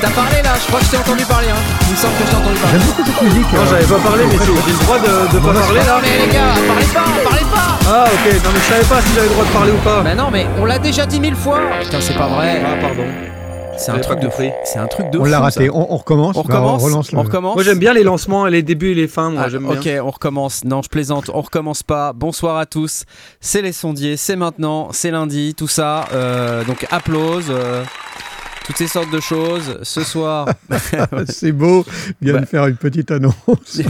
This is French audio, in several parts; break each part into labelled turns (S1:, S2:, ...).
S1: t'as parlé là, je crois que je t'ai entendu parler. Hein. Il me semble que je t'ai entendu parler.
S2: J'aime beaucoup cette musique.
S3: Non,
S2: euh,
S3: j'avais pas parlé, mais j'ai le droit de, de pas parler là.
S1: Mais les gars, parlez pas, parlez pas
S3: Ah, ok, non, mais je savais pas si j'avais le droit de parler ou pas.
S1: Bah non, mais on l'a déjà dit mille fois Putain, c'est pas vrai
S3: Ah, pardon.
S1: C'est un truc de
S3: compris.
S1: C'est un truc de
S2: On l'a raté. On, on recommence.
S1: On
S2: Bah,
S1: recommence
S2: relance le-
S1: On recommence
S3: Moi, j'aime bien les lancements, les débuts et les fins. Moi,
S1: Ah,
S3: j'aime
S1: ok,
S3: bien.
S1: on recommence. Non, je plaisante. On recommence pas. Bonsoir à tous. C'est les sondiers. C'est maintenant. C'est lundi. Tout ça. Euh, donc, applause. euh, toutes ces sortes de choses. Ce soir.
S2: C'est beau. Il vient
S1: Bah.
S2: de faire une petite annonce.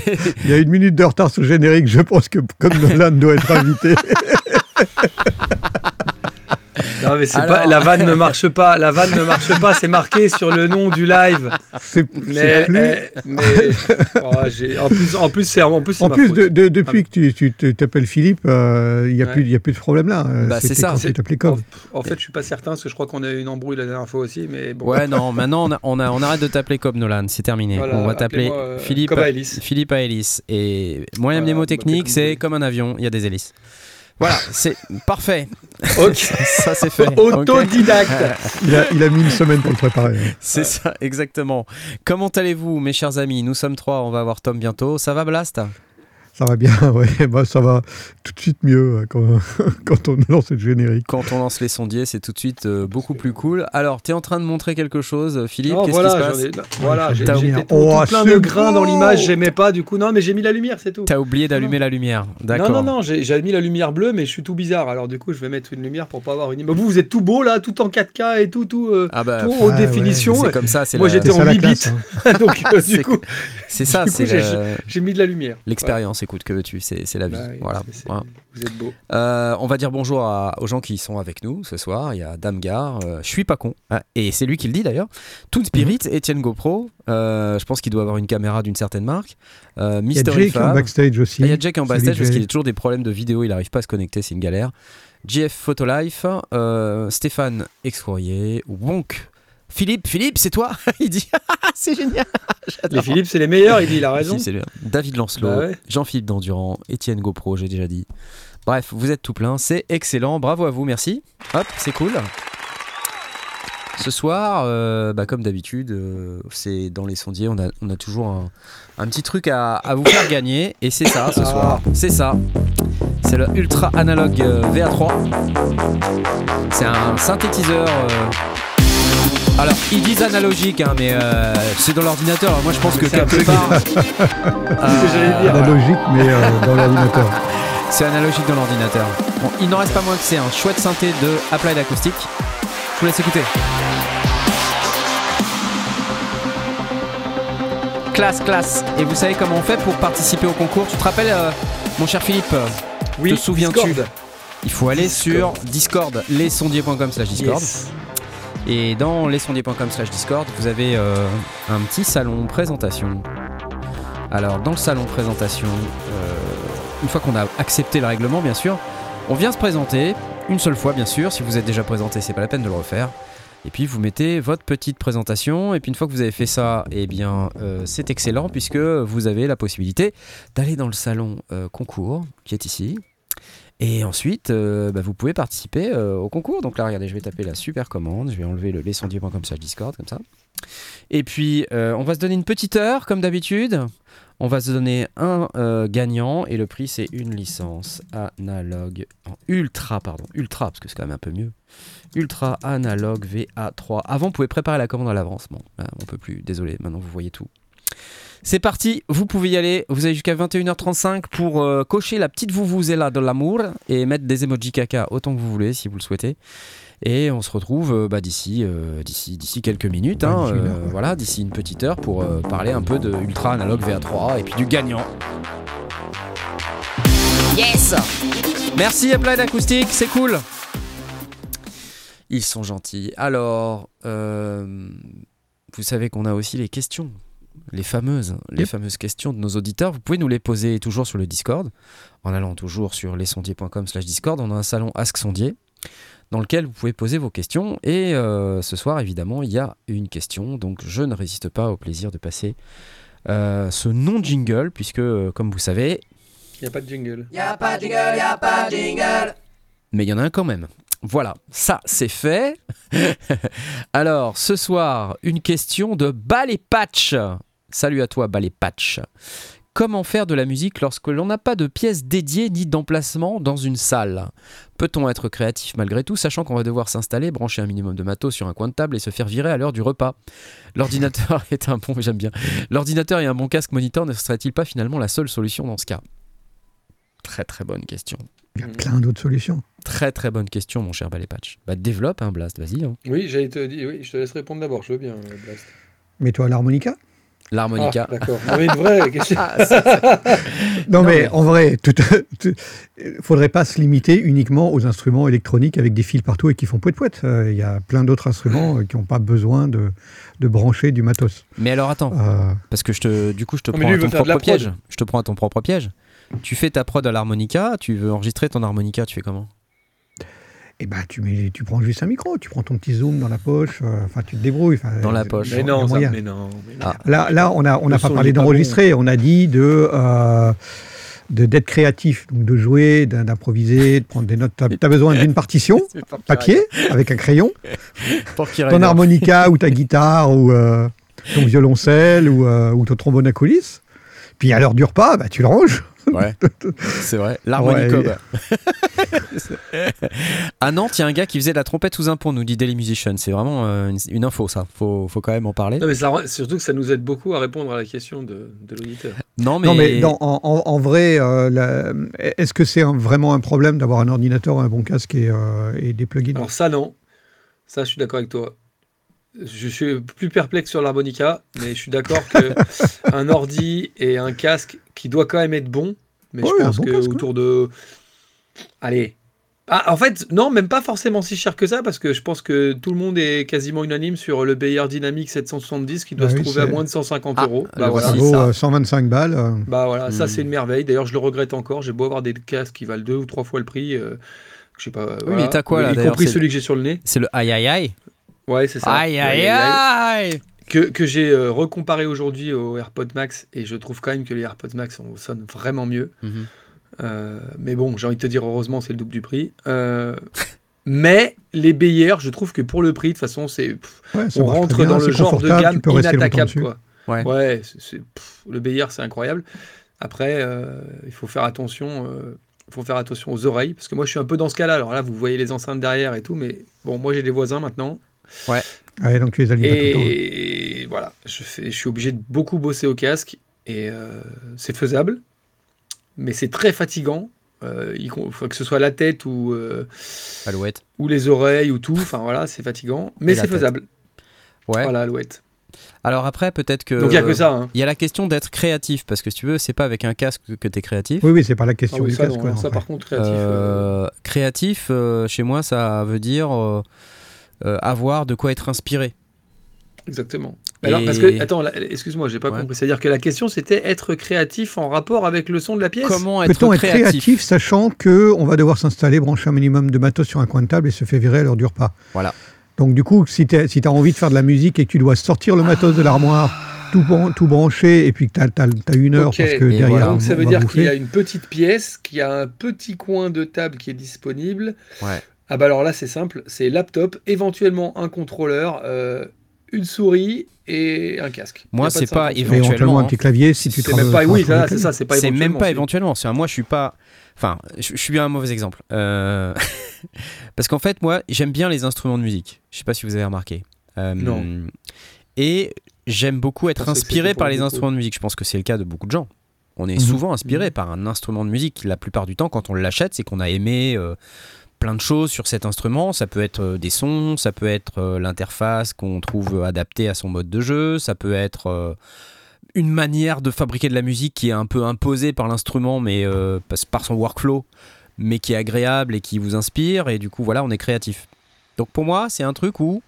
S2: Il y a une minute de retard sur le générique. Je pense que comme Nolan doit être invité.
S3: Non, mais c'est
S1: Alors-
S3: pas, la vanne ne marche pas. La vanne ne marche pas. C'est marqué sur le nom du live.
S2: C'est
S3: Mais,
S2: c'est plus.
S3: eh, mais oh, j'ai- en plus, en plus, c'est en plus, c'est
S2: En plus,
S3: faute.
S2: de- de- depuis que tu t'appelles Philippe, euh, il n'y a,
S3: Ouais.
S2: plus- il y a plus de problème là. Euh,
S1: Bah, c'est ça.
S2: quand tu t'appelais comme.
S3: En fait, je suis pas certain parce que je crois qu'on a eu une embrouille la dernière fois aussi, mais bon.
S1: Ouais, non. Maintenant, on, a- on, a- on arrête de t'appeler comme Nolan. C'est terminé.
S3: Voilà,
S1: on va t'appeler
S3: euh,
S1: Philippe.
S3: comme à Hélice.
S1: Philippe à hélice. Et mnémotechnique,
S3: bah,
S1: c'est
S3: comme
S1: un avion. Il y a des hélices. Voilà, c'est parfait.
S3: Ok.
S1: Ça, c'est fait.
S3: Autodidacte.
S2: Il a, il a mis une semaine pour le préparer.
S1: C'est ça, exactement. Comment allez-vous, mes chers amis? Nous sommes trois, on va avoir Tom bientôt. Ça va, Blast?
S2: Ça va bien, ouais. Bah, ça va tout de suite mieux quand, quand on lance le générique.
S1: Quand on lance les sondiers, c'est tout de suite euh, beaucoup plus cool. Alors, tu es en train de montrer quelque chose, Philippe Qu'est-ce
S3: voilà,
S1: qui se passe
S3: ai- voilà, j'ai-
S2: Oh,
S3: plein de grains dans l'image, j'aimais pas du coup. Non, mais j'ai mis la lumière, c'est tout.
S1: T'as oublié d'allumer la lumière. D'accord.
S3: Non, non, non, j'ai mis la lumière bleue, mais je suis tout bizarre. Alors du coup, je vais mettre une lumière pour pas avoir une. Bah, vous, vous êtes tout beau là, tout en 4K et tout, tout, euh,
S1: Ah bah,
S3: tout haute
S2: Ah, ouais.
S3: définition.
S1: c'est comme ça, c'est
S3: Moi,
S1: la-
S3: j'étais en
S2: la
S3: 8
S2: classe.
S3: bits.
S2: hein.
S3: Donc euh,
S1: C'est
S3: du coup,
S1: c'est ça, c'est
S3: j'ai mis de la lumière.
S1: l'expérience. Écoute, que veux-tu C'est c'est la vie.
S3: Bah oui,
S1: voilà.
S3: Vous êtes beau.
S1: Euh, on va dire bonjour à- aux gens qui sont avec nous ce soir. Il y a Damgar, euh, je suis pas con, Ah, et c'est lui qui le dit d'ailleurs. Toon Spirit,
S2: Mhm.
S1: Etienne GoPro, euh, je pense qu'il doit avoir une caméra d'une certaine marque. Euh,
S2: Il y a Jake en backstage aussi.
S1: Ah, il y a Jack en backstage parce
S2: Jake.
S1: qu'il a toujours des problèmes de vidéo, il n'arrive pas à se connecter, c'est une galère. GF Photolife, Stéphane Excourrier, Wonk. Philippe, Philippe, c'est toi Il dit c'est génial.
S3: Les Philippe, c'est les meilleurs, il dit, il a raison.
S1: David Lancelot,
S3: Bah ouais.
S1: Jean-Philippe Dandurand, Étienne GoPro, j'ai déjà dit. Bref, vous êtes tout plein, c'est excellent, bravo à vous, merci. Hop, c'est cool. Ce soir, euh, bah, comme d'habitude, euh, c'est dans les sondiers, on a, on a toujours un, un petit truc à, à vous faire gagner, et c'est ça ce soir, c'est ça. C'est le Ultra Analog euh, VA3. C'est un synthétiseur. Alors, ils disent analogique, hein, mais euh, c'est dans l'ordinateur. Moi, je pense que
S3: C'est un
S1: quelque
S3: peu
S1: part.
S3: que j'allais dire.
S1: euh,
S2: Analogique, mais euh, dans l'ordinateur.
S1: c'est analogique dans l'ordinateur. Bon, il n'en reste pas moins que c'est un chouette synthé de Applied Acoustic. Je vous laisse écouter. Classe, classe. Et vous savez comment on fait pour participer au concours? Tu te rappelles, euh, mon cher Philippe
S3: Oui,
S1: Te souviens-tu?
S3: Discord.
S1: Il faut aller
S3: Discord.
S1: sur Discord, lesondiers.com slash Discord.
S3: Yes.
S1: Et dans lesondiers.com slash Discord, vous avez euh, un petit salon présentation. Alors, dans le salon présentation, euh, une fois qu'on a accepté le règlement, bien sûr, on vient se présenter, une seule fois, bien sûr. Si vous êtes déjà présenté, c'est pas la peine de le refaire. Et puis, vous mettez votre petite présentation. Et puis, une fois que vous avez fait ça, eh bien, euh, c'est excellent puisque vous avez la possibilité d'aller dans le salon concours qui est ici. Et ensuite, euh, bah, vous pouvez participer euh, au concours. Donc là, regardez, je vais taper la super commande. Je vais enlever le lescendier.com slash Discord, comme ça. Et puis, euh, on va se donner une petite heure, comme d'habitude. On va se donner un gagnant. Et le prix, c'est une licence analogue. en ultra, pardon. Ultra, parce que c'est quand même un peu mieux. Ultra analogue VA3. Avant, vous pouvez préparer la commande à l'avance. Bon, on peut plus. Désolé, maintenant, vous voyez tout. C'est parti, vous pouvez y aller. Vous avez jusqu'à 21h35 pour euh, cocher la petite là de l'amour et mettre des emojis caca autant que vous voulez si vous le souhaitez. Et on se retrouve euh, bah, d'ici, euh, d'ici, d'ici quelques minutes, hein, euh, voilà, d'ici une petite heure pour euh, parler un peu de Ultra Analog VA3 et puis du gagnant. Yes Merci Applied Acoustic, c'est cool. Ils sont gentils. Alors, euh, vous savez qu'on a aussi les questions les fameuses, les
S2: Yep.
S1: fameuses questions de nos auditeurs. Vous pouvez nous les poser toujours sur le Discord, en allant toujours sur lesondiers.com slash Discord. On a un salon Ask Sondier, dans lequel vous pouvez poser vos questions. Et euh, ce soir, évidemment, il y a une question. Donc, je ne résiste pas au plaisir de passer euh, ce non-jingle, puisque, euh, comme vous savez,
S3: Il n'y a pas de jingle.
S1: mais il y en a un quand même. Voilà, ça c'est fait. Alors, ce soir, une question de Ballet Patch. Salut à toi, Ballet Patch. Comment faire de la musique lorsque l'on n'a pas de pièce dédiée ni d'emplacement dans une salle? Peut-on être créatif malgré tout, sachant qu'on va devoir s'installer, brancher un minimum de matos sur un coin de table et se faire virer à l'heure du repas? L'ordinateur est un bon, j'aime bien. L'ordinateur et un bon casque moniteur ne serait-il pas finalement la seule solution dans ce cas? Très très bonne question.
S2: Il y a plein d'autres solutions.
S1: Très très bonne question, mon cher Ballet Patch. Bah développe, hein, Blast, vas-y. hein.
S3: Oui, j'allais te dire, oui, je te laisse répondre d'abord, je veux bien, euh, Blast.
S2: Mets-toi à l'harmonica.
S1: L'harmonica.
S3: Ah, D'accord. Non, mais une vraie question.
S2: Non,
S1: Non,
S2: mais,
S1: mais-
S2: en vrai, tout, tout- faudrait pas se limiter uniquement aux instruments électroniques avec des fils partout et qui font poète poète. Il y a plein d'autres instruments euh, qui n'ont pas besoin de, de brancher du matos.
S1: Mais alors attends,
S2: Euh,
S1: parce que je te, du coup, je te
S3: Non,
S1: prends
S3: lui,
S1: à
S3: il
S1: ton propre piège. Je te prends à ton propre piège. Tu fais ta prod à l'harmonica, tu veux enregistrer ton harmonica, tu fais comment?
S2: Et bah, tu, mets, tu prends juste un micro, tu prends ton petit zoom dans la poche, euh, enfin, tu te débrouilles.
S1: Dans la
S2: euh,
S1: poche.
S3: Mais
S2: a
S3: non, ça, mais non. mais non.
S1: Ah.
S2: Là, là, on n'a on n'a pas parlé d'enregistrer, on a dit de euh, de- d'être créatif, donc de jouer, d'im- d'improviser, de prendre des notes. Tu as, besoin d'une partition, papier, avec un crayon, ton harmonica ou ta guitare ou euh, ton violoncelle ou, euh, ou ton trombone à coulisses. Puis à l'heure du repas, bah, tu le ranges.
S1: Ouais, c'est vrai. L'harmonica.
S2: Ouais.
S1: à Nantes, il y a un gars qui faisait de la trompette sous un pont, nous dit Daily Musician. C'est vraiment euh, une, une info, ça. Faut, faut quand même en parler.
S3: Non, mais ça, surtout que ça nous aide beaucoup à répondre à la question de, de l'auditeur.
S1: Non, mais.
S2: Non, mais dans- en, en- en vrai, euh, la- est-ce que c'est vraiment un problème d'avoir un ordinateur, un bon casque et, euh, et des plugins?
S3: Alors ça, non. Ça, je suis d'accord avec toi. Je suis plus perplexe sur l'harmonica, mais je suis d'accord que un ordi et un casque qui doit quand même être bon, mais
S2: Ouais,
S3: je pense
S2: bon
S3: que
S2: casque,
S3: autour de... Allez. Ah, en fait, non, même pas forcément si cher que ça, parce que je pense que tout le monde est quasiment unanime sur le BR Dynamic 770 qui doit
S2: Bah
S3: se
S2: oui,
S3: trouver à moins de 150
S1: Ah,
S3: euros. Bah
S2: Ça
S3: voilà.
S2: vaut
S1: ça.
S2: euh, 125 balles. euh,
S3: Bah voilà, ça
S1: Hmm.
S3: c'est une merveille. D'ailleurs, je le regrette encore. J'ai beau avoir des casques qui valent deux ou trois fois le prix. euh, je sais pas.
S1: mais t'as quoi, là,
S3: Y compris celui que j'ai sur le nez.
S1: C'est le aïe aïe aïe.
S3: Ouais, c'est ça.
S1: Aïe aïe
S3: aïe. Que, que j'ai euh, recomparé aujourd'hui aux AirPods Max et je trouve quand même que les AirPods Max on- sonnent vraiment mieux.
S1: Mhm.
S3: Euh, mais bon, j'ai envie de te dire, heureusement, c'est le double du prix. Euh, mais les BR, je trouve que pour le prix, de toute façon, c'est pff,
S2: ouais,
S3: on rentre
S2: bien,
S3: dans le genre de gamme inattaquable. Quoi.
S1: Ouais.
S3: Ouais, c'est- c'est- pff, le BR, c'est incroyable. Après, euh, il faut faire attention. euh, il faut faire attention aux oreilles, parce que moi je suis un peu dans ce cas-là. Alors là, vous voyez les enceintes derrière et tout, mais bon, moi j'ai des voisins maintenant.
S2: Ouais, donc tu les alignes pas tout le temps.
S3: Et voilà, je, fais, je suis obligé de beaucoup bosser au casque et euh, c'est faisable, mais c'est très fatigant. Euh, il faut que ce soit la tête ou, euh,
S1: Alouette.
S3: ou les oreilles ou tout, enfin voilà, c'est fatigant, mais
S1: Et
S3: c'est faisable.
S1: Ouais.
S3: Voilà, Alouette.
S1: Alors après, peut-être que.
S3: Donc il n'y a que ça. hein.
S1: Il y a la question d'être créatif, parce que si tu veux, c'est pas avec un casque que tu es créatif.
S2: Oui, oui, c'est pas la
S3: Ah
S2: question
S3: oui,
S2: du
S3: ça,
S2: casque.
S3: non,
S2: ouais,
S3: alors ça, par contre, créatif. euh,
S1: Euh, créatif, euh, chez moi, ça veut dire euh, avoir de quoi être inspiré.
S3: Exactement.
S1: Et-
S3: Alors, parce que, attends, excuse-moi, j'ai pas
S1: Ouais.
S3: compris. C'est-à-dire que la question, c'était être créatif en rapport avec le son de la pièce?
S1: Comment être
S2: Peut-on être
S1: créatif,
S2: créatif sachant que on va devoir s'installer, brancher un minimum de matos sur un coin de table et se fait virer à l'heure du repas
S1: Voilà.
S2: Donc du coup, si tu as envie de faire de la musique et que tu dois sortir le matos de l'armoire, tout, tout brancher, et puis que tu as, une heure parce que
S1: Et
S2: derrière...
S1: voilà.
S2: on-
S3: Donc ça veut dire
S2: bouffer.
S3: qu'il y a une petite pièce, qu'il y a un petit coin de table qui est disponible.
S1: Ouais.
S3: Ah bah alors là c'est simple, c'est laptop, éventuellement un contrôleur, euh, une souris et un casque.
S1: Moi, c'est pas
S3: 50
S2: Et
S1: éventuellement,
S2: éventuellement un
S1: hein.
S2: petit clavier si tu
S3: même pas, oui, c'est ça, c'est pas
S1: C'est même
S3: éventuellement,
S1: pas
S3: c'est-
S1: éventuellement. C'est moi, je suis pas. Enfin, je, je suis un mauvais exemple. Euh, Parce qu'en fait, moi, j'aime bien les instruments de musique. Je sais pas si vous avez remarqué. Euh,
S3: Non.
S1: Et j'aime beaucoup être inspiré par les
S3: beaucoup.
S1: instruments de musique. Je pense que c'est le cas de beaucoup de gens. On est
S2: Mhm.
S1: souvent inspiré
S3: Mhm.
S1: par un instrument de musique. La plupart du temps, quand on l'achète, c'est qu'on a aimé euh, plein de choses sur cet instrument. Ça peut être euh, des sons, ça peut être euh, l'interface qu'on trouve adaptée à son mode de jeu, ça peut être euh, une manière de fabriquer de la musique qui est un peu imposée par l'instrument, mais euh, par- son workflow, mais qui est agréable et qui vous inspire. Et du coup, voilà, on est créatif. Donc pour moi, c'est un truc où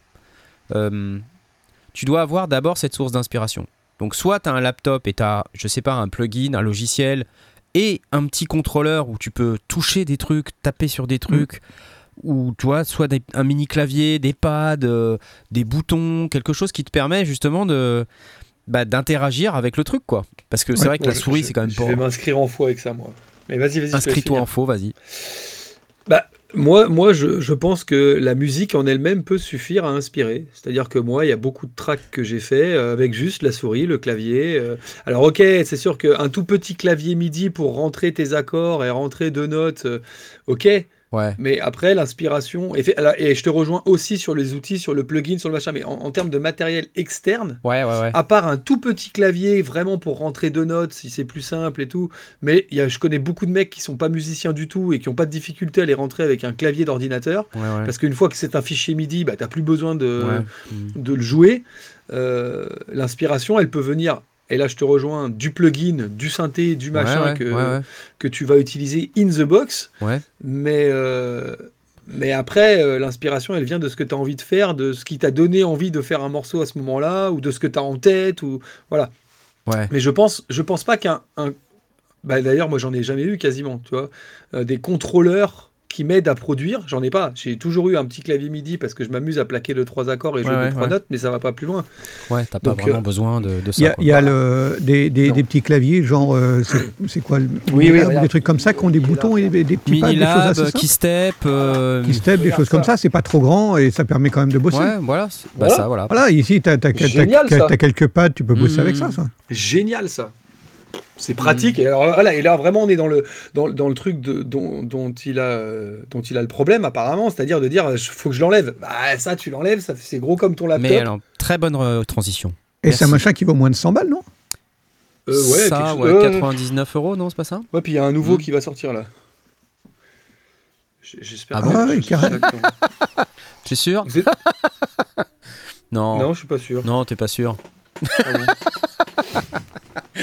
S1: euh, tu dois avoir d'abord cette source d'inspiration. Donc soit tu as un laptop et tu as, je sais pas, un plugin, un logiciel et un petit contrôleur où tu peux toucher des trucs, taper sur des trucs, ou tu vois, soit des- un mini clavier, des pads, euh, des boutons, quelque chose qui te permet justement de bah, d'interagir avec le truc quoi. Parce que c'est
S2: Ouais.
S1: vrai que la souris
S3: je-
S1: c'est quand même
S3: Je
S1: pas.
S3: vais m'inscrire en faux avec ça, moi. Mais vas-y, vas-y. je
S1: Inscris-toi en faux, vas-y.
S3: Bah, Moi, moi je, pense que la musique en elle-même peut suffire à inspirer. C'est-à-dire que moi, il y a beaucoup de tracks que j'ai fait euh, avec juste la souris, le clavier. Euh. Alors, ok, c'est sûr qu'un tout petit clavier MIDI pour rentrer tes accords et rentrer deux notes, euh, ok. Mais après, l'inspiration. Et, et, je te rejoins aussi sur les outils, sur le plugin, sur le machin. Mais en, termes de matériel externe, à part un tout petit clavier vraiment pour rentrer deux notes, si c'est plus simple et tout. Mais y a, je connais beaucoup de mecs qui sont pas musiciens du tout et qui n'ont pas de difficulté à les rentrer avec un clavier d'ordinateur. parce qu'une fois que c'est un fichier MIDI, bah, tu n'as plus besoin de, de le jouer. Euh, l'inspiration, elle peut venir et là je te rejoins, du plugin, du synthé, du machin que, que tu vas utiliser in the box. Mais, euh, mais après, euh, l'inspiration, elle vient de ce que tu as envie de faire, de ce qui t'a donné envie de faire un morceau à ce moment-là, ou de ce que tu as en tête, ou voilà. Mais je pense, je pense pas qu'un. Bah, D'ailleurs, moi j'en ai jamais eu quasiment, tu vois. Euh, des contrôleurs qui m'aide à produire. J'en ai pas. J'ai toujours eu un petit clavier MIDI parce que je m'amuse à plaquer le trois accords et jouer ouais, trois notes, mais ça va pas plus loin.
S1: Ouais, t'as pas vraiment euh, besoin de, ça.
S2: Il y a, le, des, des, petits claviers, genre, euh, c'est quoi le, oui, Des trucs comme ça qui ont des boutons et des, petits
S1: pads, des choses assez
S2: Keystep, euh... Keystep, des choses comme ça. C'est pas trop grand et ça permet quand même de bosser.
S1: Ouais, voilà. Bah, ça, voilà.
S2: Voilà, ici, t'as as, quelques pads, tu peux bosser avec ça, ça.
S3: Génial, ça. C'est pratique. Et alors voilà, et là vraiment on est dans le dans, dans le truc de, dont, dont, il a dont il a le problème apparemment, c'est-à-dire de dire faut que je l'enlève. Bah ça tu l'enlèves, ça c'est gros comme ton laptop.
S1: Mais alors très bonne euh, transition.
S2: Et c'est un machin qui vaut moins de 100 balles, non?
S3: Euh, ouais,
S1: ça, ouais, 99 euros, non, c'est pas ça?
S3: Ouais, puis il y a un nouveau hmm. qui va sortir là. J'espère.
S2: Ah bah oui, carrément.
S1: Tu es sûr? Non.
S3: Non, je suis pas sûr.
S1: Non, t'es pas sûr.
S3: Ah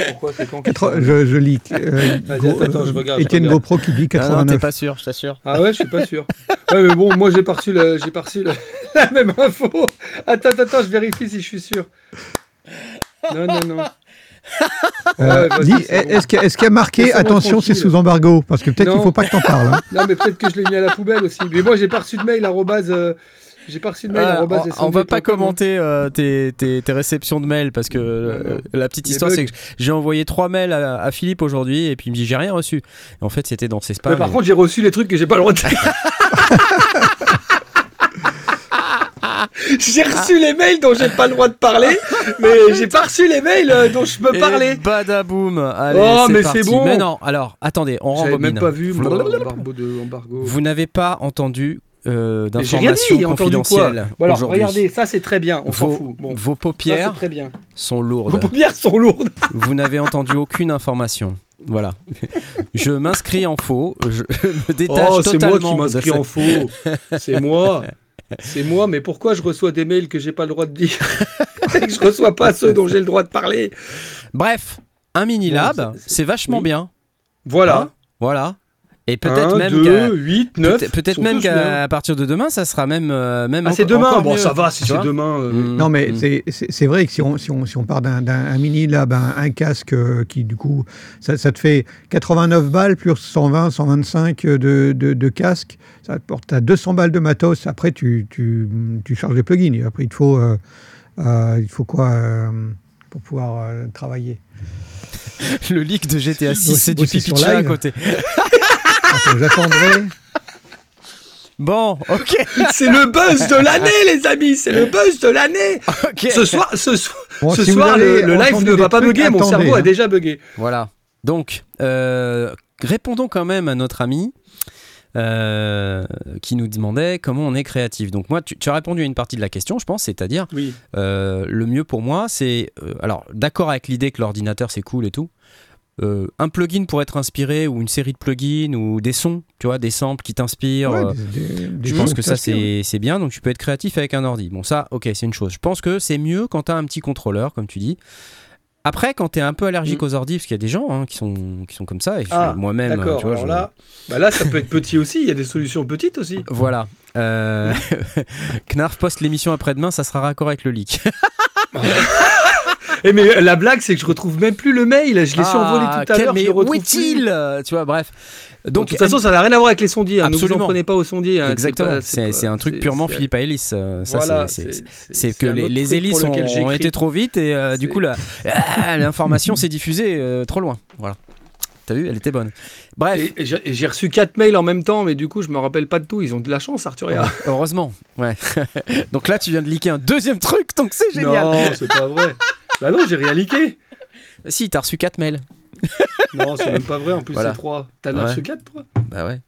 S3: Pourquoi c'est quand
S2: je, je, lis. Euh, attends, je regarde. Etienne GoPro qui dit 89. Ah non,
S1: t'es pas sûr, je t'assure.
S3: Ah ouais, je suis pas sûr. ouais, mais bon, moi j'ai pas reçu, la, j'ai pas reçu la, la, même info. Attends, attends, je vérifie si je suis sûr. Non, non, non.
S2: Euh, est-ce qu'il est y a marqué attention, c'est sous embargo? Parce que peut-être qu'il ne faut pas que t'en parles. Hein.
S3: Non, mais peut-être que je l'ai mis à la poubelle aussi. Mais moi, j'ai pas reçu de mail arrobase. Euh, j'ai pas reçu de mail. Ah,
S1: on, on va pas commenter euh, tes, tes, tes, réceptions de mails parce que euh, la petite histoire c'est que j'ai envoyé trois mails à, à Philippe aujourd'hui et puis il me dit j'ai rien reçu. Et en fait c'était dans ses spams.
S3: Mais par contre j'ai reçu les trucs que j'ai pas le droit de j'ai reçu les mails dont j'ai pas le droit de parler, mais j'ai pas reçu les mails euh, dont je peux et parler.
S1: Badaboum. Allez, oh, mais c'est bon. Mais non, alors attendez, on
S3: rembobine. même pas vu embargo de embargo.
S1: Vous n'avez pas entendu euh, d'informations confidentielles.
S3: Voilà, regardez, ça c'est très bien. On
S1: vos,
S3: fout.
S1: vos paupières très bien. sont lourdes.
S3: Vos paupières sont lourdes.
S1: Vous n'avez entendu aucune information. Voilà. Je m'inscris en faux. Je me détache oh,
S3: totalement. C'est moi qui m'inscris en faux. C'est moi. C'est moi, mais pourquoi je reçois des mails que j'ai pas le droit de dire et que je reçois pas ceux dont j'ai le droit de parler?
S1: Bref, un mini lab, c'est vachement bien.
S3: Voilà. Hein?
S1: Voilà. Et peut-être même
S3: 2, 8, 9,
S1: peut-être même qu'à partir de demain, ça sera même euh, même
S3: ah, c'est demain. Bon, ça va si c'est demain. Euh.
S2: Mm. Non, mais mm. c'est vrai que si on, si on, si on part d'un mini lab, un, un casque euh, qui du coup, ça, ça, te fait 89 balles plus 120, 125 de, de, de casque, ça te porte à 200 balles de matos. Après, tu, tu, tu charges les plugins. Et après, il te faut, il faut quoi pour pouvoir travailler?
S1: Le leak de GTA 6, c'est du pipi à côté.
S2: J'attendrai.
S1: Bon, ok.
S3: C'est le buzz de l'année, les amis. C'est le buzz de l'année. Ce soir, ce, ce soir le, live ne va pas bugger. Mon cerveau a déjà bugué.
S1: Voilà. Donc, euh, répondons quand même à notre ami euh, qui nous demandait comment on est créatif. Donc moi, tu, as répondu à une partie de la question, je pense, c'est-à-dire
S3: oui.
S1: euh, le mieux pour moi, c'est alors d'accord avec l'idée que l'ordinateur c'est cool et tout, euh, un plugin pour être inspiré ou une série de plugins ou des sons, tu vois, des samples qui t'inspirent. Euh, je pense que ça c'est bien, donc tu peux être créatif avec un ordi. Bon ça, ok, c'est une chose. Je pense que c'est mieux quand tu as un petit contrôleur, comme tu dis. Après, quand tu es un peu allergique mm. aux ordi, parce qu'il y a des gens hein, qui, sont, qui sont comme ça, et
S3: ah,
S1: moi-même,
S3: tu vois, là, bah là, ça peut être petit aussi, il y a des solutions petites aussi.
S1: Voilà. Euh... Knarf poste l'émission après-demain, ça sera raccord avec le leak.
S3: Et mais la blague, c'est que je retrouve même plus le mail. Je l'ai survolé ah, tout à l'heure.
S1: Mais où est-il Tu vois, bref.
S3: Donc, de toute façon, ça n'a rien à voir avec les sondiers. Hein. Ne vous en prenez pas aux sondiers. Hein.
S1: Exactement. C'est un truc purement Philippe Ellis. Euh, ça, c'est que les, hélices ont, été trop vite et euh, du coup, ah, l'information s'est diffusée euh, trop loin. Voilà. t'as vu, elle était bonne. Bref.
S3: Et, j'ai reçu quatre mails en même temps, mais du coup, je me rappelle pas de tout. Ils ont de la chance, Arturia.
S1: heureusement, ouais. donc là, tu viens de liker un deuxième truc, donc c'est génial.
S3: Non, c'est pas vrai. bah non, j'ai rien liké.
S1: Si, t'as reçu quatre mails.
S3: non, c'est même pas vrai, en plus c'est trois. T'en as reçu quatre, toi
S1: Bah ouais.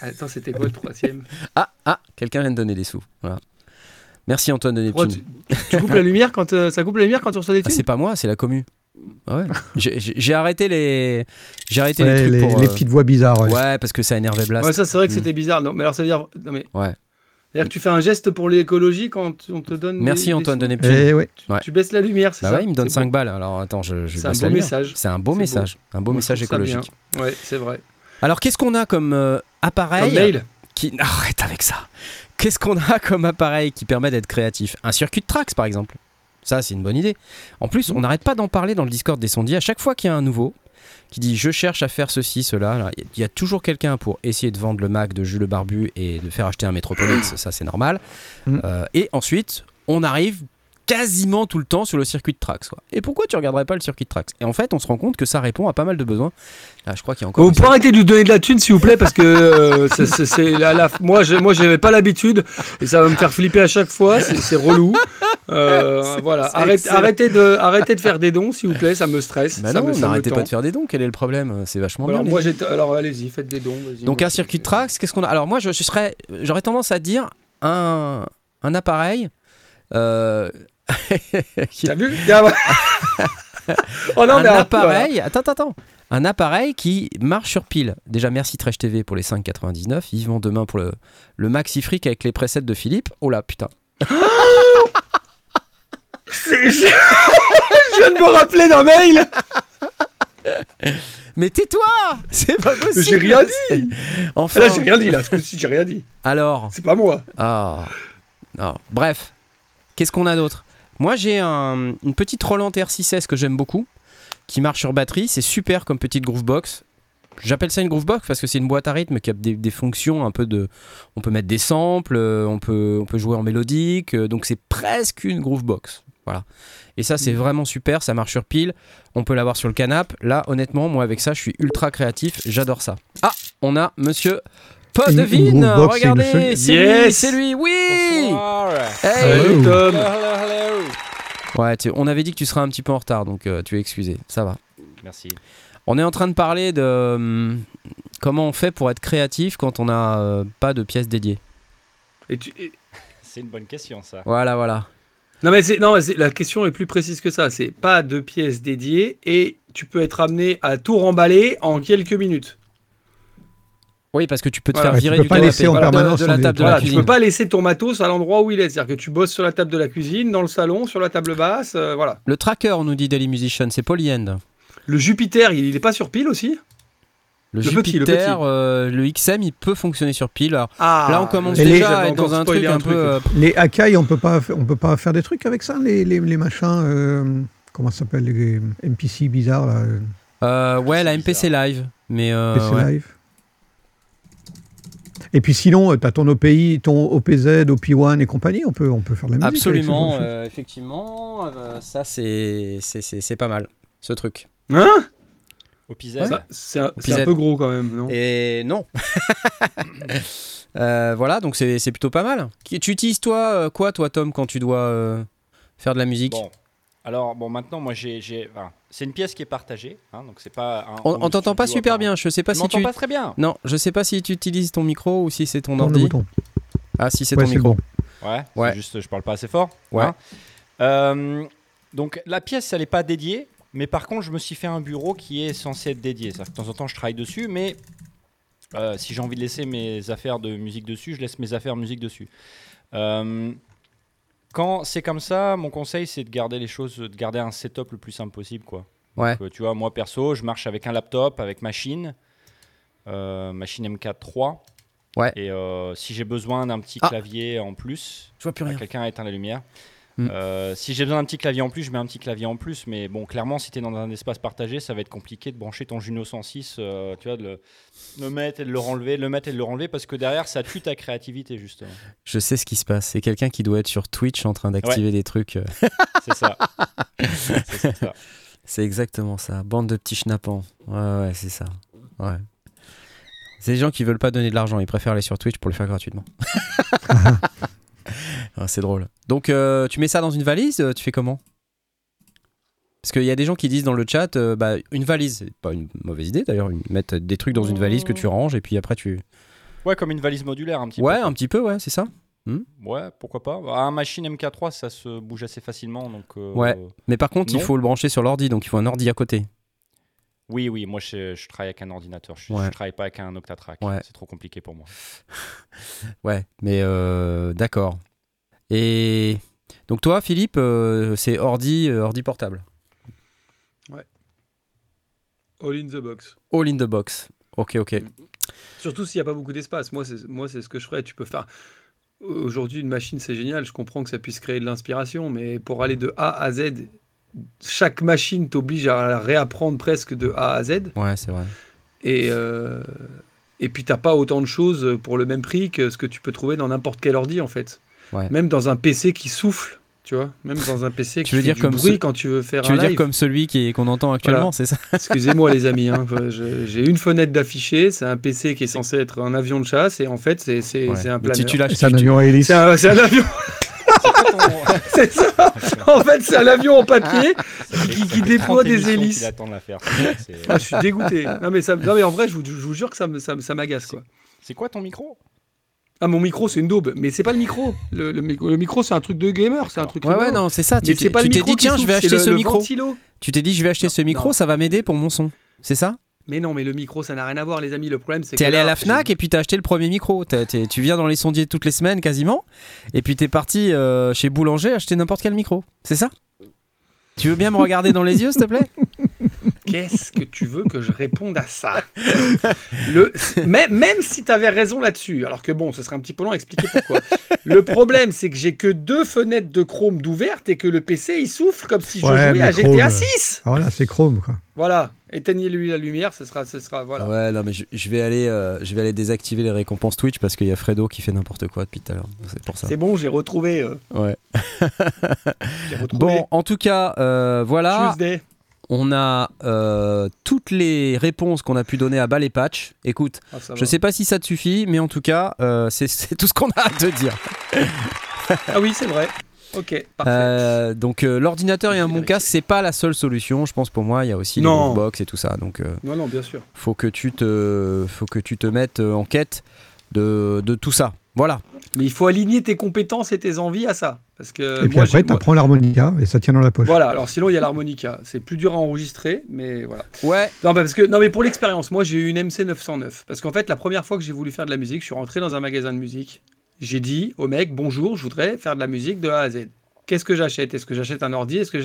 S3: Attends, c'était quoi le troisième
S1: Ah, ah, quelqu'un vient de donner des sous. Voilà. Merci Antoine de Neptune.
S3: Tu, coupes la lumière quand euh, ça coupe la lumière quand tu reçois des ah,
S1: C'est pas moi, c'est la commu. Ah ouais. j'ai arrêté les j'ai arrêté les trucs
S2: pour, les euh, petites voix bizarres.
S1: Ouais. parce que ça énervait Blast.
S3: Ouais, ça c'est vrai que mm. c'était bizarre. Non, mais alors ça veut dire non mais Ouais. C'est-à-dire que tu fais un geste pour l'écologie quand on te donne.
S1: Merci Antoine de Neptune.
S2: Eh
S3: tu, baisses la lumière, c'est
S1: bah
S3: ça
S1: ouais, il me donne 5 balles. Alors attends, je,
S3: C'est un beau message.
S1: C'est un beau message. Un beau message écologique.
S3: Ouais, c'est vrai.
S1: Alors qu'est-ce qu'on a comme euh, appareil
S3: comme mail
S1: qui... Arrête avec ça. Qu'est-ce qu'on a comme appareil qui permet d'être créatif? Un circuit de tracks par exemple. Ça, c'est une bonne idée. En plus, on n'arrête pas d'en parler dans le Discord des sondiers. À chaque fois qu'il y a un nouveau qui dit je cherche à faire ceci, cela, il y a toujours quelqu'un pour essayer de vendre le Mac de Jules le Barbu et de faire acheter un Metropolitan, ça c'est normal. Mm. Euh, et ensuite, on arrive quasiment tout le temps sur le circuit de Trax. Et pourquoi tu regarderais pas le circuit de Trax? Et en fait, on se rend compte que ça répond à pas mal de besoins. Ah, je crois qu'il y a encore.
S3: Vous pouvez arrêter de donner de la thune, s'il vous plaît, parce que euh, c'est la, moi, moi, j'avais pas l'habitude et ça va me faire flipper à chaque fois. C'est relou. Euh, voilà. arrêtez de, arrêtez de faire des dons, s'il vous plaît. Ça me stresse.
S1: Bah non, n'arrêtez pas de faire des dons. Quel est le problème? C'est vachement
S3: alors,
S1: bien.
S3: Moi, alors, allez-y, faites des dons.
S1: Donc un circuit de Trax, qu'est-ce qu'on a? Alors moi, je, serais, j'aurais tendance à dire un, un appareil. Euh,
S3: T'as vu?
S1: Oh non, un appareil. Attends, attends, attends. Un appareil qui marche sur pile. Déjà, merci Trash TV pour les 5,99. Vivement demain pour le, le Maxi Freak avec les presets de Philippe. Oh là, putain.
S3: Je viens de me rappeler d'un mail.
S1: Mais tais-toi C'est pas possible
S3: J'ai rien dit Enfin... Là, j'ai rien dit, là. j'ai rien dit.
S1: Alors
S3: C'est pas moi.
S1: Ah. Non. Bref. Qu'est-ce qu'on a d'autre? Moi, j'ai une petite Roland R6S que j'aime beaucoup, qui marche sur batterie. C'est super comme petite groovebox. J'appelle ça une groovebox parce que c'est une boîte à rythme qui a des, fonctions un peu de. On peut mettre des samples, euh, on peut, on peut jouer en mélodique, euh, donc c'est presque une groovebox. Voilà. Et ça, c'est mm. vraiment super, ça marche sur pile. On peut l'avoir sur le canapé. Là, honnêtement, moi, avec ça, je suis ultra créatif. J'adore ça. Ah, on a monsieur Podvin, regardez, c'est lui, c'est lui, oui
S3: Hey Tom
S1: Ouais, on avait dit que tu serais un petit peu en retard, donc euh, tu es excusé, ça va.
S4: Merci.
S1: On est en train de parler de hum, comment on fait pour être créatif quand on n'a euh, pas de pièces dédiées.
S4: C'est une bonne question, ça.
S1: Voilà, voilà.
S3: Non, mais, non, la question est plus précise que ça. C'est pas de pièces dédiées et tu peux être amené à tout remballer en quelques minutes.
S1: Oui, parce que tu peux te faire virer
S2: du pas laisser en permanence
S1: de, la table de la cuisine.
S3: Tu peux pas laisser ton matos à l'endroit où il est. C'est-à-dire que tu bosses sur la table de la cuisine, dans le salon, sur la table basse, euh, voilà.
S1: Le tracker, on nous dit Daily Musician, c'est Polyend.
S3: Le Jupiter, il, est pas sur pile aussi?
S1: Le, Jupiter, euh, le, XM, il peut fonctionner sur pile. ah, là, on commence déjà à être dans un truc un, peu. Euh,
S2: les Akai, on peut pas, on peut pas faire des trucs avec ça, les, les, les machins. comment ça s'appelle les MPC bizarres
S1: là. ouais, la MPC Live, mais. MPC Live.
S2: Et puis sinon, tu as ton OPI, ton OPZ, OP1 et compagnie, on peut, on peut faire de la musique.
S1: Absolument, euh, effectivement, euh, ça c'est, c'est, pas mal, ce truc.
S3: Hein?
S4: OPZ
S3: C'est un, peu gros quand même, non?
S1: Et non euh, Voilà, donc c'est, plutôt pas mal. Tu utilises toi quoi, toi Tom, quand tu dois faire de la musique?
S4: Alors, bon, maintenant, moi, j'ai. c'est une pièce qui est partagée, hein, donc c'est pas.
S1: on, t'entend pas super bien. Je sais pas si tu.
S4: pas très bien.
S1: Non, je sais pas si tu utilises ton micro ou si c'est ton ordi. Ah, si c'est ton micro.
S4: Ouais. Ouais. Juste, je parle pas assez fort.
S1: Ouais.
S4: Hein. Euh, donc la pièce, elle n'est pas dédiée, mais par contre, je me suis fait un bureau qui est censé être dédié. de temps en temps, je travaille dessus, mais euh, si j'ai envie de laisser mes affaires de musique dessus, je laisse mes affaires de musique dessus. Euh, quand c'est comme ça, mon conseil, c'est de garder les choses, de garder un setup le plus simple possible, quoi.
S1: Ouais.
S4: Euh, tu vois, moi perso, je marche avec un laptop, avec machine, euh, machine M4 3.
S1: Ouais.
S4: Et si j'ai besoin d'un petit ah. clavier en plus,
S1: je vois plus rien.
S4: Quelqu'un a éteint la lumière. Mm. Euh, si j'ai besoin d'un petit clavier en plus, je mets un petit clavier en plus. Mais bon, clairement, si tu es dans un espace partagé, ça va être compliqué de brancher ton Juno 106, euh, tu vois, de le, mettre et de le renlever, le mettre et de le renlever, parce que derrière, ça tue ta créativité, justement.
S1: Je sais ce qui se passe. C'est quelqu'un qui doit être sur Twitch en train d'activer des trucs.
S4: C'est ça. C'est ça.
S1: C'est exactement ça. Bande de petits schnappants. Ouais, ouais, c'est ça. Ouais. C'est des gens qui veulent pas donner de l'argent, ils préfèrent aller sur Twitch pour le faire gratuitement. Ah, c'est drôle. Donc, euh, tu mets ça dans une valise, euh, tu fais comment? Parce qu'il y a des gens qui disent dans le chat, euh, bah, une valise, c'est pas une mauvaise idée d'ailleurs, mettre des trucs dans une valise que tu ranges et puis après tu.
S4: Ouais, comme une valise modulaire un petit
S1: peu. Ouais, un petit peu, ouais, c'est ça.
S4: Hmm ouais, pourquoi pas. Bah, un machine MK3, ça se bouge assez facilement. Donc,
S1: ouais, mais par contre, il faut le brancher sur l'ordi, donc il faut un ordi à côté.
S4: Oui, oui, moi je, travaille avec un ordinateur, je, ne travaille pas avec un Octatrack. C'est trop compliqué pour moi.
S1: ouais, mais d'accord. Et donc toi, Philippe, euh, c'est ordi, euh, ordi portable.
S3: Ouais. All in the box.
S1: All in the box. Ok, ok. Mm.
S3: Surtout s'il n'y a pas beaucoup d'espace. Moi, c'est moi, c'est ce que je ferais. Tu peux faire. Aujourd'hui, une machine, c'est génial. Je comprends que ça puisse créer de l'inspiration, mais pour aller de A à Z, chaque machine t'oblige à réapprendre presque de A à Z.
S1: Ouais, c'est vrai.
S3: Et, euh, et puis, t'as pas autant de choses pour le même prix que ce que tu peux trouver dans n'importe quel ordi, en fait. Même dans un PC qui souffle, tu vois, même dans un PC qui tu veux fait dire du comme bruit quand tu veux faire
S1: tu veux dire comme celui qui qu'on entend actuellement, c'est ça?
S3: Excusez-moi les amis, hein, j'ai une fenêtre d'affiché, c'est un PC qui est censé être un avion de chasse et en fait c'est un planeur.
S2: C'est un avion à hélice.
S3: C'est un, avion. c'est ça. En fait, c'est un avion en papier qui, déploie des hélices. Ah, je suis dégoûté. Non mais, ça, non mais en vrai, je vous, je vous jure que ça, ça, ça m'agace quoi.
S4: C'est quoi ton micro?
S3: Ah, mon micro, c'est une daube. Mais c'est pas le micro. Le, le, micro, c'est un truc de gamer. C'est un truc.
S1: Ouais, ouais, non, c'est ça. Tu t'es dit, tiens, je vais acheter ce micro. Tu t'es dit, je vais acheter ce micro, ça va m'aider pour mon son. C'est ça?
S3: Mais non, mais le micro, ça n'a rien à voir, les amis. Le problème, c'est que.
S1: T'es allé à la Fnac et puis t'as acheté le premier micro. tu viens dans les sondiers toutes les semaines quasiment. Et puis t'es parti euh, chez Boulanger acheter n'importe quel micro. C'est ça? Tu veux bien me regarder dans les yeux, s'il te plaît?
S3: Qu'est-ce que tu veux que je réponde à ça? Le, même, même si tu avais raison là-dessus, alors que bon, ce serait un petit peu long à expliquer pourquoi. Le problème, c'est que j'ai que deux fenêtres de Chrome d'ouvertes et que le PC il souffle comme si je jouais à GTA 6.
S2: Voilà, c'est Chrome quoi.
S3: Voilà, éteignez-lui la lumière, ce sera, ce sera voilà.
S1: Ouais, non mais je, vais aller, euh, je vais aller désactiver les récompenses Twitch parce qu'il y a Fredo qui fait n'importe quoi depuis tout à l'heure. C'est pour ça.
S3: C'est bon, j'ai retrouvé. Euh.
S1: Ouais. Bon, en tout cas, euh, voilà. Tuesday. On a euh, toutes les réponses qu'on a pu donner à bas les patch. Écoute, ah, je sais pas si ça te suffit, mais en tout cas, euh, c'est tout ce qu'on a à te dire.
S3: ah oui, c'est vrai. Ok,
S1: parfait. Euh, donc l'ordinateur et un bon casque, c'est pas la seule solution. Je pense pour moi, il y a aussi les box et tout ça. Donc
S3: non, non, bien sûr.
S1: Faut que tu te, faut que tu te mettes en quête de, de tout ça. Voilà.
S3: Mais il faut aligner tes compétences et tes envies à ça. Parce que
S2: et puis après, tu apprends l'harmonica et ça tient dans la poche.
S3: Voilà, alors sinon, il y a l'harmonica. C'est plus dur à enregistrer, mais voilà.
S1: Ouais.
S3: Non, parce que, non mais pour l'expérience, moi, j'ai eu une MC 909. Parce qu'en fait, la première fois que j'ai voulu faire de la musique, je suis rentré dans un magasin de musique. J'ai dit au mec, bonjour, je voudrais faire de la musique de A à Z. Qu'est-ce que j'achète? Est-ce que j'achète un ordi? Est-ce que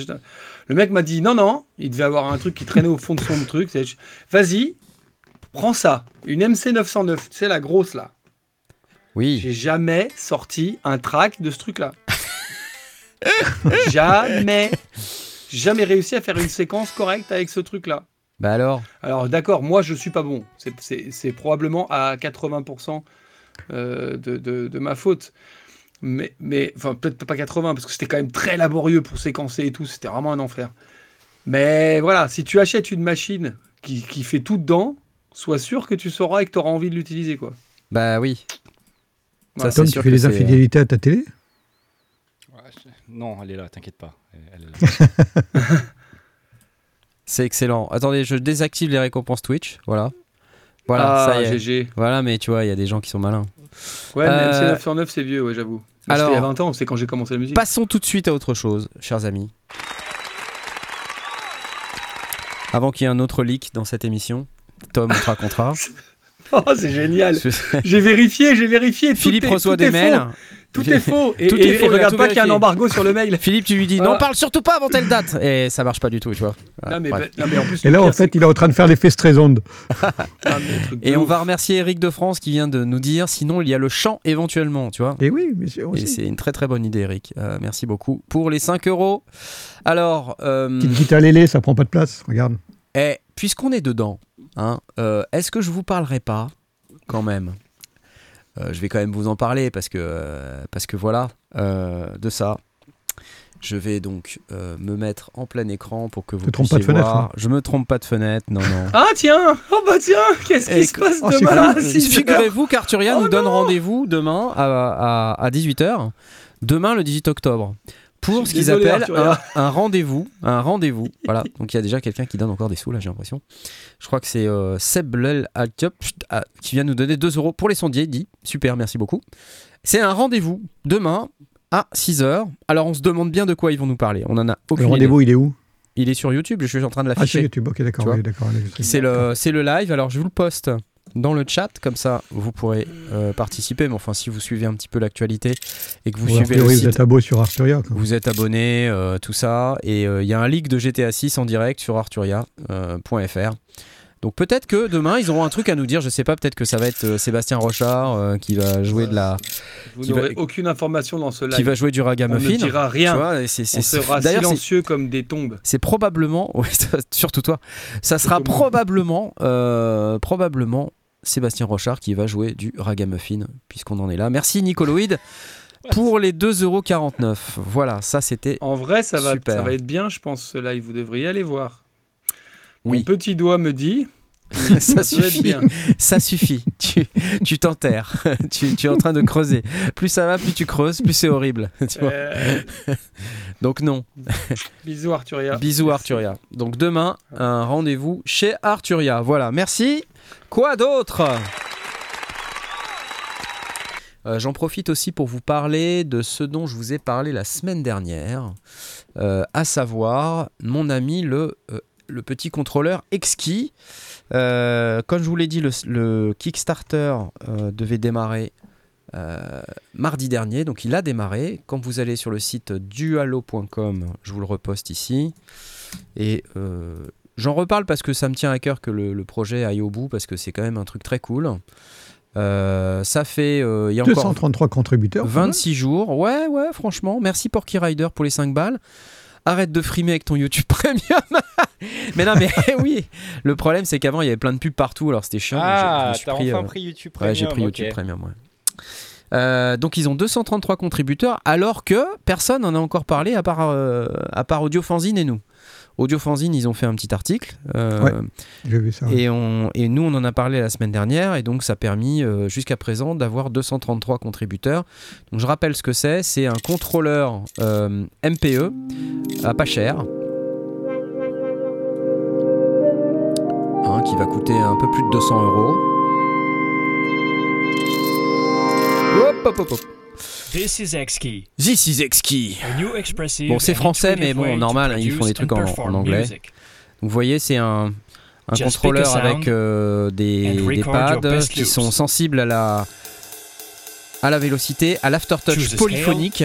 S3: Le mec m'a dit non, non. Il devait avoir un truc qui traînait au fond de son truc. Vas-y, prends ça. Une MC 909, c'est la grosse là.
S1: Oui.
S3: J'ai jamais sorti un track de ce truc-là. jamais. Jamais réussi à faire une séquence correcte avec ce truc-là.
S1: Bah alors?
S3: Alors d'accord, moi je suis pas bon. C'est probablement à 80% euh, de, de, ma faute. Mais, mais enfin peut-être pas 80 parce que c'était quand même très laborieux pour séquencer et tout. C'était vraiment un enfer. Mais voilà, si tu achètes une machine qui, qui fait tout dedans, sois sûr que tu sauras et que tu auras envie de l'utiliser quoi.
S1: Bah oui.
S2: Ça, Tom, tu fais les infidélités à ta télé?
S4: Non, elle est là, t'inquiète pas.
S1: c'est excellent. Attendez, je désactive les récompenses Twitch. Voilà. Voilà,
S3: ah, ça y est. GG.
S1: Voilà, mais tu vois, il y a des gens qui sont malins.
S3: Ouais, mais MC 909, c'est vieux, ouais, j'avoue. Alors, il y a 20 ans, c'est quand j'ai commencé la musique.
S1: Passons tout de suite à autre chose, chers amis. Avant qu'il y ait un autre leak dans cette émission, Tom te racontera.
S3: Oh, c'est génial. J'ai vérifié, j'ai vérifié.
S1: Philippe reçoit des mails.
S3: Tout est faux. Et, et, regarde pas qu'il y a un embargo sur le mail.
S1: Philippe, tu lui dis non, parle surtout pas avant telle date. Et ça marche pas du tout, tu vois.
S3: non, mais, en plus,
S2: et là, en fait, il est en train de faire l'effet Strezonde.
S1: et on va remercier Eric de France qui vient de nous dire sinon, il y a le chant éventuellement, tu vois.
S2: Et oui, monsieur.
S1: Et c'est une très très bonne idée, Eric. Euh, merci beaucoup pour les 5 euros. Alors. Euh,
S2: Petite guitare lélé, ça prend pas de place. Regarde.
S1: Et puisqu'on est dedans, Hein, euh, est-ce que je vous parlerai pas, quand même? Euh, Je vais quand même vous en parler parce que, euh, parce que voilà, de ça. Je vais donc euh, me mettre en plein écran pour que vous puissiez
S2: pas de fenêtre,
S1: voir.
S2: hein.
S1: Je me trompe pas de fenêtre, non, non.
S3: Ah tiens Oh bah tiens Qu'est-ce qui se passe
S2: oh,
S3: demain
S2: fou.
S3: à 6 heures
S1: Figurez-vous qu'Arturia
S3: Oh
S1: nous donne rendez-vous demain à, à, 18h, demain le 18 octobre, pour ce qu'ils appellent un, un rendez-vous. Un rendez-vous. voilà. Donc il y a déjà quelqu'un qui donne encore des sous, là, j'ai l'impression. Je crois que c'est euh, Seb Lel Altiop ah, qui vient nous donner 2 euros pour les sondiers, dit. Super, merci beaucoup. C'est un rendez-vous demain à 6h. Alors on se demande bien de quoi ils vont nous parler. On en a
S2: Le
S1: aucune idée.
S2: rendez-vous, il est où?
S1: Il est sur YouTube, je suis en train de
S2: Ah, sur
S1: l'afficher.
S2: YouTube. Ok, d'accord. Oui,
S1: le, c'est le live, alors je vous le poste dans le chat, comme ça vous pourrez euh, participer. Mais enfin, si vous suivez un petit peu l'actualité et que vous
S2: Ouais,
S1: suivez le
S2: priori, vous
S1: site,
S2: êtes abo sur Arturia. quoi.
S1: vous êtes abonné, euh, tout ça. Et euh, il y a un leak de GTA 6 en direct sur arturia.fr. Donc peut-être que demain ils auront un truc à nous dire, je sais pas, peut-être que ça va être euh, Sébastien Rochard euh, qui va jouer de la,
S3: Vous
S1: qui
S3: n'aurez
S1: va-
S3: aucune information dans ce live.
S1: qui va jouer du
S3: On ne
S1: ragamuffin.
S3: dira
S1: Tu
S3: rien.
S1: vois, et c'est- c'est-
S3: On
S1: c'est-
S3: sera
S1: D'ailleurs, c'est-
S3: silencieux comme des tombes.
S1: c'est probablement, ouais, surtout toi, ça sera probablement, euh, probablement Sébastien Rochard qui va jouer du ragamuffin, puisqu'on en est là. Merci Nicoloïd pour les 2,49€. Voilà, ça c'était.
S3: En vrai, ça va,
S1: Super.
S3: ça va être bien, je pense, ce live. Vous devriez aller voir.
S1: Oui.
S3: Mon petit doigt me dit.
S1: ça suffit,
S3: bien.
S1: ça suffit. Tu tu t'enterres, tu, tu es en train de creuser. Plus ça va, plus tu creuses, plus c'est horrible. Tu vois.
S3: Euh,
S1: Donc non.
S3: bisous, Arturia.
S1: Bisous
S3: Merci.
S1: Arturia. Donc demain, un rendez-vous chez Arturia. Voilà, merci. Quoi d'autre? Euh, J'en profite aussi pour vous parler de ce dont je vous ai parlé la semaine dernière, euh, à savoir mon ami le, euh, le petit contrôleur. Euh, comme je vous l'ai dit, le, le Kickstarter devait démarrer euh, mardi dernier, donc il a démarré. Quand vous allez sur le site dualo.com, je vous le reposte ici. Et euh, j'en reparle parce que ça me tient à cœur que le, le projet aille au bout, parce que c'est quand même un truc très cool. Euh, ça fait, euh, il y a encore
S2: 233 contributeurs.
S1: 26 jours. Ouais, ouais, franchement. Merci Porky Rider pour les 5 balles. Arrête de frimer avec ton YouTube Premium. mais non, mais oui. Le problème, c'est qu'avant, il y avait plein de pubs partout. Alors, c'était chiant.
S4: Ah, t'as enfin
S1: euh,
S4: pris YouTube
S1: Ouais,
S4: Premium.
S1: j'ai pris. YouTube Premium, ouais. Euh, donc ils ont 233 contributeurs alors que personne n'en a encore parlé à part, euh, à part Audio Fanzine et nous. Audio Fanzine, ils ont fait un petit article euh,
S2: Ouais. Vu ça. ouais.
S1: et, on, et nous on en a parlé la semaine dernière et donc ça a permis euh, jusqu'à présent d'avoir 233 contributeurs. Donc je rappelle ce que c'est, c'est un contrôleur MPE à pas cher. Hein, qui va coûter un peu plus de 200 euros. Hop, hop, hop, hop.
S5: This is X-Key,
S1: This is Exki.
S5: a new expressive
S1: Bon, c'est français, mais bon,
S5: way to
S1: normal, hein, ils font des trucs en- anglais.
S5: music.
S1: Donc, vous voyez, c'est un, un
S5: Just
S1: contrôleur
S5: pick a sound
S1: avec euh, des,
S5: and
S1: des
S5: record
S1: pads
S5: your best
S1: qui
S5: loops.
S1: sont sensibles à la, à la vélocité, à l'aftertouch polyphonique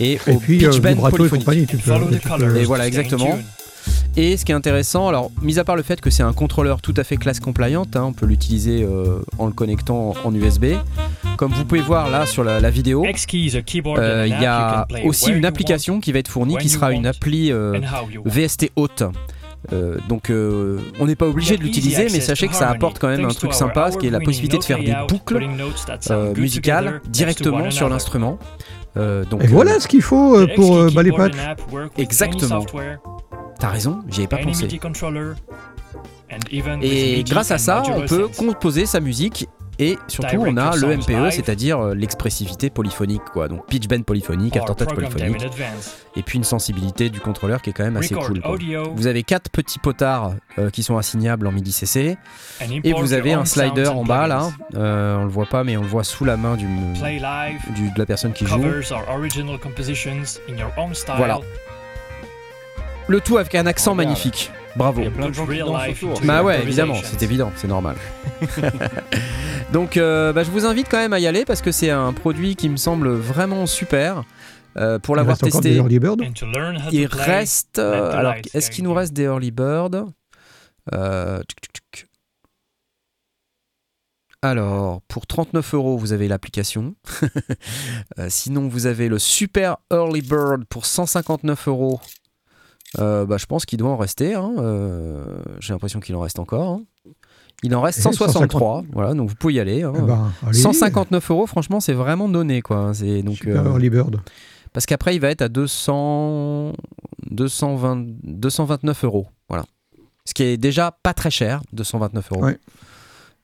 S1: et,
S2: Et
S1: au
S2: puis, euh,
S1: pitch bend
S2: vibrato et
S1: polyphonique.
S2: compagnie. Tu peux,
S5: Follow the
S2: tu peux-
S5: colors
S1: Et voilà, exactement. Et ce qui est intéressant, alors, mis à part le fait que c'est un contrôleur tout à fait classe compliant, hein, on peut l'utiliser euh, en le connectant en USB. Comme vous pouvez voir là sur la, la vidéo, euh, il y a aussi une
S5: you
S1: application qui va être fournie qui sera une appli euh. VST haute. Euh, donc euh, on n'est pas obligé de l'utiliser, mais sachez que ça apporte quand même un truc sympa, ce qui est la possibilité de faire des boucles euh, musicales directement sur l'instrument. Euh, donc
S2: Et voilà ce qu'il faut pour euh, bah, les patchs.
S1: Exactement. T'as raison, j'y avais pas pensé. Et grâce à ça, on peut composer sa musique et surtout on a le MPE, c'est-à-dire euh, l'expressivité polyphonique, quoi. Donc pitch bend polyphonique, aftertouch polyphonique, et puis une sensibilité du contrôleur qui est quand même assez cool. quoi. Vous avez quatre petits potards euh, qui sont assignables en MIDI CC.
S5: and
S1: Et vous avez un slider en bas là. Euh, on le voit pas mais on le voit sous la main du, du- de la personne qui joue.
S5: covers
S1: Le tout avec un accent
S4: Regarde.
S1: magnifique. Bravo.
S4: Il y a plein de gens qui dansent autour.
S1: Bah ouais, évidemment, c'est évident, c'est normal. Donc euh, bah, je vous invite quand même à y aller parce que c'est un produit qui me semble vraiment super. Euh, pour l'avoir testé, il reste. euh, alors, est-ce qu'il nous reste des early bird Euh, tchic, tchic, tchic. Alors, pour 39 euros, vous avez l'application. Euh, sinon, vous avez le Super Early Bird pour 159 euros. Euh, bah, je pense qu'il doit en rester. hein. Euh, J'ai l'impression qu'il en reste encore. hein. Il en reste
S2: Eh,
S1: 163. Voilà, donc vous pouvez y aller. hein.
S2: Eh ben.
S1: 159 euros, franchement, c'est vraiment donné. Quoi. C'est donc
S2: Super
S1: euh,
S2: early bird.
S1: Parce qu'après, il va être à 200, 220, 229 euros. Voilà. Ce qui est déjà pas très cher, 229 euros.
S2: Ouais.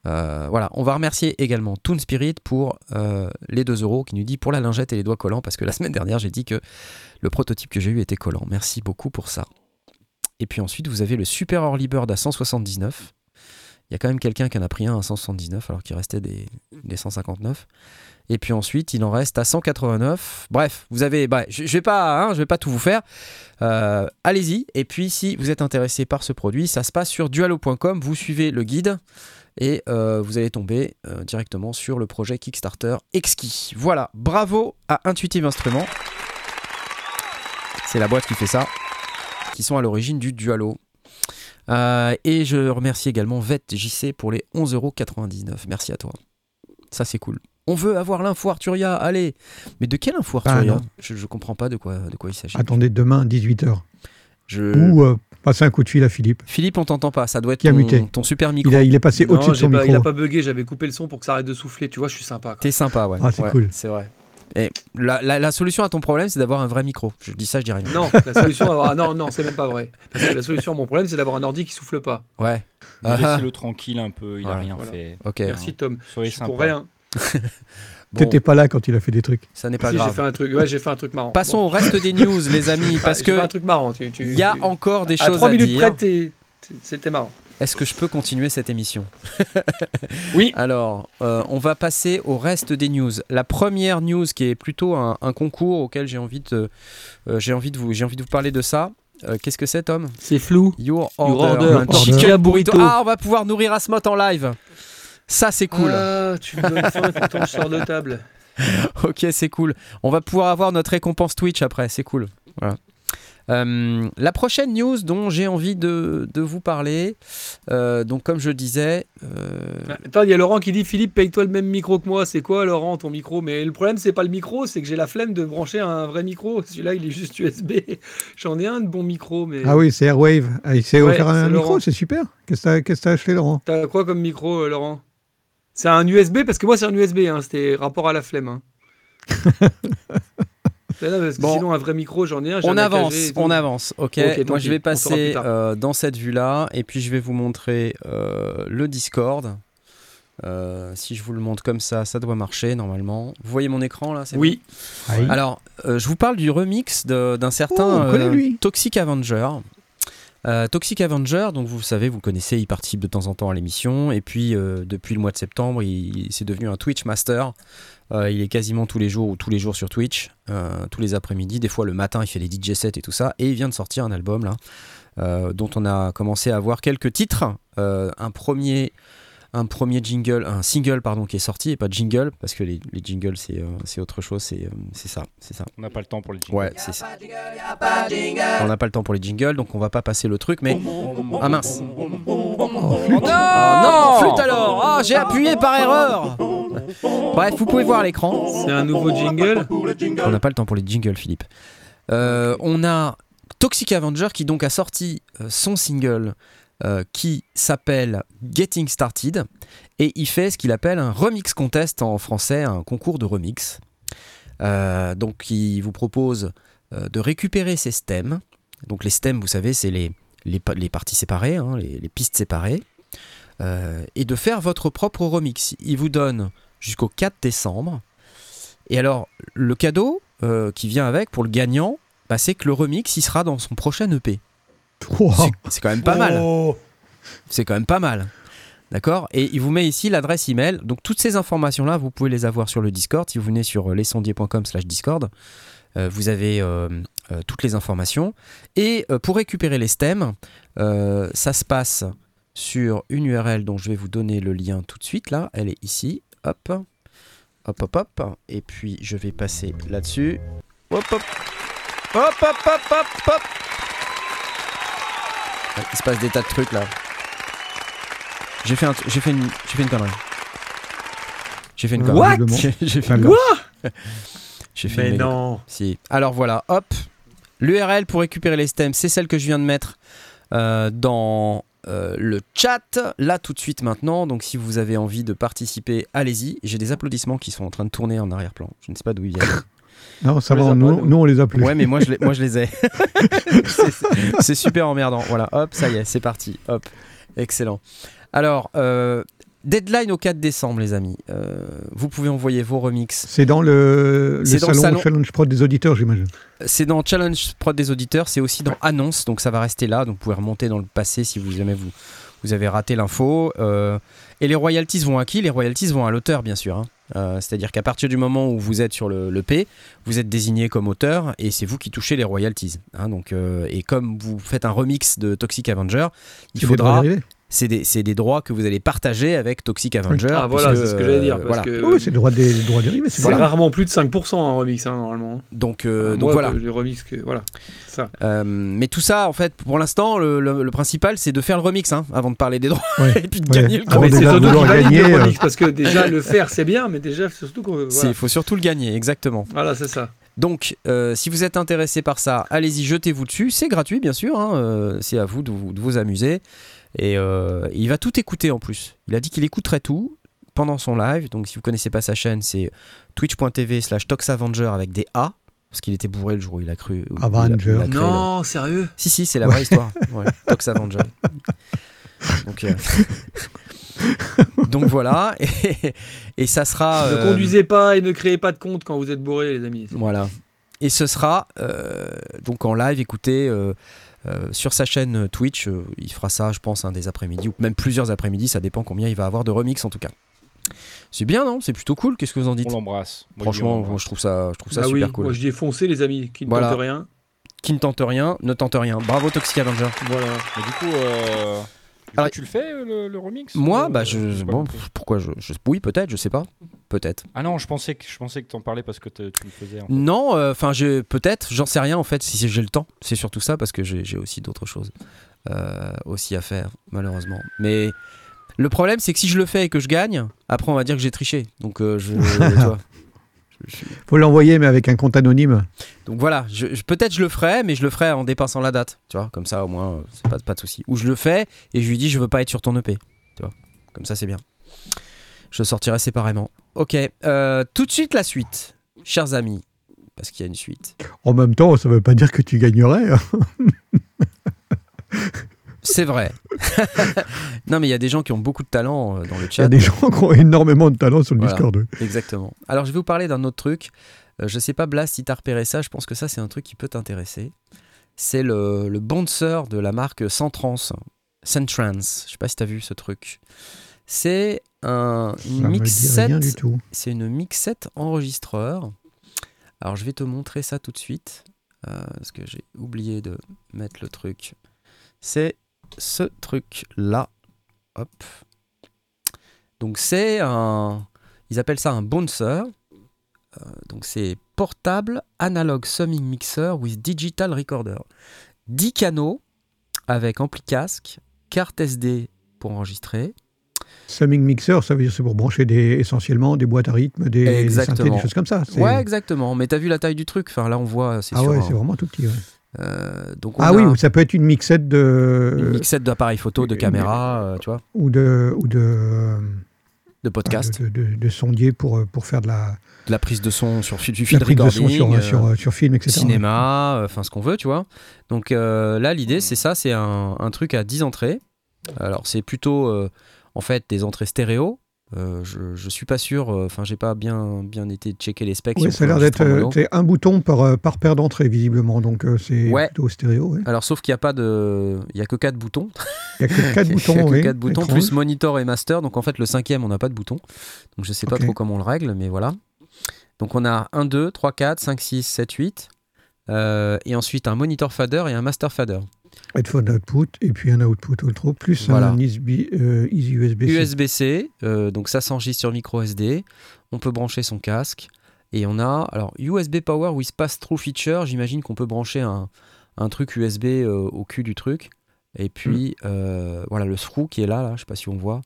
S1: Euh, voilà, on va remercier également Toon Spirit pour euh, les 2 euros qui nous dit pour la lingette et les doigts collants parce que la semaine dernière j'ai dit que le prototype que j'ai eu était collant. Merci beaucoup pour ça. Et puis ensuite vous avez le Super Early Bird à 179. Il y a quand même quelqu'un qui en a pris un à 179 alors qu'il restait des, des 159. Et puis ensuite il en reste à 189. Bref, vous avez, bah, je, je vais pas, hein, vais pas tout vous faire. Euh, Allez-y. Et puis si vous êtes intéressé par ce produit, ça se passe sur dualo.com. Vous suivez le guide et euh, vous allez tomber euh, directement sur le projet Kickstarter Exquis. Voilà, bravo à Intuitive Instruments. C'est la boîte qui fait ça, qui sont à l'origine du Dualo. Euh, et je remercie également VetJC pour les 11,99€. Merci à toi. Ça, c'est cool. On veut avoir l'info Arturia, allez Mais de quelle info
S2: Ah,
S1: Arturia je, je comprends pas de quoi, de quoi il s'agit.
S2: Attendez demain 18h.
S1: Je-
S2: Ou euh, passez un coup de fil à Philippe.
S1: Philippe, on t'entend pas, ça doit être
S2: Qui a
S1: ton,
S2: muté.
S1: ton super micro.
S2: Il, a- il est passé au-dessus de son
S3: pas- il a
S2: micro.
S3: pas bugué, j'avais coupé le son pour que ça arrête de souffler. Tu vois, je suis sympa. quoi.
S1: T'es sympa, ouais.
S2: Ah, c'est
S1: Ouais,
S2: cool.
S1: C'est vrai. Et la, la- la solution à ton problème, c'est d'avoir un vrai micro. Je dis ça, je dis rien.
S3: Non, la solution, à avoir- non, non, c'est même pas vrai. Parce que la solution à mon problème, c'est d'avoir un ordi qui souffle pas.
S1: Ouais. Ah, ah.
S4: Laissez-le tranquille un peu, il a
S1: Ouais,
S4: rien
S3: voilà.
S4: fait.
S1: Ok.
S3: Merci Tom.
S4: Soyez
S3: suis pour
S4: sympa.
S3: rien.
S1: Bon,
S2: T'étais pas là quand il a fait des trucs.
S1: ça n'est pas
S3: Si, j'ai
S1: grave.
S3: fait un truc. Ouais, j'ai fait un truc marrant.
S1: Passons
S3: Bon.
S1: au reste des news, les amis,
S3: Ah,
S1: parce
S3: j'ai fait
S1: que
S3: un truc marrant. Tu, tu-
S1: il y a
S3: tu-
S1: encore des
S3: à
S1: choses
S3: 3
S1: à dire.
S3: près, c'était marrant.
S1: Est-ce que je peux continuer cette émission
S3: Oui.
S1: Alors, euh, on va passer au reste des news. La première news, qui est plutôt un, un concours auquel j'ai envie de, euh, j'ai envie de vous, j'ai envie de vous parler de ça. Euh, Qu'est-ce que c'est, Tom?
S3: C'est flou.
S1: Your
S3: Your
S1: Order,
S3: Order,
S1: un
S2: Order.
S1: chicken burrito.
S3: Burrito.
S1: Ah, on va pouvoir nourrir Asmot en live. Ça, c'est cool.
S3: Ah, tu me donnes faim quand sort de table.
S1: Ok, c'est cool. On va pouvoir avoir notre récompense Twitch après, c'est cool. Voilà. Euh, la prochaine news dont j'ai envie de, de vous parler, euh, donc comme je disais, euh,
S3: Attends, il y a Laurent qui dit Philippe, paye-toi le même micro que moi. C'est quoi, Laurent, ton micro? Mais le problème, c'est pas le micro, c'est que j'ai la flemme de brancher un vrai micro. Celui-là, il est juste USB. J'en ai un de bon micro, mais.
S2: Ah oui, c'est Airwave. Ah, il s'est
S3: Ouais,
S2: offert un micro,
S3: Laurent.
S2: c'est super. Qu'est-ce que t'as- qu'est-ce que t'as acheté, Laurent?
S3: T'as quoi comme micro, euh, Laurent? C'est un USB Parce que moi, c'est un USB. Hein. C'était rapport à la flemme. hein. Mais non, parce que
S1: Bon.
S3: sinon, un vrai micro, j'en ai un.
S1: on
S3: un
S1: avance, on avance. Ok, moi je vais passer euh, dans cette vue-là et puis je vais vous montrer euh, le Discord. Euh, si je vous le montre comme ça, ça doit marcher normalement. Vous voyez mon écran là
S3: Oui.
S1: Alors, euh, je vous parle du remix d'un certain
S2: Oh.
S1: Toxic Avenger. Euh, Toxic Avenger, donc vous savez, vous connaissez, il participe de temps en temps à l'émission. Et puis, euh, depuis le mois de septembre, il, s'est devenu un Twitch Master. Euh, il est quasiment tous les jours ou tous les jours sur Twitch, tous les après-midi. Des fois, le matin, il fait des DJ sets et tout ça. Et il vient de sortir un album là, dont on a commencé à voir quelques titres. Un premier. Un premier jingle, un single pardon qui est sorti et pas de jingle parce que les, les jingles c'est euh, c'est autre chose, c'est euh, c'est ça, c'est ça.
S4: On n'a pas le temps pour les jingles.
S1: Ouais, c'est ça. On n'a pas le temps pour les jingles, donc on va pas passer le truc, mais. Ah mince Oh non Flûte alors Ah, j'ai appuyé par erreur Bref, vous pouvez voir à l'écran.
S3: C'est un nouveau jingle.
S1: On n'a pas le temps pour les jingles, Philippe. Euh, on a Toxic Avenger qui donc a sorti euh, son single euh, qui s'appelle Getting Started et il fait ce qu'il appelle un remix contest en français, un concours de remix. Euh, donc il vous propose euh, de récupérer ces stems. Donc les stems, vous savez, c'est les, les, pa- les parties séparées, hein, les, pistes séparées, et de faire votre propre remix. Il vous donne jusqu'au 4 décembre. Et alors, le cadeau qui vient avec pour le gagnant, bah, c'est que le remix, il sera dans son prochain EP.
S2: Wow.
S1: C'est- quand même pas mal.
S3: Oh.
S1: C'est quand même pas mal. D'accord? Et il vous met ici l'adresse email. Donc toutes ces informations-là, vous pouvez les avoir sur le Discord. Si vous venez sur euh, lesondiers.com slash Discord, euh, vous avez euh, euh, toutes les informations. Et pour récupérer les stems, ça se passe sur une URL dont je vais vous donner le lien tout de suite. Là, elle est ici. Hop. Hop, hop, hop. Et puis je vais passer là-dessus. Hop, hop. Hop, hop, hop, hop, hop. Il se passe des tas de trucs là. J'ai fait, un, j'ai fait, une, j'ai fait une connerie. J'ai fait une connerie.
S2: What
S1: J'ai j'ai fait une connerie. J'ai fait
S3: Mais
S1: une
S3: non.
S1: Si. Alors voilà, hop. L'URL pour récupérer les stems, c'est celle que je viens de mettre euh, dans euh, le chat, là tout de suite maintenant. Donc si vous avez envie de participer, allez-y. J'ai des applaudissements qui sont en train de tourner en arrière-plan. Je ne sais pas d'où ils viennent.
S2: Non, ça va, nous, nous, on les a plus.
S1: Ouais, mais moi je les, moi, je les ai. c'est super emmerdant. Voilà, hop, ça y est, c'est parti. Hop, excellent. Alors, euh, Deadline au 4 décembre, les amis. Euh, vous pouvez envoyer vos remixes.
S2: C'est dans le, salon, Challenge Prod des auditeurs, j'imagine.
S1: C'est dans Challenge Prod des auditeurs, c'est aussi dans Annonce, donc ça va rester là. Donc vous pouvez remonter dans le passé si vous jamais vous, vous avez raté l'info. Euh, et les royalties vont à qui? Les royalties vont à l'auteur, bien sûr. Hein. Euh, c'est-à-dire qu'à partir du moment où vous êtes sur le, P, vous êtes désigné comme auteur et c'est vous qui touchez les royalties. Hein. donc, et comme vous faites un remix de Toxic Avenger, il faudra c'est des, des, droits que vous allez partager avec Toxic Avenger.
S3: Ah voilà, c'est ce que j'allais dire.
S2: Euh, que, oui, c'est le droit des, droits dérivés.
S3: C'est rarement plus de 5% en remix, hein, normalement.
S1: Donc, euh, donc voilà.
S3: Le remix, que, voilà. Ça.
S1: Euh, mais tout ça, en fait, pour l'instant, le, le, principal, c'est de faire le remix, hein, avant de parler des droits et puis de gagner le
S3: ah, C'est surtout le remix, parce que déjà, le faire, c'est bien, mais déjà, surtout
S1: Il faut surtout le gagner, exactement.
S3: Voilà, c'est ça.
S1: Donc, si vous êtes intéressé par ça, allez-y, jetez-vous dessus. C'est gratuit, bien sûr. Hein, c'est à vous de vous, de vous amuser. Et euh, il va tout écouter en plus. Il a dit qu'il écouterait tout pendant son live. Donc si vous connaissez pas sa chaîne, c'est twitch.tv slash toxavenger avec des A. Parce qu'il était bourré le jour où il a cru.
S2: Avenger.
S3: non, sérieux?
S1: Si, si, c'est la vraie histoire. Tox Avenger. Donc, euh, Donc voilà. Et, ça sera.
S3: Ne euh, conduisez pas et ne créez pas de compte quand vous êtes bourré, les amis.
S1: Voilà. Et ce sera donc en live, écoutez. Euh, sur sa chaîne Twitch, euh, il fera ça, je pense, un des après-midi, ou même plusieurs après-midi, ça dépend combien il va avoir de remix en tout cas. C'est bien, non? C'est plutôt cool. Qu'est-ce que vous en dites?
S4: On l'embrasse.
S1: Franchement, je trouve ça, je trouve ça bah super cool.
S3: Moi, je dis foncez, les amis, qui ne tentent rien.
S1: Qui ne tente rien, ne tente rien. Bravo Toxic Avenger.
S3: Voilà.
S4: du coup, euh, alors, tu le fais le, remix
S1: Moi, bah je, bon, pourquoi je, oui peut-être, je sais pas, peut-être.
S4: Ah non, je pensais que je pensais que t'en parlais parce que tu le faisais.
S1: Non, euh, enfin peut-être, j'en sais rien en fait si j'ai le temps. C'est surtout ça parce que j'ai aussi d'autres choses euh, aussi à faire malheureusement. Mais le problème c'est que si je le fais et que je gagne, après on va dire que j'ai triché. Donc euh, je,
S2: faut l'envoyer, mais avec un compte anonyme.
S1: Donc voilà, je, peut-être je le ferai, mais je le ferai en dépassant la date. Tu vois, comme ça au moins, c'est pas, pas de souci. Ou je le fais et je lui dis, je veux pas être sur ton EP. Tu vois, comme ça c'est bien. Je sortirai séparément. Ok, euh, tout de suite la suite, chers amis, parce qu'il y a une suite.
S2: En même temps, ça veut pas dire que tu gagnerais.
S1: C'est vrai. non, mais il y a des gens qui ont beaucoup de talent euh, dans le chat.
S2: Il y a des gens qui ont énormément de talent sur le Discord.
S1: Exactement. Alors, je vais vous parler d'un autre truc. Euh, je sais pas, Blast, si tu as repéré ça, je pense que ça, c'est un truc qui peut t'intéresser. C'est le, le bouncer de la marque Centrans. Centrans. Je sais pas si tu as vu ce truc. C'est un mixette. C'est une mixette enregistreur. Alors, je vais te montrer ça tout de suite. Euh, parce que j'ai oublié de mettre le truc. C'est ce truc-là. Hop. Donc c'est un... Ils appellent ça un bouncer. Euh, donc c'est portable analog summing mixer with digital recorder. 10 canaux avec ampli casque, carte SD pour enregistrer.
S2: Summing mixer, ça veut dire c'est pour brancher des, essentiellement des boîtes à rythme, des, des synthés, des choses comme ça.
S1: Ouais, exactement. Mais t'as vu la taille du truc? Enfin là on voit.
S2: Ah ouais, c'est vraiment tout petit. Ouais.
S1: Euh, donc
S2: ah oui, ça peut être une mixette de.
S1: Une mixette d'appareil photo, de caméra, euh, tu vois.
S2: Ou de. Ou de,
S1: de podcast.
S2: De, de, sondier pour, pour faire de la.
S1: De la prise de son sur du film
S2: de son sur, euh, sur, sur, film, etc.
S1: Cinéma, enfin ce qu'on veut, tu vois. Donc là, l'idée, c'est ça c'est un, un, truc à 10 entrées. Alors, c'est plutôt en fait des entrées stéréo. Euh, je, je suis pas sûr, euh, enfin j'ai pas bien, bien été checker les specs.
S2: Oui, ça a l'air d'être euh, un bouton par, par paire d'entrée visiblement, donc c'est plutôt stéréo.
S1: Alors sauf qu'il n'y a pas de, il y a que 4 boutons.
S2: Il y a que 4 boutons,
S1: que 4 boutons plus monitor et master, donc en fait le cinquième on n'a pas de bouton, donc je sais pas trop comment on le règle, mais voilà. Donc on a 1, 2, 3, 4, 5, 6, 7, 8, et ensuite un monitor fader et un master fader.
S2: Headphone output et puis un output autre plus un USB, euh, USB-C.
S1: USB-C, euh, donc ça s'enregistre sur micro SD. On peut brancher son casque. Et on a, alors USB Power with Pass-Through Feature, j'imagine qu'on peut brancher un, un truc USB euh, au cul du truc. Et puis mm. voilà le screw qui est là, là, je sais pas si on voit.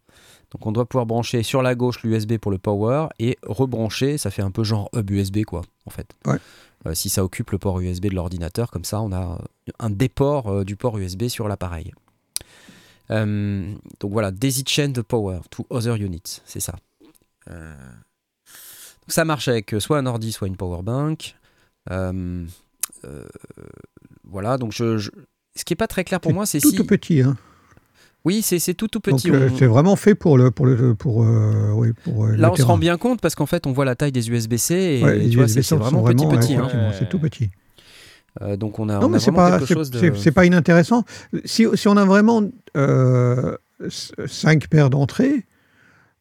S1: Donc on doit pouvoir brancher sur la gauche l'USB pour le power et rebrancher, ça fait un peu genre hub USB quoi, en fait.
S2: Ouais.
S1: Euh, si ça occupe le port USB de l'ordinateur, comme ça on a un déport euh, du port USB sur l'appareil. Euh, donc voilà, Daisy Chain the Power to Other Units, c'est ça. Ça marche avec soit un ordi, soit une powerbank. Euh, voilà, donc je, ce qui est pas très clair pour moi, c'est
S2: tout,
S1: si.
S2: tout petit. Hein.
S1: Oui, c'est tout tout petit.
S2: C'est vraiment fait pour le pour le pour, oui, pour
S1: Là, on se rend bien compte parce qu'en fait, on voit la taille des USB-C et tu vois, c'est vraiment petit petit. Hein.
S2: C'est tout petit.
S1: Euh, donc on a,
S2: non,
S1: on a
S2: c'est
S1: pas,
S2: quelque chose de... C'est pas inintéressant. Si, si, on a vraiment euh, cinq paires d'entrées,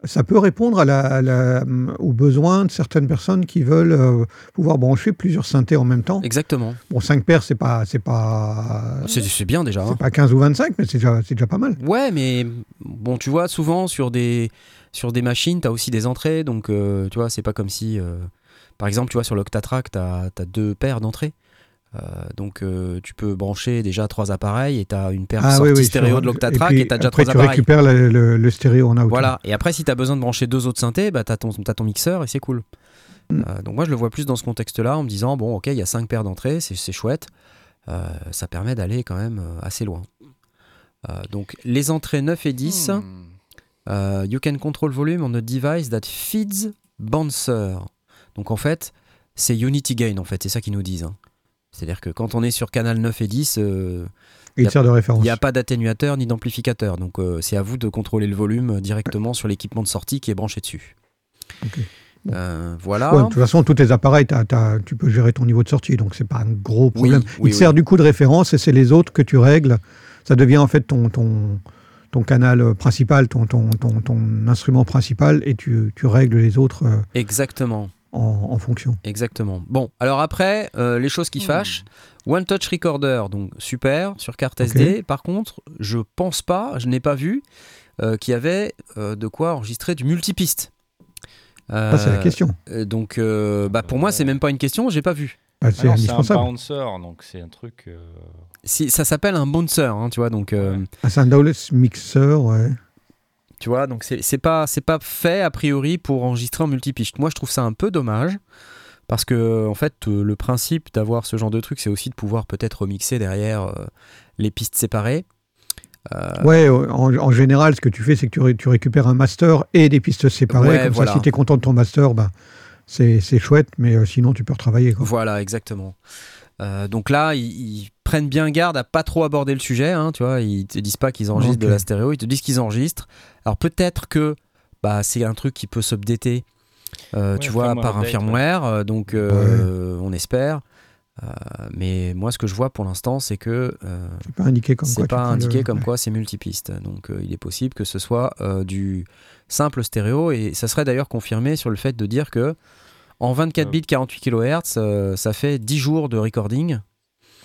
S2: ça peut répondre à la, la, aux besoins de certaines personnes qui veulent euh, pouvoir brancher plusieurs synthés en même temps.
S1: Exactement.
S2: Bon, 5 paires, c'est pas. C'est pas
S1: c'est bien déjà.
S2: C'est
S1: hein.
S2: pas 15 ou 25, mais c'est déjà, déjà pas mal.
S1: Ouais, mais bon, tu vois, souvent sur des, sur des machines, tu as aussi des entrées. Donc, euh, tu vois, c'est pas comme si. Euh, par exemple, tu vois, sur l'Octatrack, tu as, as, deux paires d'entrées. Euh, donc euh, tu peux brancher déjà trois appareils et tu as une paire
S2: ah,
S1: sortie
S2: oui, oui,
S1: stéréo de l'Octatrack et, tu as déjà
S2: après,
S1: trois
S2: tu
S1: appareils.
S2: Tu récupères le, le, le, stéréo en out.
S1: Voilà, et après si tu as besoin de brancher deux autres synthés, bah, tu as, as, ton mixeur et c'est cool. Mm. Euh, donc moi je le vois plus dans ce contexte-là en me disant, bon ok, il y a cinq paires d'entrées, c'est chouette, euh, ça permet d'aller quand même assez loin. Euh, donc les entrées 9 et 10, hmm. you can control volume on a device that feeds bouncer. Donc en fait, c'est Unity Gain en fait, c'est ça qu'ils nous disent. Hein. C'est-à-dire que quand on est sur canal 9 et 10, euh,
S2: il n'y
S1: a, a, pas d'atténuateur ni d'amplificateur. Donc euh, c'est à vous de contrôler le volume directement sur l'équipement de sortie qui est branché dessus.
S2: Okay. Bon.
S1: Euh, voilà.
S2: Ouais, de toute façon, tous tes appareils, t as, t as, tu peux gérer ton niveau de sortie, donc c'est pas un gros problème.
S1: Oui, oui,
S2: il te sert du coup de référence et c'est les autres que tu règles. Ça devient en fait ton, ton, ton canal principal, ton, ton, ton, ton instrument principal, et tu, tu règles les autres. euh,
S1: Exactement.
S2: En, en, fonction.
S1: Exactement. Bon, alors après, euh, les choses qui fâchent. One Touch Recorder, donc super, sur carte. SD. Par contre, je pense pas, je n'ai pas vu euh, qu'il y avait euh, de quoi enregistrer du multipiste.
S2: Ça, c'est la question.
S1: donc, euh, bah, pour moi, c'est même pas une question, j'ai pas vu.
S2: Bah, c'est
S4: un
S2: indispensable.
S4: bouncer, donc c'est un truc. euh,
S1: Si, ça s'appelle un bouncer, hein, tu vois, donc... euh,
S2: Ah, c'est un Dowless Mixer, ouais.
S1: Tu vois, donc c'est pas, c'est pas fait a priori pour enregistrer en multipiste. Moi, je trouve ça un peu dommage. Parce que, en fait, euh, le principe d'avoir ce genre de truc, c'est aussi de pouvoir peut-être remixer derrière euh, les pistes séparées. Euh,
S2: Ouais, en, en général, ce que tu fais, c'est que tu, ré- tu récupères un master et des pistes séparées.
S1: Ouais,
S2: comme
S1: voilà.
S2: ça, si tu es content de ton master, bah, c'est c'est chouette, mais euh, sinon, tu peux retravailler. Quoi.
S1: Voilà, exactement. Euh, donc là, ils, ils prennent bien garde à pas trop aborder le sujet. Hein, tu vois, ils te disent pas qu'ils enregistrent de la stéréo, ils te disent qu'ils enregistrent. Alors peut-être que bah, c'est un truc qui peut s'updater, euh,
S4: Ouais,
S1: tu vois, par un
S4: update,
S1: firmware. euh, Donc euh, on espère. Mais moi, ce que je vois pour l'instant, c'est que
S2: C'est pas indiqué comme quoi.
S1: pas indiqué
S2: le-
S1: comme quoi c'est multipiste. Donc il est possible que ce soit du simple stéréo et ça serait d'ailleurs confirmé sur le fait de dire que en 24
S4: Euh.
S1: bits 48 kHz, euh, ça fait 10 jours de recording.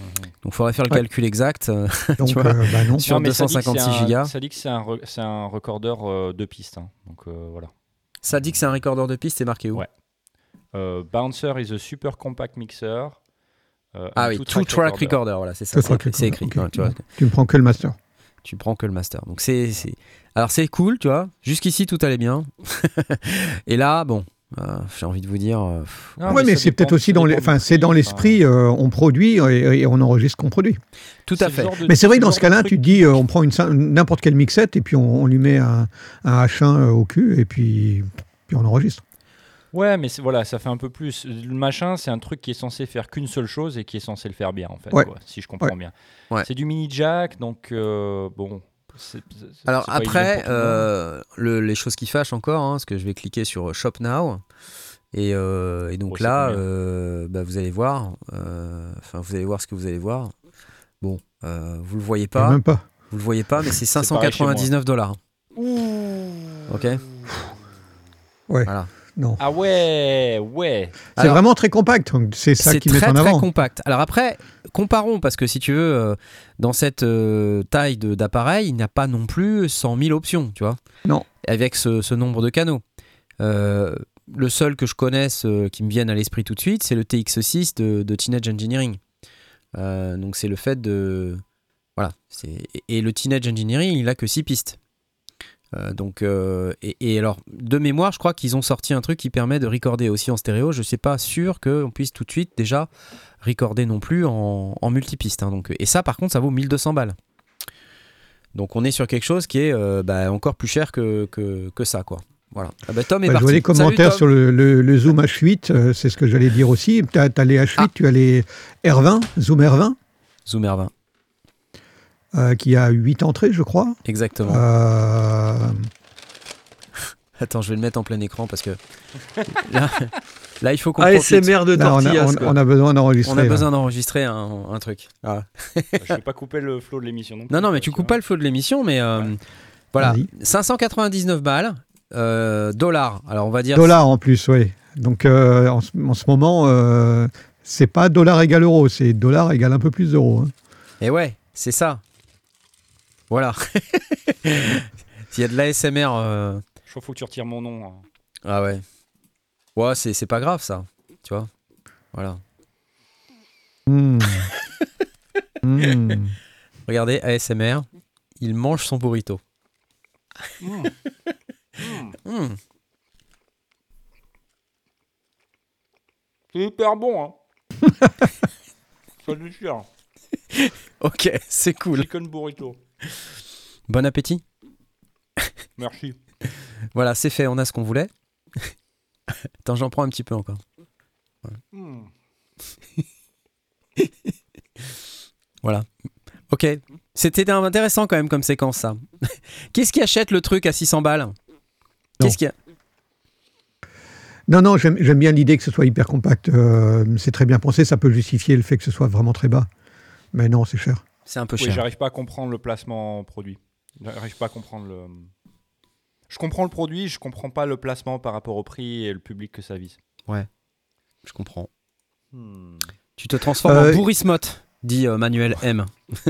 S4: mhm.
S1: Donc il faudrait faire le
S2: Ouais.
S1: calcul exact. euh,
S2: Donc,
S1: vois.
S2: euh, bah non.
S1: Sur
S4: Non, mais ça dit que
S1: 256
S4: c'est un-
S1: gigas.
S4: Ça dit que c'est un, re- c'est un recordeur euh, de piste. hein. Donc euh, voilà.
S1: ça dit que c'est un recorder de piste, c'est marqué où?
S4: Ouais. Euh, Bouncer is a super compact mixer. euh,
S1: Ah oui,
S4: two track
S1: track
S4: recorder.
S1: recorder, voilà, c'est ça. C'est
S2: track
S1: écrit. c'est
S2: recorder,
S1: écrit,
S2: ok.
S1: ouais, tu vois.
S2: Tu ne prends que le master.
S1: Tu prends que le master. Donc c'est, c'est- alors c'est cool, tu vois. Jusqu'ici tout allait bien. Et là, bon, euh, j'ai envie de vous dire. euh,
S2: ouais, mais c'est peut-être aussi dans enfin, c'est dans l'esprit, euh, on produit et, et on enregistre ce qu'on produit.
S1: tout à fait.
S2: Mais c'est vrai que dans ce cas-là,
S4: truc-
S2: tu te dis, euh, on prend n'importe quelle mixette et puis on, on lui met un, un H1 euh, au cul et puis, puis on enregistre.
S4: Ouais, mais c'est- voilà, ça fait un peu plus. Le machin, c'est un truc qui est censé faire qu'une seule chose et qui est censé le faire bien, en fait,
S2: Ouais.
S4: quoi, si je comprends
S2: Ouais.
S4: bien.
S1: Ouais.
S4: C'est du mini jack, donc euh, bon. C'est- c'est-
S1: Alors après, euh, le- les choses qui fâchent encore, hein, parce que je vais cliquer sur Shop Now. Et, euh, et donc
S4: Oh,
S1: là, euh, bah, vous allez voir. euh, Enfin, vous allez voir ce que vous allez voir. Bon, euh, vous le voyez pas.
S2: Même pas.
S1: Vous le voyez pas, mais c'est
S4: C'est pareil chez moi.
S1: 599 dollars. Ok.
S2: Ouais.
S1: Voilà.
S2: Non.
S4: Ah ouais, ouais.
S2: C'est vraiment très compact. donc C'est ça
S1: C'est
S2: qu'ils mettent
S1: très
S2: en
S1: très
S2: avant.
S1: compact. Alors après, comparons parce que si tu veux, euh, dans cette euh, taille de- d'appareil, il n'y a pas non plus 100 000 options, tu vois.
S2: Non.
S1: Avec ce, ce nombre de canaux. Euh, le seul que je connaisse euh, qui me vienne à l'esprit tout de suite, c'est le TX6 de, de Teenage Engineering. Euh, donc c'est le fait de voilà. c'est- Et, et le Teenage Engineering, il a que 6 pistes. Euh, donc euh, et, et alors de mémoire, je crois qu'ils ont sorti un truc qui permet de recorder aussi en stéréo. Je suis pas sûr qu'on puisse tout de suite déjà recorder non plus en, en multipiste. hein. donc et ça, par contre, ça vaut 1200 balles. Donc on est sur quelque chose qui est euh, bah, encore plus cher que, que, que ça, quoi. Voilà. Ah bah, Tom est
S2: Bah, je
S1: parti.
S2: vois des commentaires
S1: Salut,
S2: sur le, le- le Zoom H8, euh, c'est ce que j'allais dire aussi. Tu as, les H8,
S1: Ah.
S2: tu as les R20, Zoom R20,
S1: Tom. Zoom R20.
S2: Euh, qui a 8 entrées, je crois.
S1: Exactement.
S2: Euh,
S1: Attends, je vais le mettre en plein écran parce que là, là, il faut qu'on
S3: Ah. ASMR de
S2: là, on, a,
S3: tortillas.
S2: on-
S3: quoi.
S2: on a besoin d'enregistrer.
S1: On a besoin d'enregistrer un, un truc. Ah.
S4: Je vais pas couper le flow de l'émission non plus,
S1: Non, non, mais tu coupes pas le flot de l'émission, mais euh, voilà.
S2: Vas-y.
S1: 599 balles, euh, dollars. Alors, on va dire.
S2: Dollars en plus, oui. Donc euh, en, ce- en ce moment, euh, c'est pas dollar égale euro, c'est dollar égale un peu plus d'euros. hein.
S1: Et ouais, c'est ça. Voilà. S'il y a de l'ASMR. Euh...
S4: Je crois qu'il faut que tu retires mon nom. hein.
S1: Ah ouais. Ouais, c'est c'est pas grave ça. Tu vois Voilà.
S2: Hmm. Hmm.
S1: Regardez, ASMR, il mange son burrito.
S4: Mm. Mm.
S1: Hmm.
S4: C'est hyper bon, hein. Ça déchire.
S1: Ok, c'est cool.
S4: Chicken burrito.
S1: Bon appétit.
S4: Merci.
S1: Voilà, c'est fait, on a ce qu'on voulait. Attends, j'en prends un petit peu encore.
S4: Mm.
S1: Voilà. Ok. C'était intéressant quand même comme séquence ça. Qu'est-ce qui achète le truc à 600 balles? Qu'est-ce qui a...
S2: Non, non, j'aime j'aime bien l'idée que ce soit hyper compact. euh, c'est très bien pensé, ça peut justifier le fait que ce soit vraiment très bas. Mais non, c'est cher.
S1: C'est un peu
S4: Oui,
S1: cher.
S4: j'arrive pas à comprendre le placement produit. J'arrive pas à comprendre le. Je comprends le produit, je comprends pas le placement par rapport au prix et le public que ça vise.
S1: Je comprends.
S4: Hmm.
S1: Tu te transformes
S2: Euh,
S1: en bourrismotte, dit euh, Manuel M.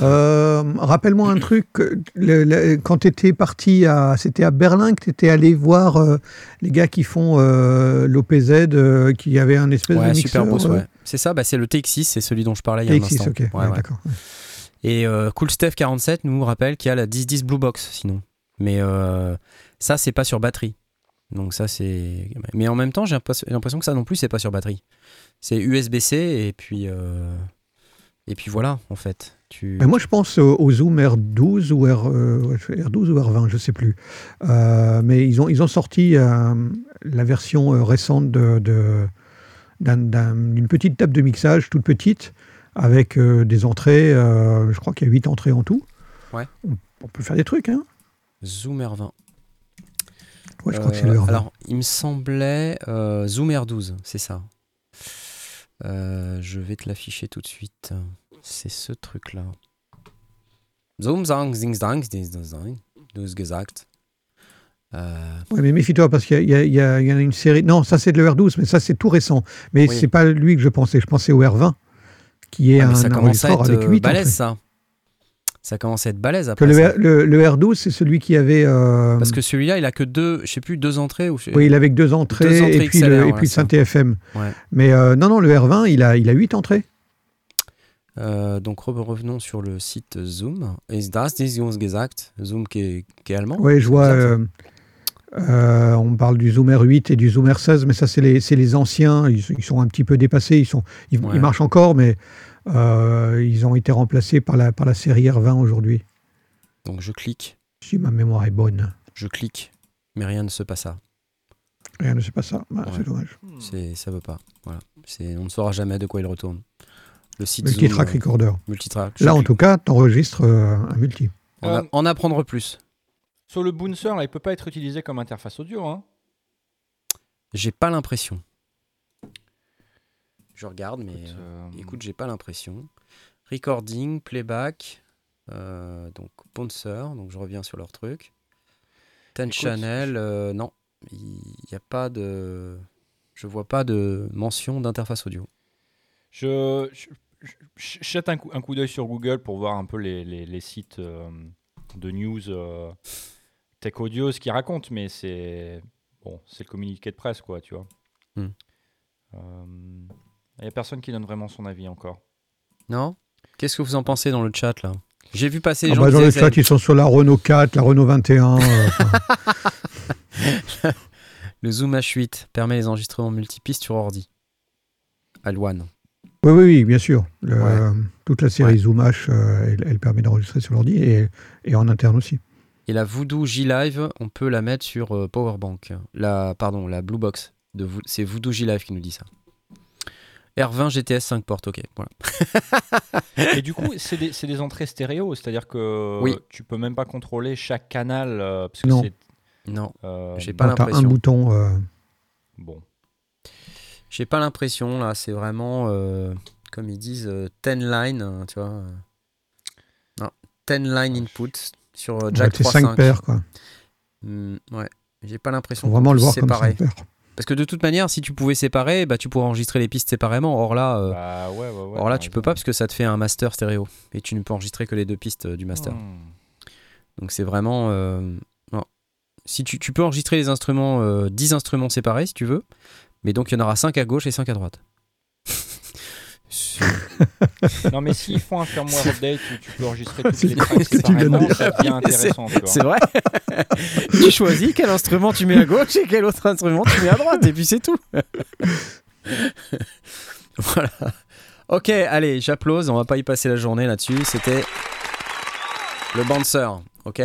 S2: Euh, Rappelle-moi un truc. le- le- quand tu étais parti à. C'était à Berlin que tu étais allé voir euh, les gars qui font euh, l'OPZ, euh, qui avait un espèce
S1: Ouais,
S2: de mixeur.
S1: super beau,
S2: euh,
S1: ouais. C'est ça, bah, c'est le TX6, c'est celui dont je parlais il y a un
S2: TX6,
S1: instant.
S2: ok.
S1: Ouais,
S2: ouais, d'accord.
S1: Et euh, Cool Steph 47 nous rappelle qu'il y a la 1010 Blue Box sinon. Mais euh, ça, c'est pas sur batterie. Donc ça, c'est. Mais en même temps, j'ai l'impression que ça non plus, c'est pas sur batterie. C'est USB-C et puis. euh, Et puis voilà, en fait. Tu...
S2: Mais moi, je pense au, Zoom R12 ou R, euh, R12 ou R20, je sais plus. Euh, mais ils ont, ils ont sorti euh, la version euh, récente de, de- d'un- d'un- d'une petite table de mixage toute petite avec euh, des entrées. euh, je crois qu'il y a 8 entrées en tout.
S1: Ouais.
S2: On, on peut faire des trucs, hein
S1: Zoom R20.
S2: Ouais, je crois que c'est
S1: Euh,
S2: le R20.
S1: Alors, il me semblait Zoom R12, c'est ça. Je vais te l'afficher tout de suite. C'est ce truc-là. Zoom, zang, zing, zang, zing, zang, zang, dus gesagt. Euh,
S2: Ouais, mais méfie-toi parce qu'il y, a- y y en une série. Non, ça c'est le R12, mais ça c'est tout récent. Mais
S1: Oui.
S2: c'est pas lui que je pensais. Je pensais au R20, qui est
S1: ah,
S2: un
S1: ça commence à être
S2: avec
S1: euh,
S2: 8
S1: balèze,
S2: entrées.
S1: ça. Ça commence à être balèze
S2: Que
S1: après.
S2: le,
S1: ça.
S2: R- le- le R12, c'est celui qui avait. euh,
S1: Parce que celui-là, il a que deux, je sais plus, deux entrées ou.
S2: Oui, il avait que deux entrées,
S1: Deux entrées
S2: et puis le,
S1: XLR,
S2: et puis le synthé FM.
S1: Ouais.
S2: Mais euh, non, non, le R20, il a, il a 8 entrées.
S1: Euh, donc re- revenons sur le site Zoom. Ist das? Zoom qui est, qui est allemand.
S2: Oui, je vois. Euh, euh, on parle du Zoom R8 et du Zoom R16, mais ça, c'est les, c'est les anciens. Ils, ils sont un petit peu dépassés. Ils, sont, ils,
S1: Ouais.
S2: ils marchent encore, mais euh, ils ont été remplacés par la, par la série R20 aujourd'hui.
S1: Donc je clique,
S2: Si ma mémoire est bonne.
S1: je clique, mais rien ne se passe. à.
S2: Rien ne sait pas ça. Ah,
S1: Ouais.
S2: C'est dommage.
S1: Ça veut pas. Voilà. On ne saura jamais de quoi il retourne. Le site Zoom,
S2: Multitrack
S1: euh,
S2: recorder.
S1: multitrack.
S2: Là, en tout cas, tu enregistres un multi.
S1: en, a-
S4: Euh,
S1: en apprendre plus.
S4: Sur le bouncer, là, il peut pas être utilisé comme interface audio. Hein.
S1: J'ai pas l'impression. Je regarde, mais
S4: Écoute,
S1: euh,
S4: euh,
S1: écoute, j'ai pas l'impression. Recording, playback, euh, donc Bouncer, donc je reviens sur leur truc. Ten
S4: Écoute,
S1: Channel, euh, non, il n'y a pas de. Je vois pas de mention d'interface audio.
S4: Je, je, je- je jette un coup, un coup d'œil sur Google pour voir un peu les, les- les sites de news tech audio, ce qu'ils racontent, mais c'est bon, c'est le communiqué de presse, quoi, tu vois. Il n'y a personne qui donne vraiment son avis encore.
S1: Non? Qu'est-ce que vous en pensez dans le chat là? J'ai vu passer les
S2: Ah
S1: gens
S2: bah,
S1: qui
S2: dans le chat, ils sont sur la Renault 4, la Renault 21. euh,
S1: Le Zoom H8 permet les enregistrements multipistes sur ordi. Alwan.
S2: oui, oui, oui, bien sûr. Le-
S1: Ouais.
S2: Toute la série
S1: Ouais.
S2: Zoom H, euh, elle, elle permet d'enregistrer sur l'ordi et, et en interne aussi.
S1: Et la Voodoo J Live, on peut la mettre sur euh, Powerbank. La, pardon, la Blue Box. De, c'est Voodoo J Live qui nous dit ça. R20 GTS 5 portes, ok. Voilà.
S4: et du coup, c'est des, des, entrées stéréo, c'est-à-dire que
S1: oui.
S4: tu peux même pas contrôler chaque canal. Euh, parce
S2: non.
S4: Que
S1: non,
S4: euh,
S1: j'ai pas l'impression.
S2: un bouton. Euh...
S4: Bon.
S1: J'ai pas l'impression, là, c'est vraiment, euh, comme ils disent, 10 line, tu vois. Non, 10 line input sur Jack
S2: ouais, 5 paires, quoi.
S1: Mmh, ouais, j'ai pas l'impression
S2: Faut vraiment le voir
S1: séparer.
S2: comme 5 paires.
S1: Parce que de toute manière, si tu pouvais séparer, bah, tu pourrais enregistrer les pistes séparément. Or là, euh,
S4: bah, ouais, ouais, ouais,
S1: or là tu peux pas parce que ça te fait un master stéréo. Et tu ne peux enregistrer que les deux pistes euh, du master.
S4: Hmm.
S1: Donc c'est vraiment... Euh, non. Si tu, tu, peux enregistrer les instruments, 10 instruments séparés si tu veux. Mais donc il y en aura 5 à gauche et 5 à droite.
S4: non mais s'ils font un firmware update où tu peux enregistrer toutes les tracks séparément, ça devient intéressant.
S1: C'est vrai. tu choisis quel instrument tu mets à gauche et quel autre instrument tu mets à droite et puis c'est tout. voilà. Ok, allez, j'applause. On va pas y passer la journée là-dessus. C'était le bouncer. Ok?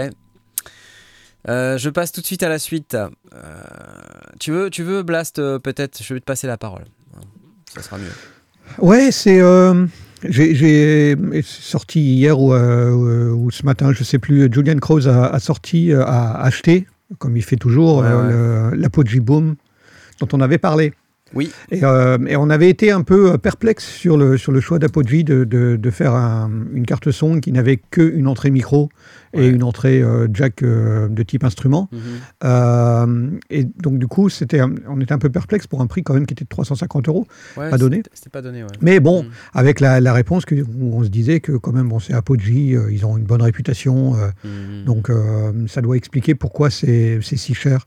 S1: Euh, je passe tout de suite à la suite. Euh, tu veux, tu veux Blast euh, peut-être Je vais te passer la parole. Ça sera mieux.
S2: Ouais, c'est. Euh, j'ai sorti hier ou, euh, ou, ce matin, je sais plus. Julian Krause a, a, sorti, a acheté, comme il fait toujours,
S1: ouais,
S2: euh,
S1: ouais.
S2: l'Apogee Boom dont on avait parlé.
S1: Oui.
S2: Et, euh, et, on avait été un peu perplexe sur le, sur le choix d'Apogee de, de, de, faire un, une carte son qui n'avait qu'une entrée micro et
S1: Ouais.
S2: une entrée euh, jack euh, de type instrument.
S1: Mhm.
S2: Euh, et donc du coup, c'était, on était un peu perplexe pour un prix quand même qui était de 350 euros.
S1: Ouais,
S2: Pas donné.
S1: c'était- C'était pas donné, ouais.
S2: Mais bon,
S1: Mhm.
S2: avec la, la réponse que, où on se disait que quand même, bon, c'est Apogee, euh, ils ont une bonne réputation, euh,
S1: Mhm.
S2: donc euh, ça doit expliquer pourquoi c'est c'est si cher.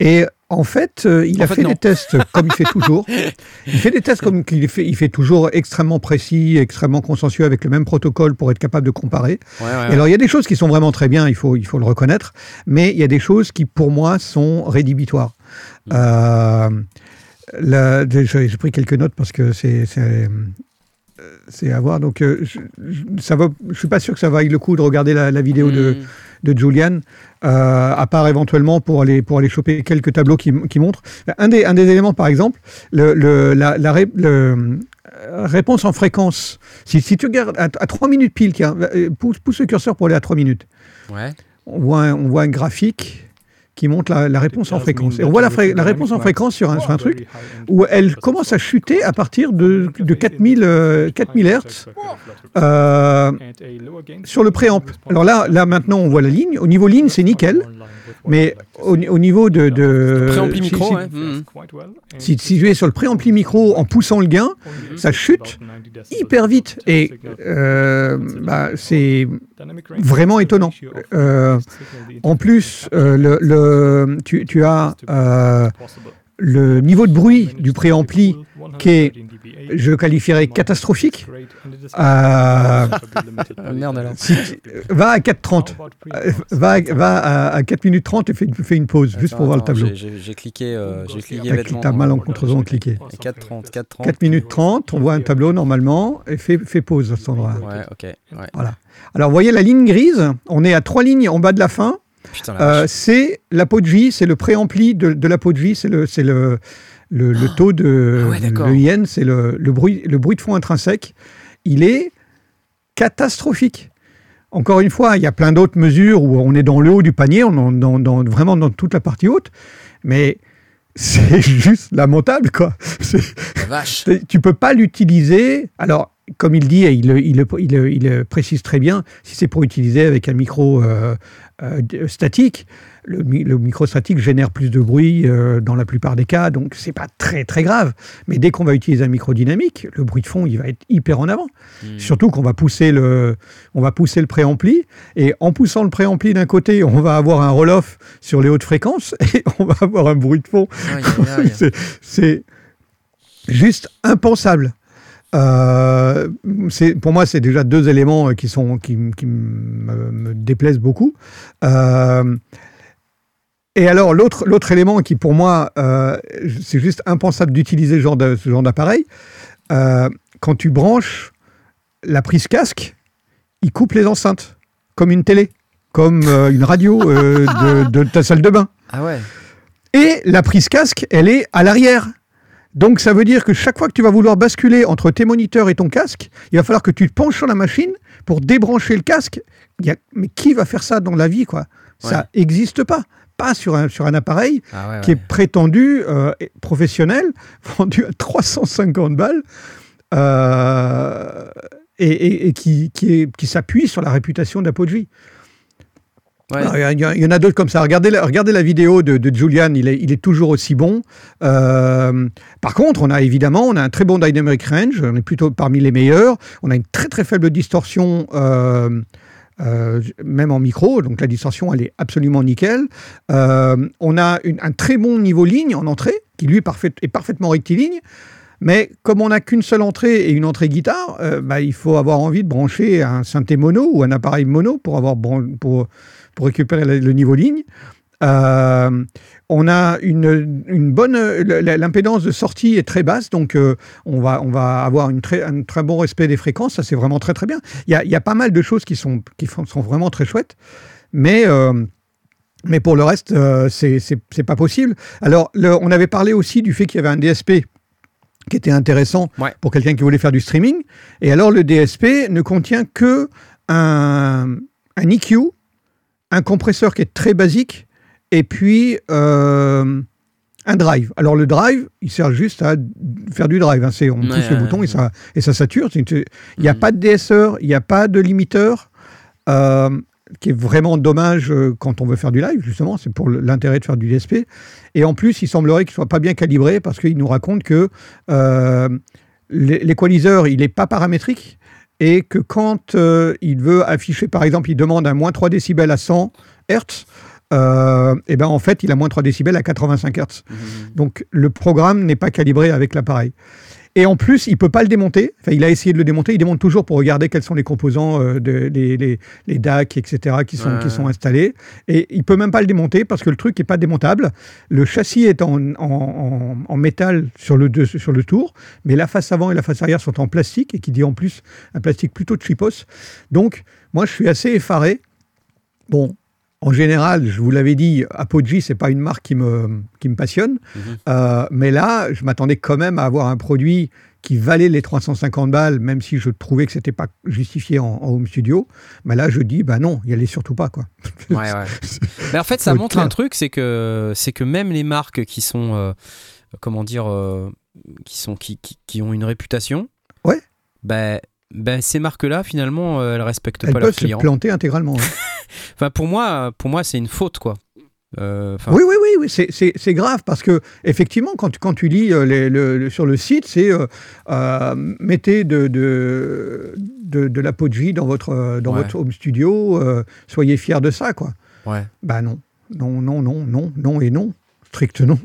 S2: Et en fait, euh, il
S1: En
S2: a
S1: fait,
S2: des tests comme il fait toujours. Il fait des tests comme il fait, il fait toujours extrêmement précis, extrêmement consensueux avec le même protocole pour être capable de comparer.
S1: Ouais, ouais,
S2: Et alors, il y a des choses qui sont vraiment très bien, il faut, il faut le reconnaître, mais il y a des choses qui, pour moi, sont rédhibitoires.
S1: Mm.
S2: Euh, J'ai pris quelques notes parce que c'est c'est, euh, à voir. Donc, euh, je, je- ça va, je suis pas sûr que ça vaille le coup de regarder la, la vidéo de,
S1: Mhm.
S2: De Julian, euh, à part éventuellement pour aller, pour aller choper quelques tableaux qui, qui montrent. Un des, un des éléments, par exemple, le, le- la, la ré- le, euh, réponse en fréquence. Si, si tu regardes à, à 3 minutes pile, tiens, euh, pousse, pousse le curseur pour aller à 3 minutes.
S1: Ouais.
S2: On voit un, on voit un graphique qui montre la, la réponse en fréquence. Et on voit la, réponse en fréquence sur un, sur un truc où elle commence à chuter à partir de, de 4000, euh, 4000 Hertz euh, sur le préamp. Alors là, là, maintenant, on voit la ligne. Au niveau ligne, c'est nickel. Mais au, au niveau de... de
S1: Préampli
S2: si-
S1: micro,
S2: si,
S1: ouais. Mhm.
S2: si, si je vais sur le préampli micro en poussant le gain, ça chute hyper vite. Et euh, bah, c'est vraiment étonnant. Euh, en plus, euh, le, le- tu, tu as euh, le niveau de bruit du préampli qui est, je le qualifierais catastrophique. Euh,
S1: Ah, merde alors.
S2: si va à 4.30. Euh, Va, va à, à 4 minutes 30 et fais, fais une pause, juste pour voir le tableau.
S1: j'ai- cliqué, euh, j'ai cliqué
S2: T'as-
S1: bêtement.
S2: T'as malencontreusement cliqué.
S1: 4.30, 4.30.
S2: 4 minutes 30, on voit un tableau normalement et fais, fais pause à cet endroit.
S1: Ouais, ok. Ouais.
S2: Alors, vous voyez la ligne grise, on est à trois lignes en bas de la fin.
S1: Putain, la
S2: Euh, c'est l'apogee, c'est le préampli de, de l'apogee, c'est le, c'est le, le, le taux de
S1: Ah ouais, d'accord.
S2: le IN, c'est le, le, bruit, le bruit de fond intrinsèque. Il est catastrophique. Encore une fois, il y a plein d'autres mesures où on est dans le haut du panier, on est dans, dans- vraiment dans toute la partie haute, mais c'est juste lamentable, quoi.
S1: La vache.
S2: Tu peux pas l'utiliser. Alors, comme il dit, et il, il, précise très bien, si c'est pour utiliser avec un micro euh, statique, le, le micro statique génère plus de bruit euh, dans la plupart des cas, donc c'est pas très très grave. Mais dès qu'on va utiliser un micro dynamique, le bruit de fond, il va être hyper en avant.
S1: Hmm.
S2: Surtout qu'on va pousser le, on va pousser le préampli, et en poussant le préampli d'un côté, on va avoir un roll-off sur les hautes fréquences, et on va avoir un bruit de fond c'est juste impensable. Euh, pour moi, c'est déjà deux éléments euh, qui, sont, qui, m- qui me, me déplaisent beaucoup. Euh, et alors, l'autre élément qui, pour moi, euh, c'est juste impensable d'utiliser ce genre d'appareil, quand tu branches la prise casque, il coupe les enceintes, comme une télé. comme une radio de, de ta salle de bain.
S1: Ah ouais.
S2: Et la prise casque, elle est à l'arrière. Donc ça veut dire que chaque fois que tu vas vouloir basculer entre tes moniteurs et ton casque, il va falloir que tu te penches sur la machine pour débrancher le casque. Il y a- Mais qui va faire ça dans la vie, quoi? Ça n'existe pas. Pas sur un, sur un appareil
S1: Ah ouais,
S2: qui est prétendu euh, professionnel, vendu à 350 balles, euh, et, et- et qui, qui, qui s'appuie sur la réputation d'Apogee. Il y, en a d'autres comme ça. Regardez la, vidéo de, Julian, il est, toujours aussi bon. Euh, par contre, on a évidemment on a un très bon dynamic range, on est plutôt parmi les meilleurs. On a une très très faible distorsion, euh, euh, même en micro, donc la distorsion elle est absolument nickel. On a un très bon niveau ligne en entrée, qui lui est parfaitement rectiligne. Mais comme on n'a qu'une seule entrée et une entrée guitare, bah, il faut avoir envie de brancher un synthé mono ou un appareil mono pour, avoir pour, pour récupérer le, le niveau ligne. Euh, on a une, une bonne. L'impédance de sortie est très basse, donc euh, on, va, on va avoir une très, un très bon respect des fréquences. Ça, c'est vraiment très, très bien. Il y a, y a pas mal de choses qui sont, qui sont vraiment très chouettes, mais. euh, mais pour le reste, c'est pas possible. Alors, le- on avait parlé aussi du fait qu'il y avait un DSP qui était intéressant
S1: Ouais.
S2: pour quelqu'un qui voulait faire du streaming. Et alors, le DSP ne contient que un, un EQ, un compresseur qui est très basique, et puis euh, un drive. Alors, le drive, il sert juste à faire du drive. hein. C'est- On
S1: Ouais,
S2: pousse le
S1: ouais,
S2: bouton et ça, et ça sature. Il n'y a
S1: Mhm.
S2: pas de DSR, il n'y a pas de limiteur. euh, qui est vraiment dommage euh, quand on veut faire du live, justement, c'est pour l'intérêt de faire du DSP. Et en plus, il semblerait qu'il soit pas bien calibré parce qu'il nous raconte que euh, l'é- l'équaliseur, il n'est pas paramétrique et que quand euh, il veut afficher, par exemple, il demande un moins 3 décibels à 100 Hz, euh, et ben en fait, il a moins 3 décibels à 85 Hz.
S1: Mhm.
S2: Donc le programme n'est pas calibré avec l'appareil. Et en plus, il peut pas le démonter. Enfin, il a essayé de le démonter. Il démonte toujours pour regarder quels sont les composants, euh, de, les, les, les DAC, etc., qui sont,
S1: Ouais,
S2: qui sont installés. Et il peut même pas le démonter parce que le truc n'est pas démontable. Le châssis est en, en, en- en métal sur le, sur le tour, mais la face avant et la face arrière sont en plastique, et qui dit en plus un plastique plutôt cheapos. Donc, moi, je suis assez effaré. Bon, en général, je vous l'avais dit, Apogee, c'est pas une marque qui me, qui me passionne.
S1: Mhm.
S2: Euh, mais là, je m'attendais quand même à avoir un produit qui valait les 350 balles, même si je trouvais que c'était pas justifié en, en home studio. Mais là, je dis, bah non, y allait surtout pas, quoi.
S1: Ouais, ouais. Mais en fait, ça montre
S2: clair.
S1: un truc, c'est que c'est que même les marques qui sont, euh, comment dire, euh, qui sont qui, qui, qui ont une réputation.
S2: Ouais.
S1: Ben, ben ces marques-là, finalement, euh, elles respectent
S2: Elles
S1: pas leurs
S2: peuvent se
S1: clients.
S2: planter intégralement.
S1: Enfin, pour moi, pour moi, c'est une faute, quoi. Euh,
S2: Oui, oui, oui, oui c'est- c'est c'est grave parce que effectivement, quand, quand tu lis euh, les- le- le- sur le site, c'est euh, mettez de, de, de, de l'apogee dans votre, dans
S1: Ouais.
S2: votre home studio, soyez fiers de ça, quoi.
S1: Ouais.
S2: Bah non, non, non, non, non, non et non, strict non.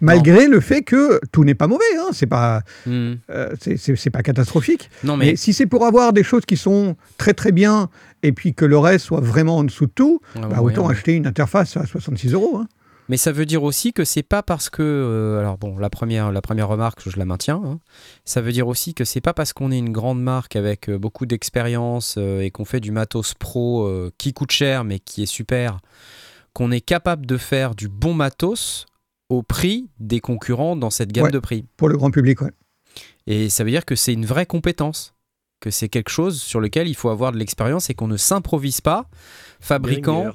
S2: Malgré le fait que tout n'est pas mauvais, hein, c'est pas,
S1: Hmm.
S2: euh, c'est- pas catastrophique.
S1: Non,
S2: Mais,
S1: mais,
S2: si c'est pour avoir des choses qui sont très très bien et puis que le reste soit vraiment en dessous de tout,
S1: Ouais,
S2: bah,
S1: ouais,
S2: autant
S1: ouais.
S2: acheter une interface à 66 euros. hein.
S1: Mais ça veut dire aussi que c'est pas parce que. euh, alors, bon, la première, la première remarque, je la maintiens. hein. Ça veut dire aussi que c'est pas parce qu'on est une grande marque avec euh, beaucoup d'expérience euh, et qu'on fait du matos pro qui coûte cher mais qui est super, qu'on est capable de faire du bon matos au prix des concurrents dans cette gamme
S2: Ouais.
S1: de prix.
S2: Pour le grand public, ouais.
S1: Et ça veut dire que c'est une vraie compétence, que c'est quelque chose sur lequel il faut avoir de l'expérience et qu'on ne s'improvise pas, fabricant.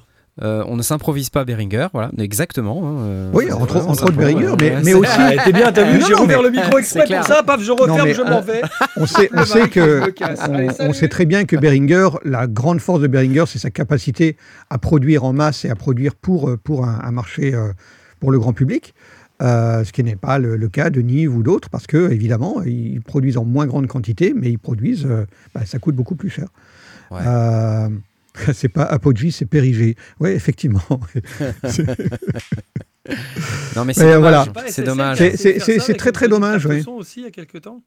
S1: Euh, on ne s'improvise pas Behringer, voilà, exactement. hein, euh,
S2: Oui, entre- entre autres
S1: euh,
S2: mais- mais aussi-
S3: Ah, t'es bien, t'as vu, j'ai
S2: mais-
S3: le micro exprès pour ça, paf, je referme,
S2: mais
S3: je m'en vais.
S2: On sait, on
S3: Le
S2: sait
S3: mari,
S2: que on,
S3: Allez,
S2: on
S3: salut.
S2: sait très bien que Behringer, la grande force de Behringer, c'est sa capacité à produire en masse et à produire pour, euh, pour un, un marché euh, pour le grand public. Euh, ce qui n'est pas le, le cas de Nive ou d'autres, parce que évidemment, ils produisent en moins grande quantité, mais ils produisent, euh, bah, ça coûte beaucoup plus cher.
S1: Ouais.
S2: Euh, c'est pas Apogee, c'est Périgé. Oui, effectivement. C'est-
S1: Non, mais c'est dommage.
S2: voilà.
S1: C'est dommage.
S2: C'est- très, très dommage, oui.
S3: aussi il y a quelques temps.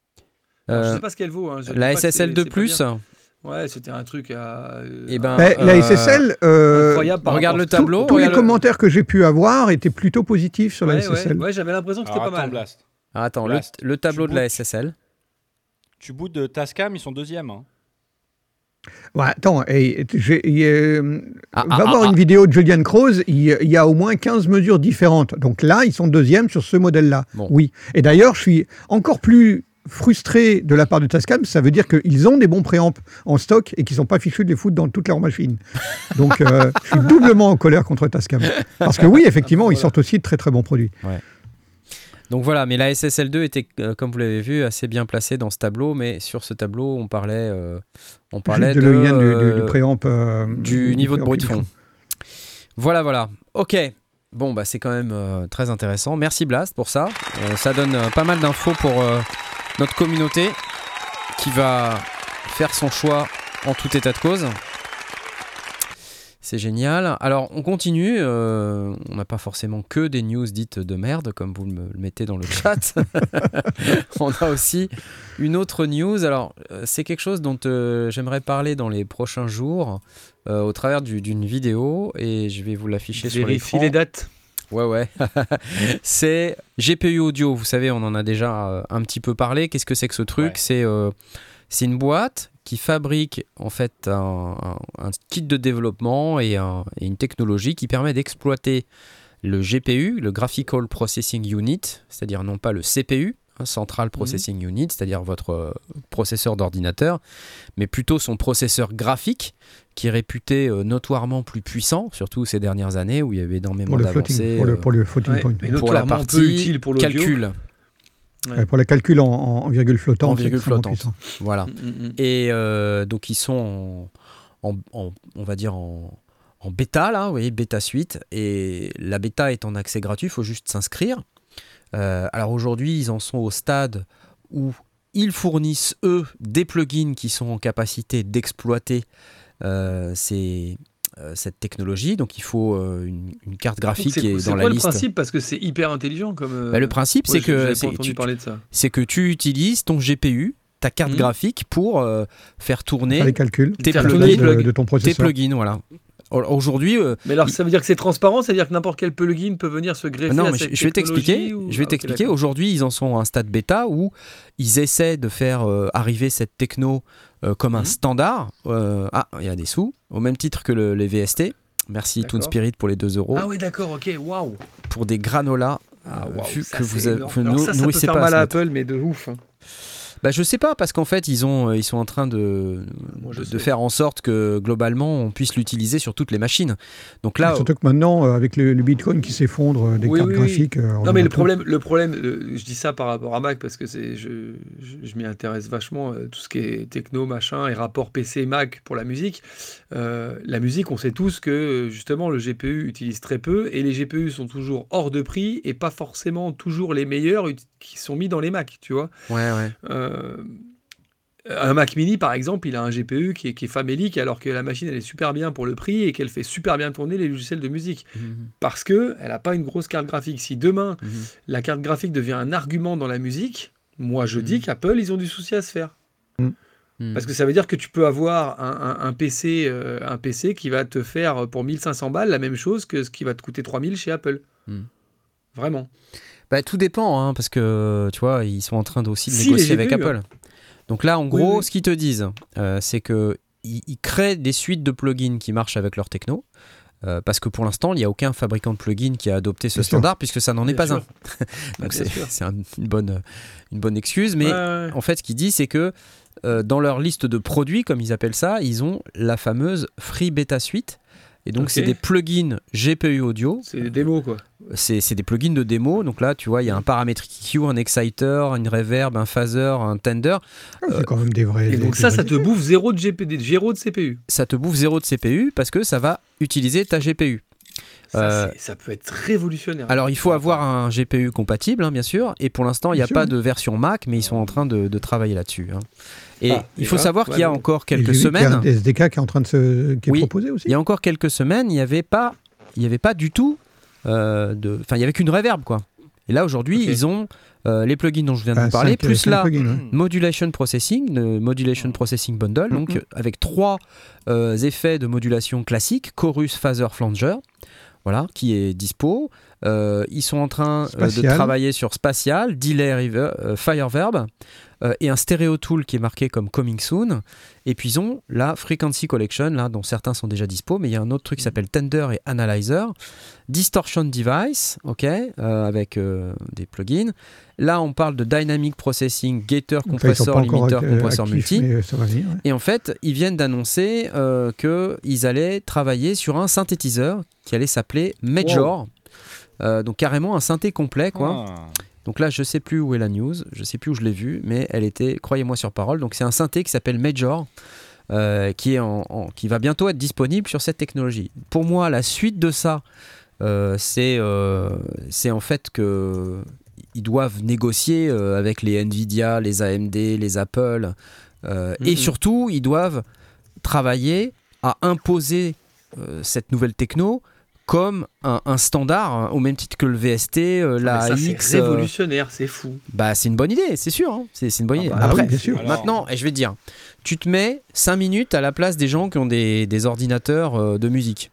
S3: Alors, je sais pas ce qu'elle vaut. hein,
S1: la SSL de
S3: pas
S1: plus,
S3: bien. Ouais, c'était un truc à.
S1: Eh ben,
S2: Mais la
S1: Euh,
S2: SSL, euh,
S3: incroyable par
S1: regarde le tableau.
S2: tous les
S1: le-
S2: commentaires que j'ai pu avoir étaient plutôt positifs sur la
S3: Ouais,
S2: SSL.
S3: ouais, j'avais l'impression que c'était
S4: Alors,
S3: pas
S4: attends,
S3: mal.
S4: Blast.
S1: Ah, attends, le,
S4: Blast.
S1: le tableau
S4: Tu
S1: de la. SSL.
S4: Tu bootes de Tascam, ils sont deuxième. hein.
S2: Ouais, attends, et, euh, ah, va ah, voir ah, une vidéo de Julian Croze, il, y a au moins 15 mesures différentes. Donc là, ils sont deuxième sur ce modèle-là. Oui. Et d'ailleurs, je suis encore plus frustré de la part de Tascam, ça veut dire qu'ils ont des bons préamps en stock et qu'ils sont pas fichus de les foutre dans toutes leurs machines. Donc euh, je suis doublement en colère contre Tascam. Parce que oui, effectivement, ils sortent aussi de très très bons produits.
S1: Ouais. Donc voilà, mais la SSL2 était, euh, comme vous l'avez vu, assez bien placée dans ce tableau, mais sur ce tableau, on parlait, euh, on parlait de,
S2: le lien du, du, préamp,
S1: du niveau de bruit de fond. Voilà, voilà. Ok. Bon, bah c'est quand même très intéressant. Merci Blast pour ça. ça donne pas mal d'infos pour notre communauté qui va faire son choix en tout état de cause. C'est génial. Alors, on continue. Euh, on n'a pas forcément que des news dites de merde, comme vous me le mettez dans le chat. on a aussi une autre news. Alors, euh, c'est quelque chose dont euh, j'aimerais parler dans les prochains jours au travers d'une vidéo et je vais vous l'afficher sur l'écran.
S3: les dates.
S1: Ouais, ouais. c'est GPU audio. Vous savez, on en a déjà euh, un petit peu parlé. Qu'est-ce que c'est que ce truc euh, C'est une boîte qui fabrique en fait un, kit de développement et, une technologie qui permet d'exploiter le GPU, le Graphical Processing Unit, c'est-à-dire non pas le CPU, hein, Central Processing Unit, c'est-à-dire votre euh, processeur d'ordinateur, mais plutôt son processeur graphique, qui est réputé euh, notoirement plus puissant, surtout ces dernières années où il y avait énormément d'avancées.
S2: Pour, le, pour, le floating
S1: point. pour la partie utile pour calcul.
S2: pour les calculs en, virgule flottante.
S1: En virgule flottante. Voilà. Mm, mm, mm. Et euh, donc ils sont en, on va dire en, bêta là, vous voyez, bêta suite. Et la bêta est en accès gratuit, il faut juste s'inscrire. Euh, alors aujourd'hui, ils en sont au stade où ils fournissent eux des plugins qui sont en capacité d'exploiter euh, euh, cette technologie. Donc il faut euh, une, carte graphique qui est, dans la liste.
S3: C'est le principe? Parce que c'est hyper intelligent comme.
S1: Bah, le principe c'est que c'est que tu utilises ton GPU, ta carte mmh. graphique pour faire tourner
S2: les calculs,
S1: tes,
S2: plugins, de, ton
S1: processeur. tes plugins, voilà. Aujourd'hui,
S3: mais alors ça veut dire que c'est transparent, c'est-à-dire que n'importe quel plugin peut venir se greffer.
S1: non,
S3: à
S1: mais
S3: cette
S1: je vais t'expliquer. Je vais ah, t'expliquer. Aujourd'hui, ils en sont à un stade bêta où ils essaient de faire arriver cette techno euh, comme un mhm. standard. Euh, ah, il y a des sous, au même titre que les VST. Merci Toon Spirit pour les 2 euros.
S3: Ah oui, d'accord, ok, waouh.
S1: Pour des granolas.
S3: Ah, euh, que vous, avez, vous ça, ça peut faire mal à Apple, mais de ouf. Hein.
S1: Bah, je sais pas, parce qu'en fait, ils, ont, ils sont en train de, de, faire en sorte que globalement, on puisse l'utiliser sur toutes les machines. Donc là,
S2: Surtout que maintenant, euh, avec le, Bitcoin qui s'effondre euh, des cartes graphiques.
S3: Euh, non, mais le problème, le problème je dis ça par rapport à Mac parce que je, je, je m'y intéresse vachement, tout ce qui est techno, machin, et rapport PC-Mac pour la musique. la musique, on sait tous que justement, le GPU utilise très peu et les GPU sont toujours hors de prix et pas forcément toujours les meilleurs qui sont mis dans les Mac, tu vois.
S1: Ouais, ouais.
S3: Euh, un Mac mini, par exemple, il a un GPU qui est, famélique alors que la machine elle est super bien pour le prix et qu'elle fait super bien tourner les logiciels de musique. Mhm. Parce que elle n'a pas une grosse carte graphique. Si demain mhm. la carte graphique devient un argument dans la musique, moi je dis mhm. qu'Apple ils ont du souci à se faire. Parce que ça veut dire que tu peux avoir un, PC, euh, un PC qui va te faire pour 1500 balles la même chose que ce qui va te coûter 3000 chez Apple. Vraiment.
S1: Bah, tout dépend, hein, parce que tu vois, ils sont en train aussi de négocier avec Apple. Donc là, en gros, ce qu'ils te disent, euh, c'est que ils, créent des suites de plugins qui marchent avec leur techno. Euh, parce que pour l'instant, il n'y a aucun fabricant de plugins qui a adopté ce standard, puisque ça n'en est pas un. Donc c'est une, bonne, une bonne excuse. Mais en fait, ce qu'ils disent, c'est que euh, dans leur liste de produits, comme ils appellent ça, ils ont la fameuse Free Beta Suite, et donc, c'est des plugins GPU audio.
S3: C'est des démos, quoi.
S1: C'est des plugins de démo. Donc là, tu vois, il y a un paramétric EQ, un exciter, une reverb, un phaser, un tender.
S2: Ah, c'est quand même des vrais.
S3: Et donc, ça, ça te bouffe zéro de, GPD, zéro de CPU.
S1: Ça te bouffe zéro de CPU parce que ça va utiliser ta GPU.
S3: Ça, euh, ça, peut être révolutionnaire.
S1: Alors, il faut avoir un GPU compatible, hein, bien sûr. Et pour l'instant, il n'y a pas de version Mac, mais ils sont en train de, de travailler là-dessus. Hein. Et ah, il faut savoir qu'il y a encore quelques semaines.
S2: Il y a SDK qui est en train de se qui est proposé aussi.
S1: Il y a encore quelques semaines, il n'y avait pas, il y avait pas du tout euh, de, enfin, il y avait qu'une reverb quoi. Et là aujourd'hui, ils ont euh, les plugins dont je viens de vous parler, plus la modulation processing, le modulation processing bundle, donc mm-hmm. avec trois euh, effets de modulation classique, chorus, phaser, flanger, voilà, qui est dispo. ils sont en train de travailler sur spatial, delay, reverb, fire verb. Euh, et un Stereo Tool qui est marqué comme Coming Soon. Et puis ils ont la Frequency Collection, là, dont certains sont déjà dispo, mais il y a un autre truc qui s'appelle Tender et Analyzer. Distortion Device, ok, euh, avec euh, des plugins. Là, on parle de Dynamic Processing, Gator, Compressor, Limiter, Compressor Multi. Et en fait, ils viennent d'annoncer qu'ils allaient travailler sur un synthétiseur qui allait s'appeler Major. donc carrément un synthé complet, quoi. Ah. Donc là, je sais plus où est la news, je sais plus où je l'ai vue, mais elle était, croyez-moi sur parole. Donc c'est un synthé qui s'appelle Major. Euh, qui, est en, qui va bientôt être disponible sur cette technologie. Pour moi, la suite de ça, euh, euh, c'est en fait que ils doivent négocier avec les Nvidia, les AMD, les Apple, et mm-hmm. surtout, ils doivent travailler à imposer cette nouvelle techno comme un, standard, au même titre que le VST, euh, la
S3: C'est euh, révolutionnaire, c'est fou.
S1: Bah, c'est une bonne idée, c'est sûr. Hein. c'est une bonne ah idée.
S2: Bah Après, bien sûr.
S1: maintenant, et je vais te dire, tu te mets 5 minutes à la place des gens qui ont des, ordinateurs euh, de musique.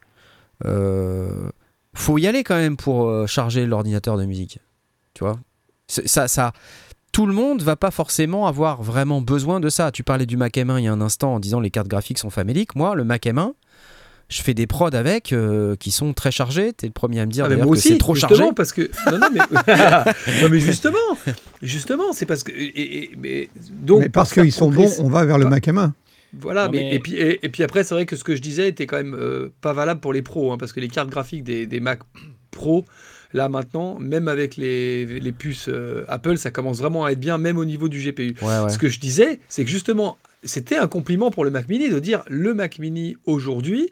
S1: faut y aller quand même pour charger l'ordinateur de musique. Tu vois ça, ça, tout le monde va pas forcément avoir vraiment besoin de ça. Tu parlais du Mac M1 il y a un instant en disant les cartes graphiques sont faméliques. Moi, le Mac M1, je fais des prods avec euh, qui sont très chargés. T'es le premier à me dire ah, que c'est trop chargé.
S3: parce que non, non, mais... justement, justement, c'est parce que mais donc
S2: parce qu'ils sont bons, on va vers le Mac M1.
S3: Voilà, mais... Et, puis, et, puis après, c'est vrai que ce que je disais était quand même euh, pas valable pour les pros, hein, parce que les cartes graphiques des, des Mac Pro, là maintenant, même avec les, les puces euh, Apple, ça commence vraiment à être bien, même au niveau du GPU. Ce que je disais, c'est que justement, c'était un compliment pour le Mac Mini de dire le Mac Mini aujourd'hui,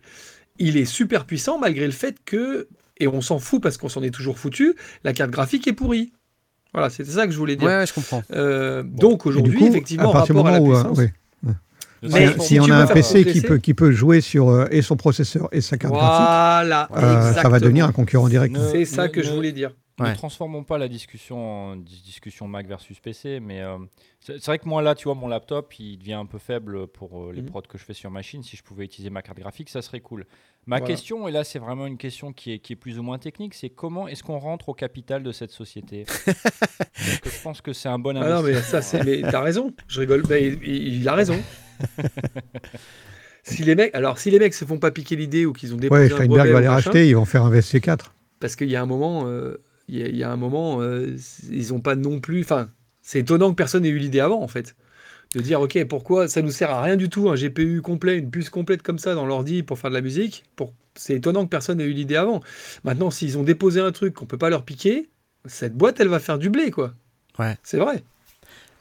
S3: il est super puissant malgré le fait que, et on s'en fout parce qu'on s'en est toujours foutu, la carte graphique est pourrie. Voilà, c'était ça que je voulais dire.
S1: Ouais, je comprends.
S3: Euh, donc aujourd'hui, effectivement, rapport à la euh, puissance.
S2: Mais si, on a un PC, qui, peut, qui peut jouer sur euh, et son processeur et sa carte
S3: graphique,
S2: ça va devenir un concurrent direct.
S3: C'est ça que je voulais dire.
S4: Ne transformons pas la discussion en discussion Mac versus PC, mais euh, c'est vrai que moi là, tu vois, mon laptop, il devient un peu faible pour euh, les mhm. prods que je fais sur machine. Si je pouvais utiliser ma carte graphique, ça serait cool. Ma question, et là c'est vraiment une question qui est, qui est plus ou moins technique, c'est comment est-ce qu'on rentre au capital de cette société? Je pense que c'est un bon investissement.
S3: Ah non, mais ça, c'est, mais t'as raison. Je rigole. il, a raison. si les mecs, alors si les mecs se font pas piquer l'idée ou qu'ils ont déposé
S2: ouais, Steinberg va les racheter, ils vont faire un VSC4.
S3: Parce qu'il y a un moment. Euh, il y, a un moment, euh, ils n'ont pas non plus. Enfin, c'est étonnant que personne ait eu l'idée avant, en fait. De dire, OK, pourquoi ça nous sert à rien du tout, un GPU complet, une puce complète comme ça dans l'ordi pour faire de la musique pour... C'est étonnant que personne ait eu l'idée avant. Maintenant, s'ils ont déposé un truc qu'on peut pas leur piquer, cette boîte, elle va faire du blé, quoi.
S1: Ouais.
S3: C'est vrai.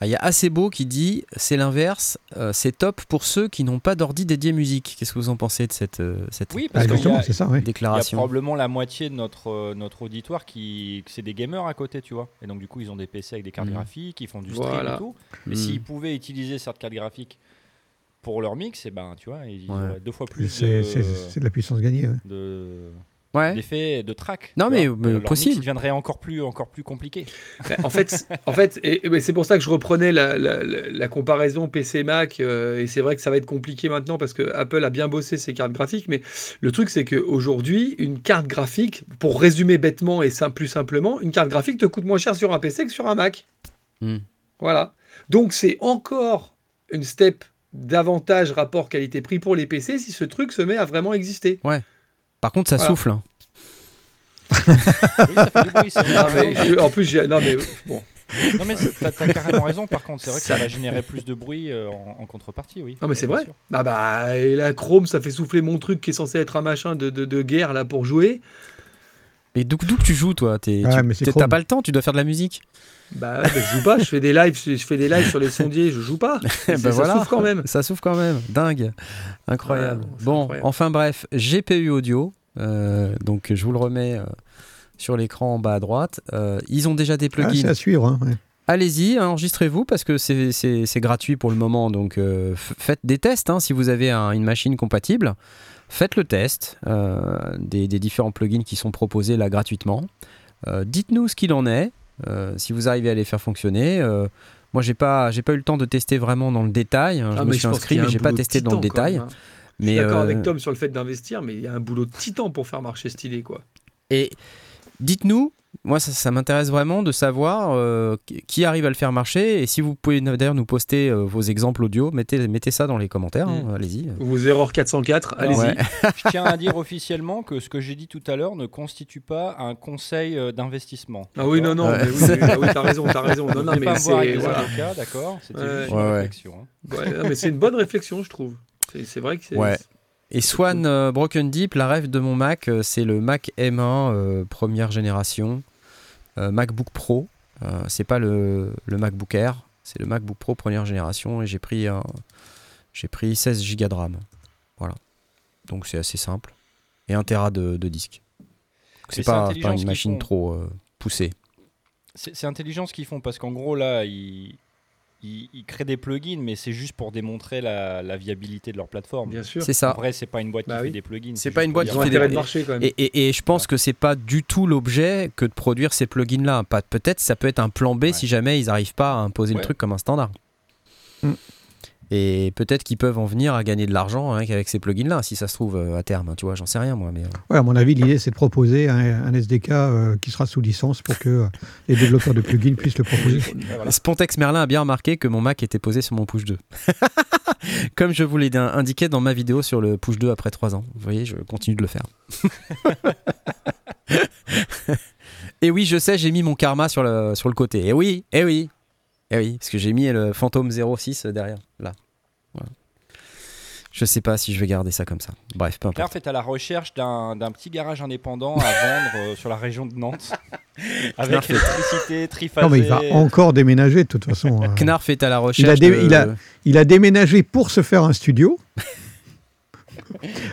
S1: Ah, il y a assez beau qui dit c'est l'inverse, euh, c'est top pour ceux qui n'ont pas d'ordi dédié musique. Qu'est-ce que vous en pensez de cette, euh, cette
S4: oui, parce
S2: ah, c'est ça,
S1: déclaration?
S4: Il y a probablement la moitié de notre, euh, notre auditoire qui c'est des gamers à côté, tu vois. Et donc du coup, ils ont des PC avec des cartes mm. graphiques, ils font du stream et tout. Mais mm. s'ils pouvaient utiliser cette carte graphique pour leur mix, et eh ben, tu vois, ils auraient deux fois plus.
S2: C'est de, la puissance gagnée.
S4: De
S1: ouais.
S4: l'effet de track.
S1: Non, mais, mais possible.
S4: Il deviendrait encore plus, encore plus compliqué.
S3: en fait, en fait et, c'est pour ça que je reprenais la, la, comparaison PC-Mac. Euh, et c'est vrai que ça va être compliqué maintenant parce que Apple a bien bossé ses cartes graphiques. Mais le truc, c'est qu'aujourd'hui, une carte graphique, pour résumer bêtement et plus simplement, une carte graphique te coûte moins cher sur un PC que sur un Mac. Hmm. Voilà. Donc, c'est encore une step davantage rapport qualité-prix pour les PC si ce truc se met à vraiment exister.
S1: Ouais. Par contre, ça souffle. Hein.
S3: Oui, ça fait en plus, j'ai... non mais bon.
S4: Non mais t'as, carrément raison. Par contre, c'est vrai que ça va générer plus de bruit euh, en, contrepartie, oui.
S3: Non mais c'est vrai. Bah bah et la Chrome, ça fait souffler mon truc qui est censé être un machin de, de, guerre là pour jouer.
S1: Mais d'où, d'où que tu joues toi? T'es, T'as pas le temps, tu dois faire de la musique.
S3: Bah, je joue pas, je fais des lives, je fais des lives sur les sondiers, je joue pas.
S1: bah ça voilà, souffre quand même. Ça souffre quand même, dingue, incroyable. bon, enfin bref, GPU audio, donc je vous le remets euh, sur l'écran en bas à droite. Euh, ils ont déjà des ah, plugins.
S2: à suivre. Hein,
S1: Allez-y, enregistrez-vous parce que c'est gratuit pour le moment. Donc faites des tests hein, si vous avez une machine compatible. Faites le test des, des, différents plugins qui sont proposés là gratuitement. Dites-nous ce qu'il en est. Euh, si vous arrivez à les faire fonctionner. Euh, moi, j'ai pas, j'ai pas eu le temps de tester vraiment dans le détail. Hein. je ah, me suis inscrit, mais j'ai pas testé dans le détail. Hein.
S3: Je suis d'accord avec euh, Tom sur le fait d'investir, mais il y a un boulot de titan pour faire marcher cette idée, quoi.
S1: Et dites-nous Moi, ça, m'intéresse vraiment de savoir euh, qui arrive à le faire marcher. Et si vous pouvez d'ailleurs nous poster euh, vos exemples audio, mettez, mettez ça dans les commentaires. Hein, mm. allez-y.
S3: Vos erreurs 404, allez-y.
S4: Je tiens à dire officiellement que ce que j'ai dit tout à l'heure ne constitue pas un conseil d'investissement.
S3: Ah oui, non, non, mais oui, oui, t'as raison, t'as raison. Non, non, mais
S4: c'est voilà. d'accord? C'était juste une réflexion.
S3: Hein. mais c'est une bonne réflexion, je trouve. C'est vrai que c'est.
S1: Ouais. Et Swan Broken Deep, la rêve de mon Mac, c'est le Mac M1 première génération. Euh, MacBook Pro. Euh, c'est pas le, MacBook Air, c'est le MacBook Pro première génération et j'ai pris, j'ai pris 16 Go de RAM. Voilà. Donc c'est assez simple. Et 1 Tera de, disque. C'est pas, pas, une machine trop euh, poussée.
S4: C'est intelligent ce qu'ils font parce qu'en gros là, ils, ils, créent des plugins, mais c'est juste pour démontrer la, viabilité de leur plateforme.
S3: Bien sûr.
S1: C'est ça.
S4: En vrai, c'est pas une boîte qui bah fait des plugins.
S1: C'est pas une boîte qui fait des plugins. Et, et, je pense que c'est pas du tout l'objet que de produire ces plugins-là. Peut-être ça peut être un plan B si jamais ils n'arrivent pas à imposer le truc comme un standard. Mm. Et peut-être qu'ils peuvent en venir à gagner de l'argent hein, avec ces plugins-là, si ça se trouve euh, à terme. Tu vois, j'en sais rien moi. Mais... Euh.
S2: Ouais, à mon avis, l'idée c'est de proposer un, SDK euh, qui sera sous licence pour que les développeurs de plugins puissent le proposer.
S1: Spontex Merlin a bien remarqué que mon Mac était posé sur mon push 2. Comme je vous l'ai indiqué dans ma vidéo sur le push 2 après 3 ans. Vous voyez, je continue de le faire. et oui, je sais, j'ai mis mon karma sur le, sur le côté. Et oui, et oui, eh oui, parce que j'ai mis le fantôme 06 derrière, là. Je sais pas si je vais garder ça comme ça. Bref, peu importe.
S4: Knarf est à la recherche d'un petit garage indépendant à vendre euh, sur la région de Nantes. avec électricité, triphasé. Non, mais
S2: il va encore déménager de toute façon.
S1: Hein. Knarf est à la recherche.
S2: Il a, il, a, il a déménagé pour se faire un studio.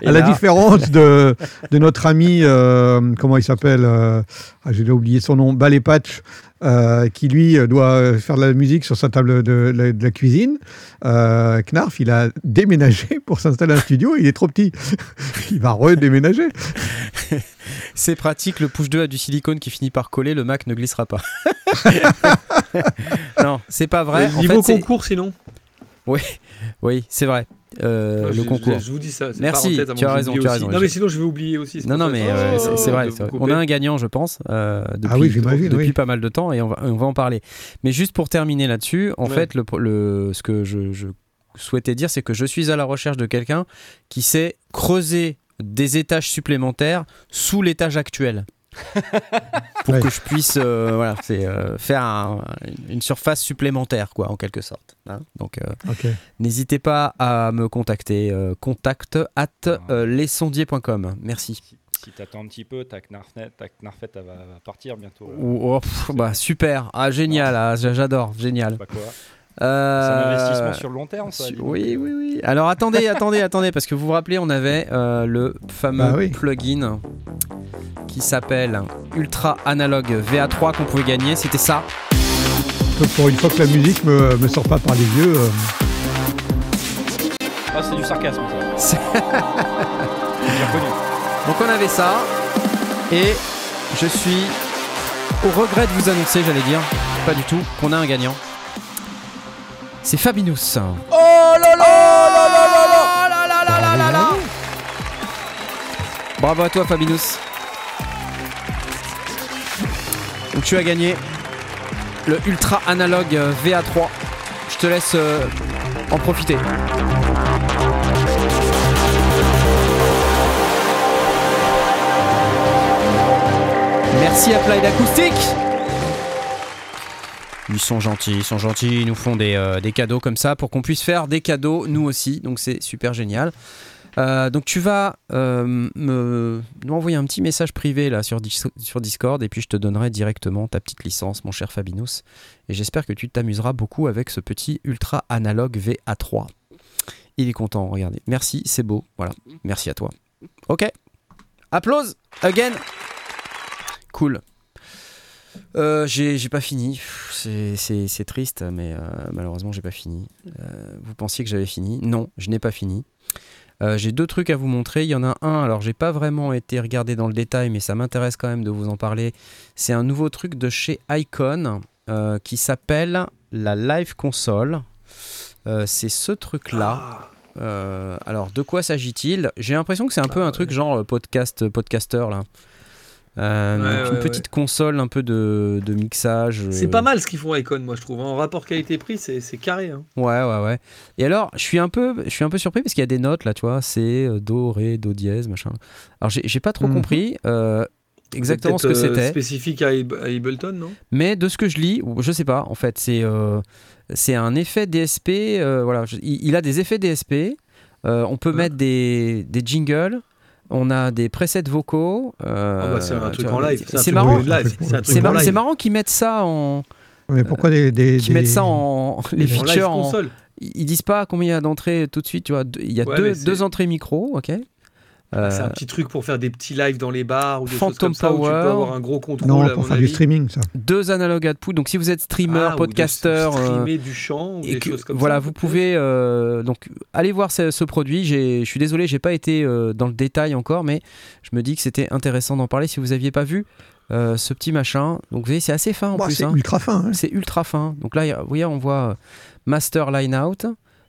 S2: à la différence de, de, notre ami, euh, comment il s'appelle euh, ah, J'ai oublié son nom, Ballet Patch, euh, qui lui doit faire de la musique sur sa table de, la cuisine. Knarf, il a déménagé pour s'installer un studio, il est trop petit. il va redéménager.
S1: C'est pratique, le push 2 a du silicone qui finit par coller, le Mac ne glissera pas. non, c'est pas vrai.
S3: niveau concours sinon
S1: Oui, oui, c'est vrai. Euh, le concours.
S3: Je, vous dis ça.
S1: Merci, tu as raison, tu as raison.
S3: Non, mais sinon je vais oublier aussi.
S1: Non, non, mais euh, c'est vrai, On a un gagnant, je pense, euh, depuis, ah oui, depuis pas mal de temps et on va, on va en parler. Mais juste pour terminer là-dessus, en fait, le, le, ce que je, je souhaitais dire, c'est que je suis à la recherche de quelqu'un qui sait creuser des étages supplémentaires sous l'étage actuel. Pour que je puisse euh, voilà, euh, faire une surface supplémentaire, quoi, en quelque sorte. Hein. Donc, euh, n'hésitez pas à me contacter. contact at lesondiers.com. Merci.
S4: Si, tu attends un petit peu, ta elle va, partir bientôt.
S1: Oh, bah, super, ah, génial, ah, j'adore, génial.
S4: Euh, c'est un investissement sur le long terme, ça.
S1: Oui, oui, oui. Alors attendez, attendez, attendez, parce que vous vous rappelez, on avait euh, le fameux bah plugin qui s'appelle Ultra Analog VA3 qu'on pouvait gagner. C'était ça.
S2: pour une fois que la musique me, me sort pas par les yeux. Euh.
S4: Ah, c'est du sarcasme, ça.
S1: Donc on avait ça, et je suis au regret de vous annoncer, j'allais dire, pas du tout, qu'on a un gagnant. C'est Fabinus.
S3: Oh là là là là là là
S1: Bravo à toi Fabinus. Donc tu as gagné le Ultra Analog VA3. Je te laisse euh, en profiter. Merci à Applied Acoustic. Ils sont gentils, ils sont gentils, ils nous font des, euh, des cadeaux comme ça pour qu'on puisse faire des cadeaux nous aussi. Donc c'est super génial. Euh, donc tu vas euh, me m'envoyer un petit message privé là sur, sur Discord et puis je te donnerai directement ta petite licence, mon cher Fabinus. Et j'espère que tu t'amuseras beaucoup avec ce petit ultra analogue VA3. Il est content, regardez. Merci, c'est beau. Voilà, merci à toi. Ok. Applause again. Cool. Euh, j'ai pas fini. C'est triste, mais euh, malheureusement, j'ai pas fini. Euh, vous pensiez que j'avais fini? Non, je n'ai pas fini. j'ai deux trucs à vous montrer. Il y en a un, alors j'ai pas vraiment été regardé dans le détail, mais ça m'intéresse quand même de vous en parler. C'est un nouveau truc de chez Icon qui s'appelle la Live Console. c'est ce truc-là. alors, de quoi s'agit-il? J'ai l'impression que c'est un peu un truc genre podcast, podcaster là. Euh,
S3: Ouais,
S1: une
S3: ouais,
S1: petite console un peu de, de mixage.
S3: C'est
S1: euh,
S3: pas mal ce qu'ils font Icon, moi je trouve. En rapport qualité-prix, c'est carré. hein.
S1: Ouais, ouais, ouais. Et alors, je suis un peu, je suis un peu surpris parce qu'il y a des notes là, tu vois, c'est euh, do, ré, do dièse, machin. Alors, j'ai pas trop
S2: Mhm.
S1: compris euh, exactement ce que
S3: euh,
S1: c'était,
S3: spécifique à, Ab- à Ableton, non?
S1: Mais de ce que je lis, je sais pas, en fait, c'est euh, c'est un effet DSP. euh, voilà, je- il, il a des effets DSP. euh, on peut mettre des, des jingles. On a des presets vocaux. euh,
S3: Ah bah, C'est un truc en live.
S1: C'est marrant.
S3: en C'est en
S1: mar- marrant qu'ils mettent ça en,
S2: Mais pourquoi des, des,
S1: qu'ils
S2: des-
S1: mettent ça en les
S3: En
S1: features en,
S3: console.
S1: ils disent pas combien il y a d'entrées tout de suite, tu vois. Il y a
S3: Ouais,
S1: deux, deux entrées micro, ok. Euh,
S3: C'est un petit truc pour faire des petits lives dans les bars ou des
S1: Phantom
S3: choses comme ça où tu peux
S1: Power.
S3: avoir un gros contrôle.
S2: Non,
S3: à
S2: pour faire du streaming, ça.
S1: deux analogues output. Donc si vous êtes streamer,
S3: Ah,
S1: podcaster, euh,
S3: streamer du chant ou
S1: et
S3: des
S1: que-
S3: choses comme
S1: voilà,
S3: ça.
S1: vous pouvez euh, donc aller voir ce, ce produit. Je suis désolé, j'ai pas été euh, dans le détail encore, mais je me dis que c'était intéressant d'en parler si vous aviez pas vu euh, ce petit machin. Donc vous voyez, c'est assez fin en
S2: Bah,
S1: plus.
S2: c'est
S1: hein.
S2: ultra fin. hein.
S1: C'est ultra fin. Donc là, vous voyez, on voit Master Line Out.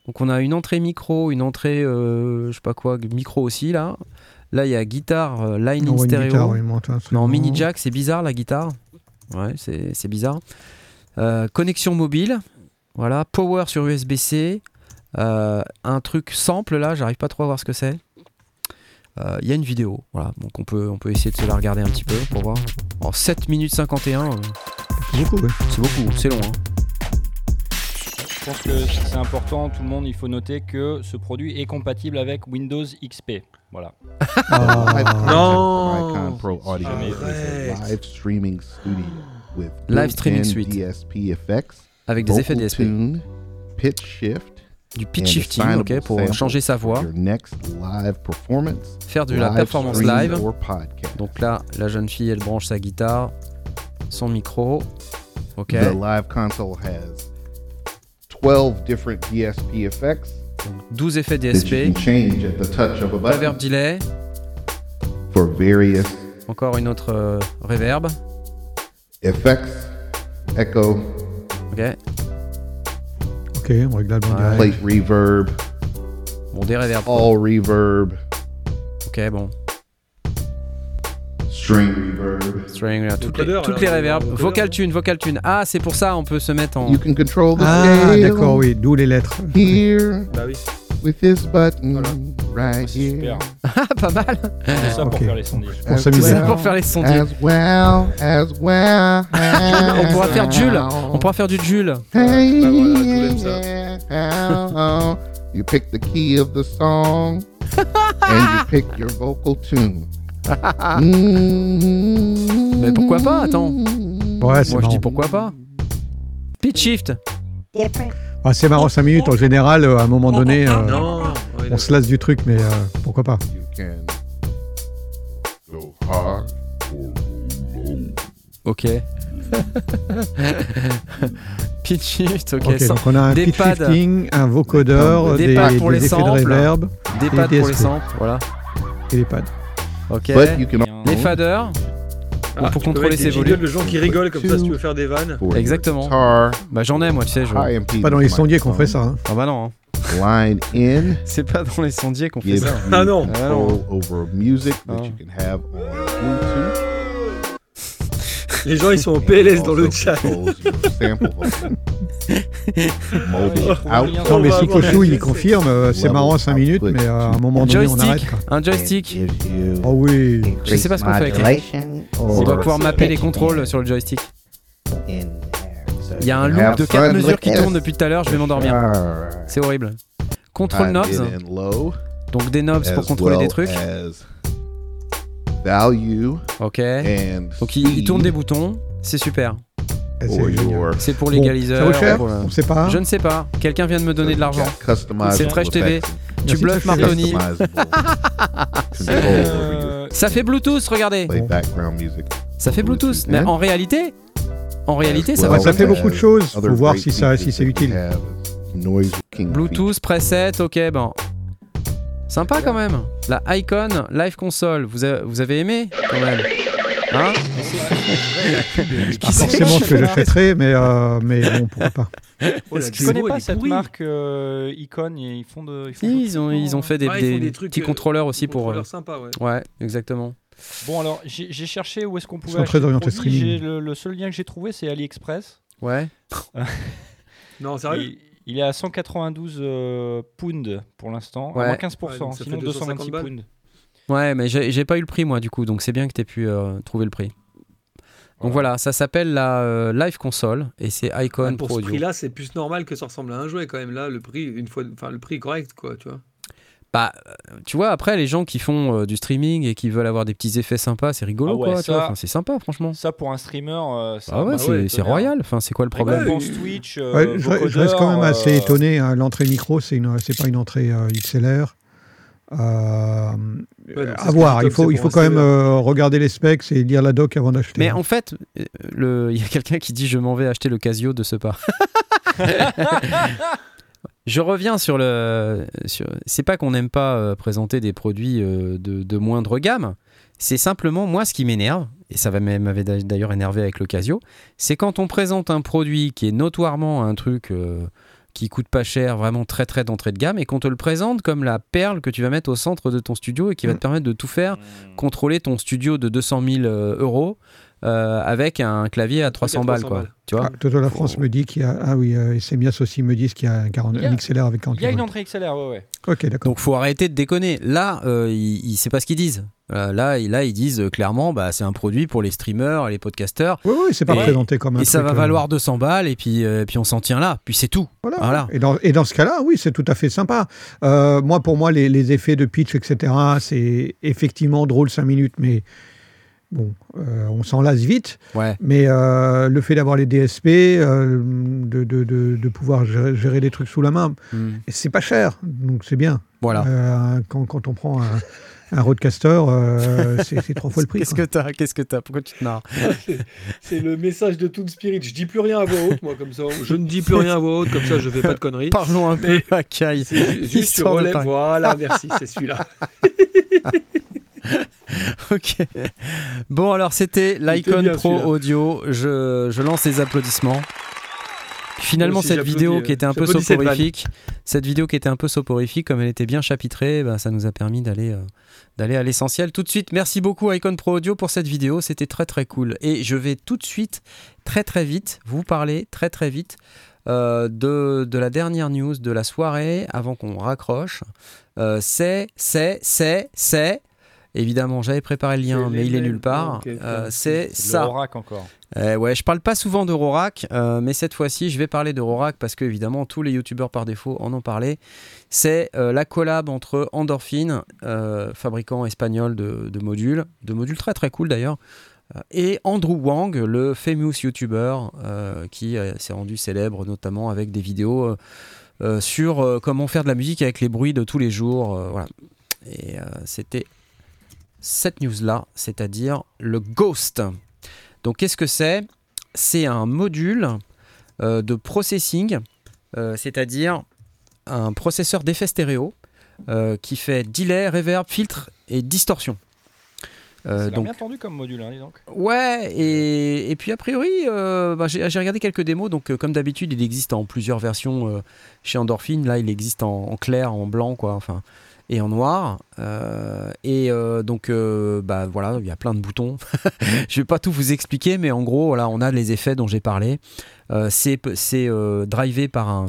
S1: Donc on a une entrée micro, une entrée, euh, je sais pas quoi, micro aussi là. Là, il y a guitare euh, line
S2: On
S1: in stéréo.
S2: guitare, oui,
S1: non, mini jack, c'est bizarre la guitare. Ouais, c'est bizarre. Euh, connexion mobile. Voilà, power sur USB-C. Euh, un truc sample là, j'arrive pas trop à voir ce que c'est. Il y a une vidéo, voilà, donc on peut, on peut essayer de se la regarder un petit peu pour voir. En 7 minutes 51, euh,
S2: C'est beaucoup, ouais.
S1: c'est beaucoup, c'est long. hein.
S4: Je pense que c'est important, tout le monde, il faut noter que ce produit est compatible avec Windows XP. Voilà.
S2: Ah.
S3: Non.
S6: Icon Pro Audio live streaming studio with
S1: Live streaming suite.
S6: DSP effects,
S1: Avec des effets DSP.
S6: tune, pitch shift,
S1: Du pitch shifting, ok,
S6: assignable
S1: pour changer sa voix,
S6: for Your next live performance,
S1: faire de la
S6: live
S1: performance live. Donc là, la jeune fille, elle branche sa guitare, son micro, ok.
S6: The live console has 12 different DSP effects
S1: 12 effets
S6: that you
S1: DSP,
S6: can change at the touch of a
S1: reverb delay,
S6: for various
S1: encore une autre euh, reverb,
S6: effects, echo,
S1: ok.
S2: Ok, on règle
S1: Ouais.
S2: direct.
S6: plate reverb,
S1: Bon, des reverbs. quoi.
S6: all reverb,
S1: Ok, bon.
S6: String reverb.
S1: String, là, toutes, les, toutes les reverbs. Vocal tune, vocal tune. Ah, c'est pour ça, on peut se mettre en.
S6: You can control the
S2: Ah, d'accord, oui, d'où les lettres.
S6: here
S3: Bah oui.
S6: with this button
S4: Voilà.
S6: right
S4: C'est
S6: here.
S4: super.
S1: Ah, pas mal.
S4: C'est ça pour
S2: ok.
S4: faire les sondages.
S2: Pour
S6: As
S2: s'amuser.
S1: C'est
S6: well
S1: pour faire les sondiers.
S6: As well, as well.
S1: On pourra faire Jules. On pourra faire du Jules.
S6: Hey,
S3: Bah voilà, tout aime ça.
S6: yeah, you pick the key of the song and you pick your vocal tune.
S1: Mais pourquoi pas, attends.
S2: Ouais, c'est
S1: Moi, je
S2: marrant.
S1: dis pourquoi pas. Pitch shift.
S2: Ah, c'est marrant, 5 minutes en général, euh, à un moment donné, euh,
S3: Non. ouais,
S2: on se lasse du truc, mais euh, pourquoi pas
S6: You can go hard or low.
S1: Ok. Pitch shift, ok.
S2: Ok,
S1: sans-
S2: donc on a un
S1: des
S2: pitch
S1: pads.
S2: shifting, un vocodeur,
S1: Des
S2: des,
S1: pads pour
S2: des
S1: les
S2: effets de
S1: samples.
S2: reverb
S1: Des pads pour les
S2: DSP.
S1: samples, voilà.
S2: et des pads.
S1: Ok.
S6: But you can
S1: Les faders.
S3: Ah,
S1: pour contrôler ses volumes.
S3: de gens qui rigolent comme ça si tu veux faire des vannes.
S1: Exactement.
S6: guitar,
S1: Bah j'en ai moi, tu sais. Je...
S2: Pas dans les sondiers qu'on fait ça. hein.
S1: Ah bah non. hein.
S6: Line in
S1: C'est pas dans les sondiers qu'on fait ça.
S3: Ah non.
S1: Ah
S6: over music that
S1: Ah.
S6: you can have on Bluetooth.
S3: Les gens ils sont au PLS dans le chat.
S6: Mobile
S4: Ah.
S2: Non, mais Soukochou,
S3: avoir-
S2: il confirme, euh, c'est marrant 5 minutes, mais euh, à un moment donné, on arrête.
S1: Un joystick.
S2: Oh oui.
S1: Je sais pas ce qu'on fait avec les- On doit pouvoir mapper les contrôles sur le joystick. Il y a un loop de 4 mesures qui tourne depuis tout à l'heure, je vais m'endormir. C'est horrible. Control knobs, donc des knobs pour contrôler des trucs.
S6: Value
S1: Ok.
S6: and
S1: Donc il, tourne des boutons, c'est super.
S2: Génial.
S6: your
S1: C'est pour
S2: Bon,
S1: l'égaliseur.
S2: cher
S1: pour
S2: On sait pas.
S1: Je ne sais pas. Quelqu'un vient de me donner de l'argent. C'est Trash TV. Tu bluffes. Martoni.
S4: Euh,
S1: Ça fait Bluetooth, regardez. Ça fait Bluetooth. Mais en réalité, en réalité, ça va
S2: Ouais, ça
S6: well
S2: fait beaucoup de choses. Faut voir si ça, si c'est utile.
S1: Bluetooth, preset, ok, bon. Sympa quand même. La Icon Live Console, vous, a- vous avez aimé quand même Hein
S2: Pas forcément ce que j'achèterais, mais, euh, mais bon, pourquoi pas.
S3: Oh, la
S4: Je connais pas cette marque euh, Icon, et ils font de. Ils, font
S1: Si,
S4: d'autres
S1: ils ont, ils ont fait des,
S3: Ouais, font
S1: des
S3: des trucs,
S1: petits
S3: euh,
S1: contrôleurs aussi
S3: Des
S1: pour. euh,
S3: contrôleurs sympas, ouais.
S1: Ouais, exactement.
S4: Bon, alors, j'ai cherché où est-ce qu'on pouvait.
S2: sont très
S4: acheter le
S2: streaming.
S4: Le, le seul lien que j'ai trouvé, c'est AliExpress.
S1: Ouais.
S3: Non, sérieux?
S4: Il, est à 192 euh, pounds pour l'instant,
S1: Ouais.
S4: à moins 15%,
S3: Ouais,
S4: sinon
S3: fait 250
S4: 226
S3: balles.
S4: pounds.
S1: Ouais, mais j'ai pas eu le prix moi du coup, donc c'est bien que tu aies pu euh, trouver le prix. Donc voilà, ça s'appelle la euh, Live Console et c'est Icon
S3: Ah, pour
S1: Pro
S3: ce prix-là, c'est plus normal que ça ressemble à un jouet quand même. Là, le prix, une fois, enfin le prix est correct, quoi, tu vois.
S1: Bah, euh, tu vois, après les gens qui font euh, du streaming et qui veulent avoir des petits effets sympas, c'est rigolo
S4: Ah ouais,
S1: quoi, tu vois.
S4: ça-
S1: Enfin, c'est sympa franchement.
S4: Ça, pour un streamer, euh, ça
S1: Ah ouais,
S3: bah
S1: c'est
S3: ouais,
S1: c'est
S4: tonnerre.
S1: royal. Enfin, c'est quoi le problème
S4: Twitch, euh,
S2: Ouais, je, je reste quand même assez étonné. hein. L'entrée micro, c'est une, c'est pas une entrée euh, XLR. Euh, à voir. Il faut, il faut quand même euh, regarder les specs et lire la doc avant d'acheter.
S1: Mais
S2: hein.
S1: en fait, il y a quelqu'un qui dit je m'en vais acheter le Casio de ce pas. je reviens sur le. sur- C'est pas qu'on n'aime pas euh, présenter des produits euh, de, de moindre gamme. C'est simplement moi ce qui m'énerve, et ça m'avait d'a- d'ailleurs énervé avec le Casio, c'est quand on présente un produit qui est notoirement un truc euh, qui coûte pas cher, vraiment très très d'entrée de gamme, et qu'on te le présente comme la perle que tu vas mettre au centre de ton studio et qui va te permettre de tout faire
S4: hmm.
S1: contrôler ton studio de 200 000 euh, euros euh, avec un clavier à 300 balles,
S3: 300
S1: quoi.
S3: balles.
S1: Tu vois
S2: Ah, Toto La France
S1: faut-
S2: me dit qu'il y a. Ah oui, euh, et aussi me disent qu'il y a un, 40
S4: Il y a-
S2: un XLR avec 40
S4: Il y a une entrée XLR, ouais, ouais.
S2: Ok, d'accord.
S1: Donc faut arrêter de déconner. Là, euh, ils, ils- c'est pas ce qu'ils disent. Euh, là, ils- là, ils disent euh, clairement, bah, c'est un produit pour les streamers, les podcasters,
S2: Oui, oui, c'est pas
S1: Et-
S2: présenté comme un
S1: et ça va
S2: euh,
S1: valoir 200 balles, et puis, euh, puis on s'en tient là, puis c'est tout.
S2: Voilà.
S1: Voilà.
S2: Et, dans, et dans ce cas-là, oui, c'est tout à fait sympa. Euh, moi, pour moi, les, les effets de pitch, etc., c'est effectivement drôle 5 minutes, mais bon, euh, on s'en lasse vite.
S1: Ouais.
S2: Mais euh, le fait d'avoir les DSP, euh, de, de, de, de pouvoir gérer, gérer des trucs sous la main,
S1: Hmm.
S2: c'est pas cher, donc c'est bien.
S1: Voilà.
S2: Euh, quand, quand on prend un, un roadcaster, euh, c'est trois fois le prix.
S1: Qu'est-ce que t'as Qu'est-ce que t'as Pourquoi tu te marres
S3: C'est- le message de Toon Spirit. Je dis plus rien à voix haute, moi, comme ça. Je ne dis plus rien à voix haute, comme ça, je fais pas de conneries.
S1: Parlons un peu à Kai.
S3: C'est Juste relèves.
S1: parler.
S3: Voilà, merci, c'est celui-là.
S1: Ok. Bon, alors c'était
S3: était
S1: l'Icon Pro. Audio. Je, je lance les applaudissements. Finalement, cette vidéo qui était un peu soporifique, cette vidéo qui était un peu soporifique, comme elle était bien chapitrée, bah, ça nous a permis d'aller euh, d'aller à l'essentiel tout de suite. Merci beaucoup Icon Pro Audio pour cette vidéo, c'était très très cool. Et je vais tout de suite, très très vite, vous parler très très vite euh, de, de la dernière news de la soirée avant qu'on raccroche. Euh, c'est, c'est, c'est, c'est. Évidemment, j'avais préparé le lien, mais il est nulle part.
S3: Ah, ok,
S1: Euh, c'est ça.
S4: l'Aurorac encore.
S1: Euh, ouais, je parle pas souvent de Rorac, euh, mais cette fois-ci, je vais parler de Rorac parce que évidemment tous les youtubeurs par défaut en ont parlé. C'est euh, la collab entre Endorphin, euh, fabricant espagnol de, de modules, de modules très très cool d'ailleurs, et Andrew Wang, le famous youtubeur euh, qui s'est rendu célèbre notamment avec des vidéos sur comment faire de la musique avec les bruits de tous les jours. voilà. Et c'était cette news-là, c'est-à-dire le Ghost. Donc qu'est-ce que c'est? C'est un module euh, de processing, euh, c'est-à-dire un processeur d'effets stéréo euh, qui fait delay, reverb, filtre et distorsion. Euh, donc
S4: bien tendu comme module, hein, dis donc.
S1: Ouais, et, et puis a priori, euh, bah, j'ai regardé quelques démos, donc euh, comme d'habitude, il existe en plusieurs versions chez Endorphin. Là, il existe en, en clair, en blanc, quoi, enfin, et en noir. Euh, et euh, donc, euh, bah voilà, il y a plein de boutons. Je vais pas tout vous expliquer, mais en gros, voilà, on a les effets dont j'ai parlé. Euh, c'est drivé par un,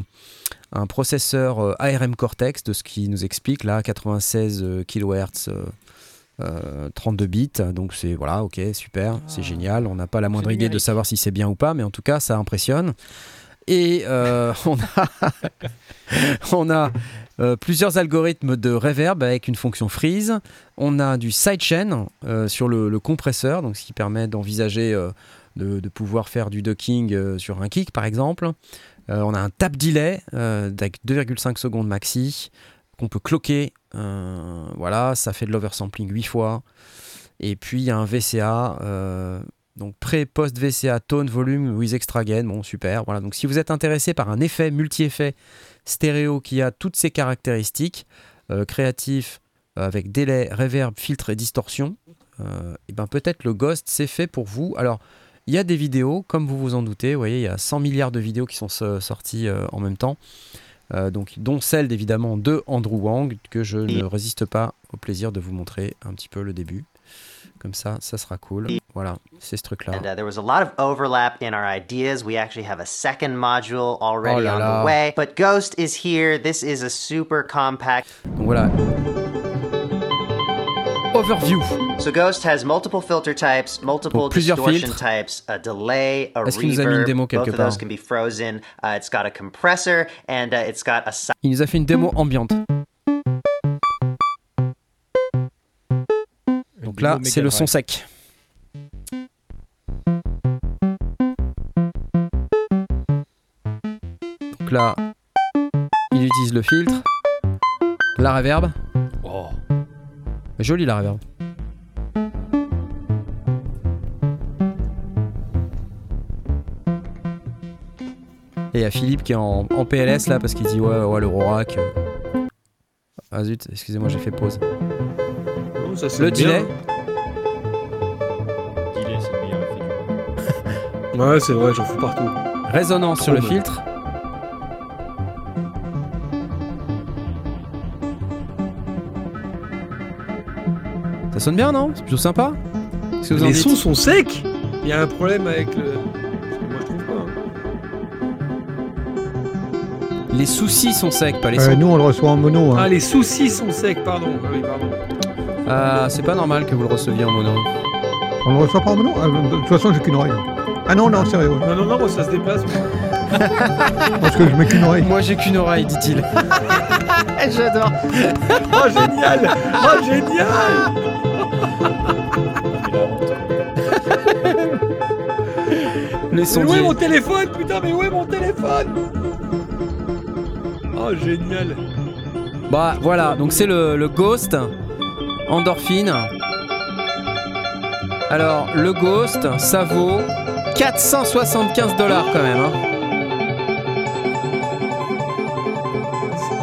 S1: un processeur ARM Cortex, de ce qui nous explique là, 96 euh, kHz. euh, euh, 32 bits, donc c'est voilà, ok, super, c'est
S4: Ah.
S1: génial. On n'a pas la moindre idée de savoir si c'est bien ou pas, mais en tout cas, ça impressionne. Et euh, on a, on a euh, plusieurs algorithmes de reverb avec une fonction freeze. On a du sidechain euh, sur le, compresseur, donc ce qui permet d'envisager euh, de, pouvoir faire du ducking sur un kick, par exemple. On a un tap delay avec 2,5 secondes maxi qu'on peut cloquer. Voilà, ça fait de l'oversampling 8 fois. Et puis il y a un VCA, donc pré-post VCA tone volume with extra gain. Bon, super. Voilà, donc si vous êtes intéressé par un effet multi-effet stéréo qui a toutes ces caractéristiques, euh, créatif, euh, avec délai, reverb, filtre et distorsion, euh, et ben peut-être le Ghost c'est fait pour vous. Alors il y a des vidéos, comme vous vous en doutez, vous voyez, il y a 100 milliards de vidéos qui sont so- sorties euh, en même temps. Euh, donc, dont celle évidemment de Andrew Wang, que je ne résiste pas au plaisir de vous montrer un petit peu le début. Comme ça, ça sera cool. Voilà, c'est ce truc-là.
S7: And uh, there was a lot of overlap in our ideas. We actually have a second module already
S1: Oh
S7: on the way. But Ghost is here. This is a super compact.
S1: Donc voilà. Overview.
S7: So Ghost has multiple filter types, multiple
S1: Donc, plusieurs
S7: distortion
S1: filtres.
S7: types, a delay, a
S1: Est-ce qu'il nous a mis une démo quelque
S7: Both of those
S1: part
S7: can be frozen. Uh, it's got a compressor and uh, it's got a
S1: Il nous a fait une démo ambiante. Donc là, c'est le son sec. Donc là, il utilise le filtre, la reverb.
S4: Oh.
S1: Joli la reverb. Et il y a Philippe qui est en, en PLS là parce qu'il dit ouais, ouais le Rorac. euh. Ah zut, excusez-moi, j'ai fait pause.
S3: Non, ça sonne
S1: Le
S3: bien.
S1: delay,
S4: Delay, c'est le meilleur effet du
S3: Ouais, c'est vrai, j'en fous partout.
S1: résonance sur le filtre. Ça sonne bien, non? C'est plutôt sympa Qu'est-ce que vous en
S3: Les
S1: dites?
S3: sons sont secs Il y a un problème avec le. Parce que moi, je trouve pas. hein.
S1: Les soucis sont secs, pas les
S2: Euh,
S1: sons.
S2: nous, on le reçoit en mono. hein.
S3: Ah, les soucis sont secs, pardon. Ah oui, pardon.
S1: Ah, c'est pas normal que vous le receviez en mono.
S2: On le reçoit pas en mono Ah, De toute façon, j'ai qu'une oreille. Ah non, non, sérieux.
S3: Non, non, non, moi, ça se déplace. moi.
S2: Parce que je mets qu'une oreille.
S1: Moi j'ai qu'une oreille, dit-il. J'adore.
S3: Oh, génial Oh, génial Mais où est mon téléphone Putain, mais où est mon téléphone? Oh, génial
S1: Bah voilà, donc c'est le, le Ghost Endorphine. Alors, le Ghost, ça vaut 475 dollars quand même. hein.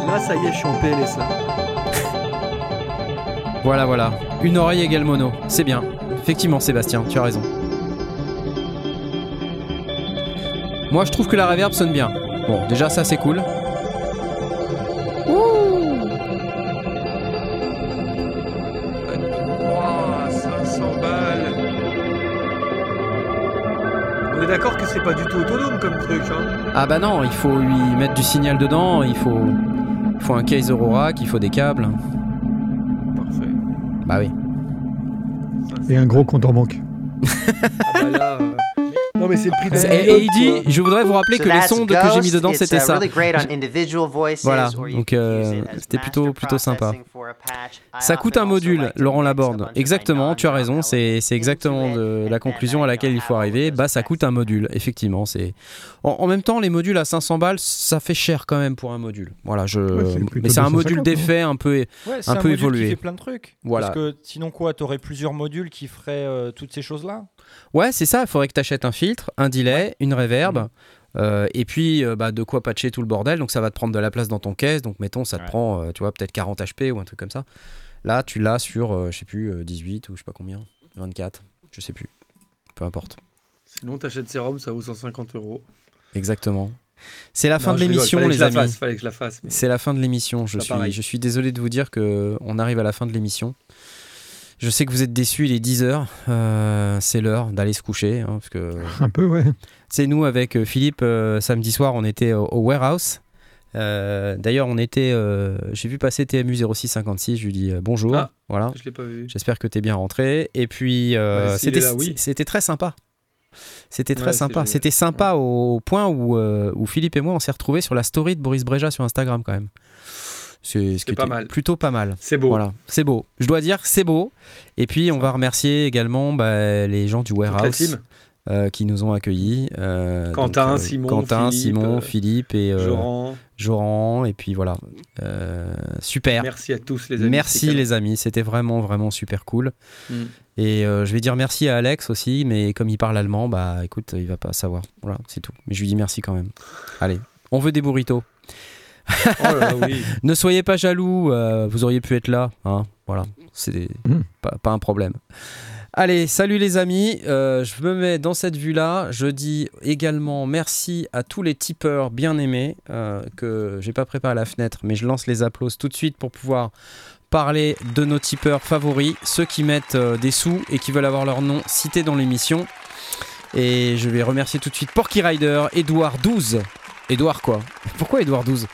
S3: Là, ça y est, je suis en PLS, là.
S1: Voilà, voilà. Une oreille égale mono. C'est bien. Effectivement, Sébastien, tu as raison. Moi, je trouve que la reverb sonne bien. Bon, déjà, ça, c'est cool.
S3: Truc, hein
S1: Ah bah non, il faut lui mettre du signal dedans, il faut, il faut un case Eurorack, il faut des câbles.
S3: Parfait.
S1: Bah oui.
S2: Et un gros compte en banque.
S3: Ah bah là... euh, Non, mais c'est le prix de
S1: Et, et il dit, je voudrais vous rappeler
S7: So
S1: que les de- que j'ai mis dedans, c'était
S7: uh,
S1: ça.
S7: really great on individual voices,
S1: Voilà, donc, euh, c'était plutôt- plutôt sympa. Ça coûte un module, Laurent Laborde. Exactement, tu as raison, c'est c'est exactement de la conclusion à laquelle il faut arriver. Bah ça coûte un module, effectivement. c'est en, en même temps, les modules à 500 balles, ça fait cher quand même pour un module. Voilà, je...
S2: Ouais,
S1: Mais c'est un module
S2: 250,
S1: d'effet un peu...
S4: Ouais,
S1: Un
S4: un,
S1: peu évolué.
S4: qui fait plein de trucs.
S1: Voilà.
S4: Parce que sinon quoi, t'aurais plusieurs modules qui feraient euh, toutes ces choses-là?
S1: Ouais, c'est ça, il faudrait que tu achètes un filtre, un delay, une reverb. Euh, et puis euh, bah, de quoi patcher tout le bordel, donc ça va te prendre de la place dans ton caisse, donc mettons ça te
S4: Ouais.
S1: prend, euh, tu vois, peut-être 40 HP ou un truc comme ça. Là, tu l'as sur, euh, je sais plus, euh, 18 ou je sais pas combien, 24, je sais plus, peu importe.
S3: Sinon, t'achètes sérum, ça vaut 150 euros.
S1: Exactement. C'est la fin
S3: Non,
S1: de l'émission,
S3: fallait que
S1: les
S3: je la
S1: amis.
S3: fasse, fallait que je la fasse. mais-
S1: C'est la fin de l'émission. Je suis,
S3: pareil.
S1: je suis désolé de vous dire que on arrive à la fin de l'émission. Je sais que vous êtes déçus, il est 10h. c'est l'heure d'aller se coucher. hein, parce que
S2: Un peu, ouais.
S1: C'est nous avec euh, Philippe, euh, samedi soir, on était au, au warehouse. Euh, D'ailleurs, on était. euh, J'ai vu passer TMU 0656, je lui dis euh, bonjour.
S3: Ah.
S1: Voilà.
S3: Je l'ai pas vu.
S1: J'espère que tu es bien rentré. Et puis,
S3: Ouais,
S1: c'était
S3: oui.
S1: très sympa. C'était très
S3: Ouais,
S1: sympa. C'était sympa au point où, où Philippe et moi, on s'est retrouvés sur la story de Boris Breja sur Instagram quand même. C'est ce
S3: pas mal.
S1: plutôt pas mal.
S3: C'est beau.
S1: Voilà, c'est beau. Je dois dire, c'est beau. Et puis, on va remercier également bah, les gens du
S3: la
S1: warehouse
S3: team,
S1: euh, qui nous ont accueillis. euh,
S3: Quentin,
S1: donc,
S3: Simon,
S1: Quentin,
S3: Philippe,
S1: Simon,
S3: euh,
S1: Philippe et euh,
S3: Joran.
S1: Joran. Et puis voilà. Euh, super.
S3: Merci à tous les amis.
S1: Merci les amis, c'était vraiment vraiment super cool.
S3: Mm.
S1: Et euh, je vais dire merci à Alex aussi, mais comme il parle allemand, bah écoute, il va pas savoir. Voilà, c'est tout. Mais je lui dis merci quand même. Allez, on veut des burritos.
S3: Oh là là, oui.
S1: Ne soyez pas jaloux, euh, vous auriez pu être là. Hein voilà, c'est
S2: Mm.
S1: pas, pas un problème. Allez, salut les amis. Euh, je me mets dans cette vue-là. Je dis également merci à tous les tipeurs bien aimés euh, que j'ai pas préparé à la fenêtre, mais je lance les applaudissements tout de suite pour pouvoir parler de nos tipeurs favoris, ceux qui mettent euh, des sous et qui veulent avoir leur nom cité dans l'émission. Et je vais remercier tout de suite Porky Rider, Edouard 12. Edouard quoi? Pourquoi Edouard 12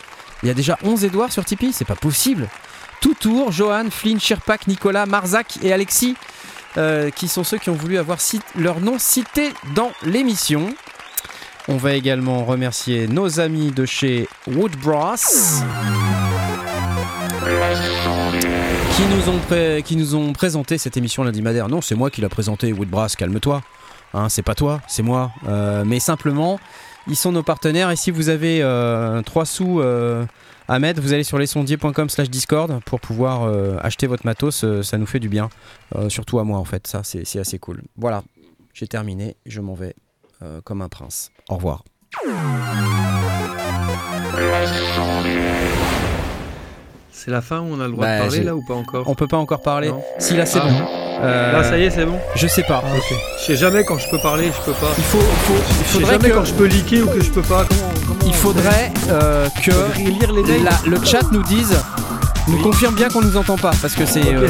S1: Il y a déjà 11 Edouard sur Tipeee? C'est pas possible. Tout tour, Johan, Flynn, Sherpak, Nicolas, Marzac et Alexis. Euh, qui sont ceux qui ont voulu avoir leur nom cité dans l'émission. On va également remercier nos amis de chez Woodbrass qui nous ont, qui nous ont présenté cette émission lundi madère. Non, c'est moi qui l'a présenté, Woodbrass, calme-toi. Hein, c'est pas toi, c'est moi. Euh, mais simplement, ils sont nos partenaires et si vous avez 3 euh, sous à mettre, vous allez sur lesondiers.com slash discord pour pouvoir euh, acheter votre matos, euh, ça nous fait du bien, euh, surtout à moi en fait, ça c'est assez cool. Voilà, j'ai terminé, je m'en vais comme un prince. Au revoir.
S3: C'est la fin où on a le droit de bah, parler là ou pas encore
S1: On peut pas encore parler. Si là c'est ah. bon.
S3: Euh, Là, ça y est, c'est bon
S1: Je sais pas.
S3: Ah, Je sais jamais quand je peux parler, je peux pas.
S1: Il faut, faut il
S3: faudrait jamais quand je peux liker ou que je peux pas.
S1: il faudrait euh, que
S3: lire les
S1: le chat nous dise nous confirme bien qu'on nous entend pas parce que c'est euh,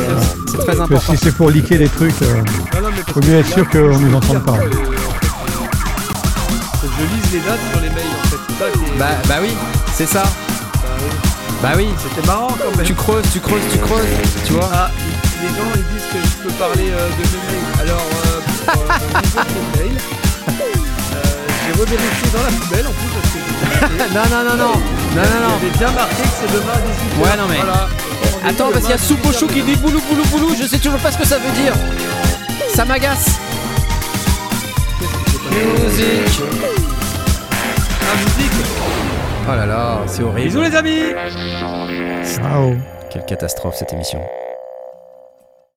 S1: très important.
S2: Si c'est pour liker les trucs, il faut bien être sûr qu'on nous entende pas.
S3: Je lise les dates sur les mails en fait.
S1: bah, bah oui, c'est ça. Bah oui.
S3: C'était marrant quand même.
S1: Tu creuses, tu creuses, tu creuses, tu vois.
S3: Ah, les gens ils disent que je peux parler euh, de mes mails. Alors, euh, euh, mails, euh, j'ai revérifié dans la poubelle en plus parce que
S1: non, non, non, non, non, non, non.
S3: J'avais bien marqué que c'est demain à 18h.
S1: Ouais, non, mais. Voilà. Attends, parce qu'il y a Soupochou qui dit boulou, boulou, boulou. Je sais toujours pas ce que ça veut dire. Ça m'agace. Musique.
S3: Ah, musique.
S1: Oh là là, c'est horrible.
S3: Bisous les amis
S2: Ciao.
S1: Quelle catastrophe cette émission.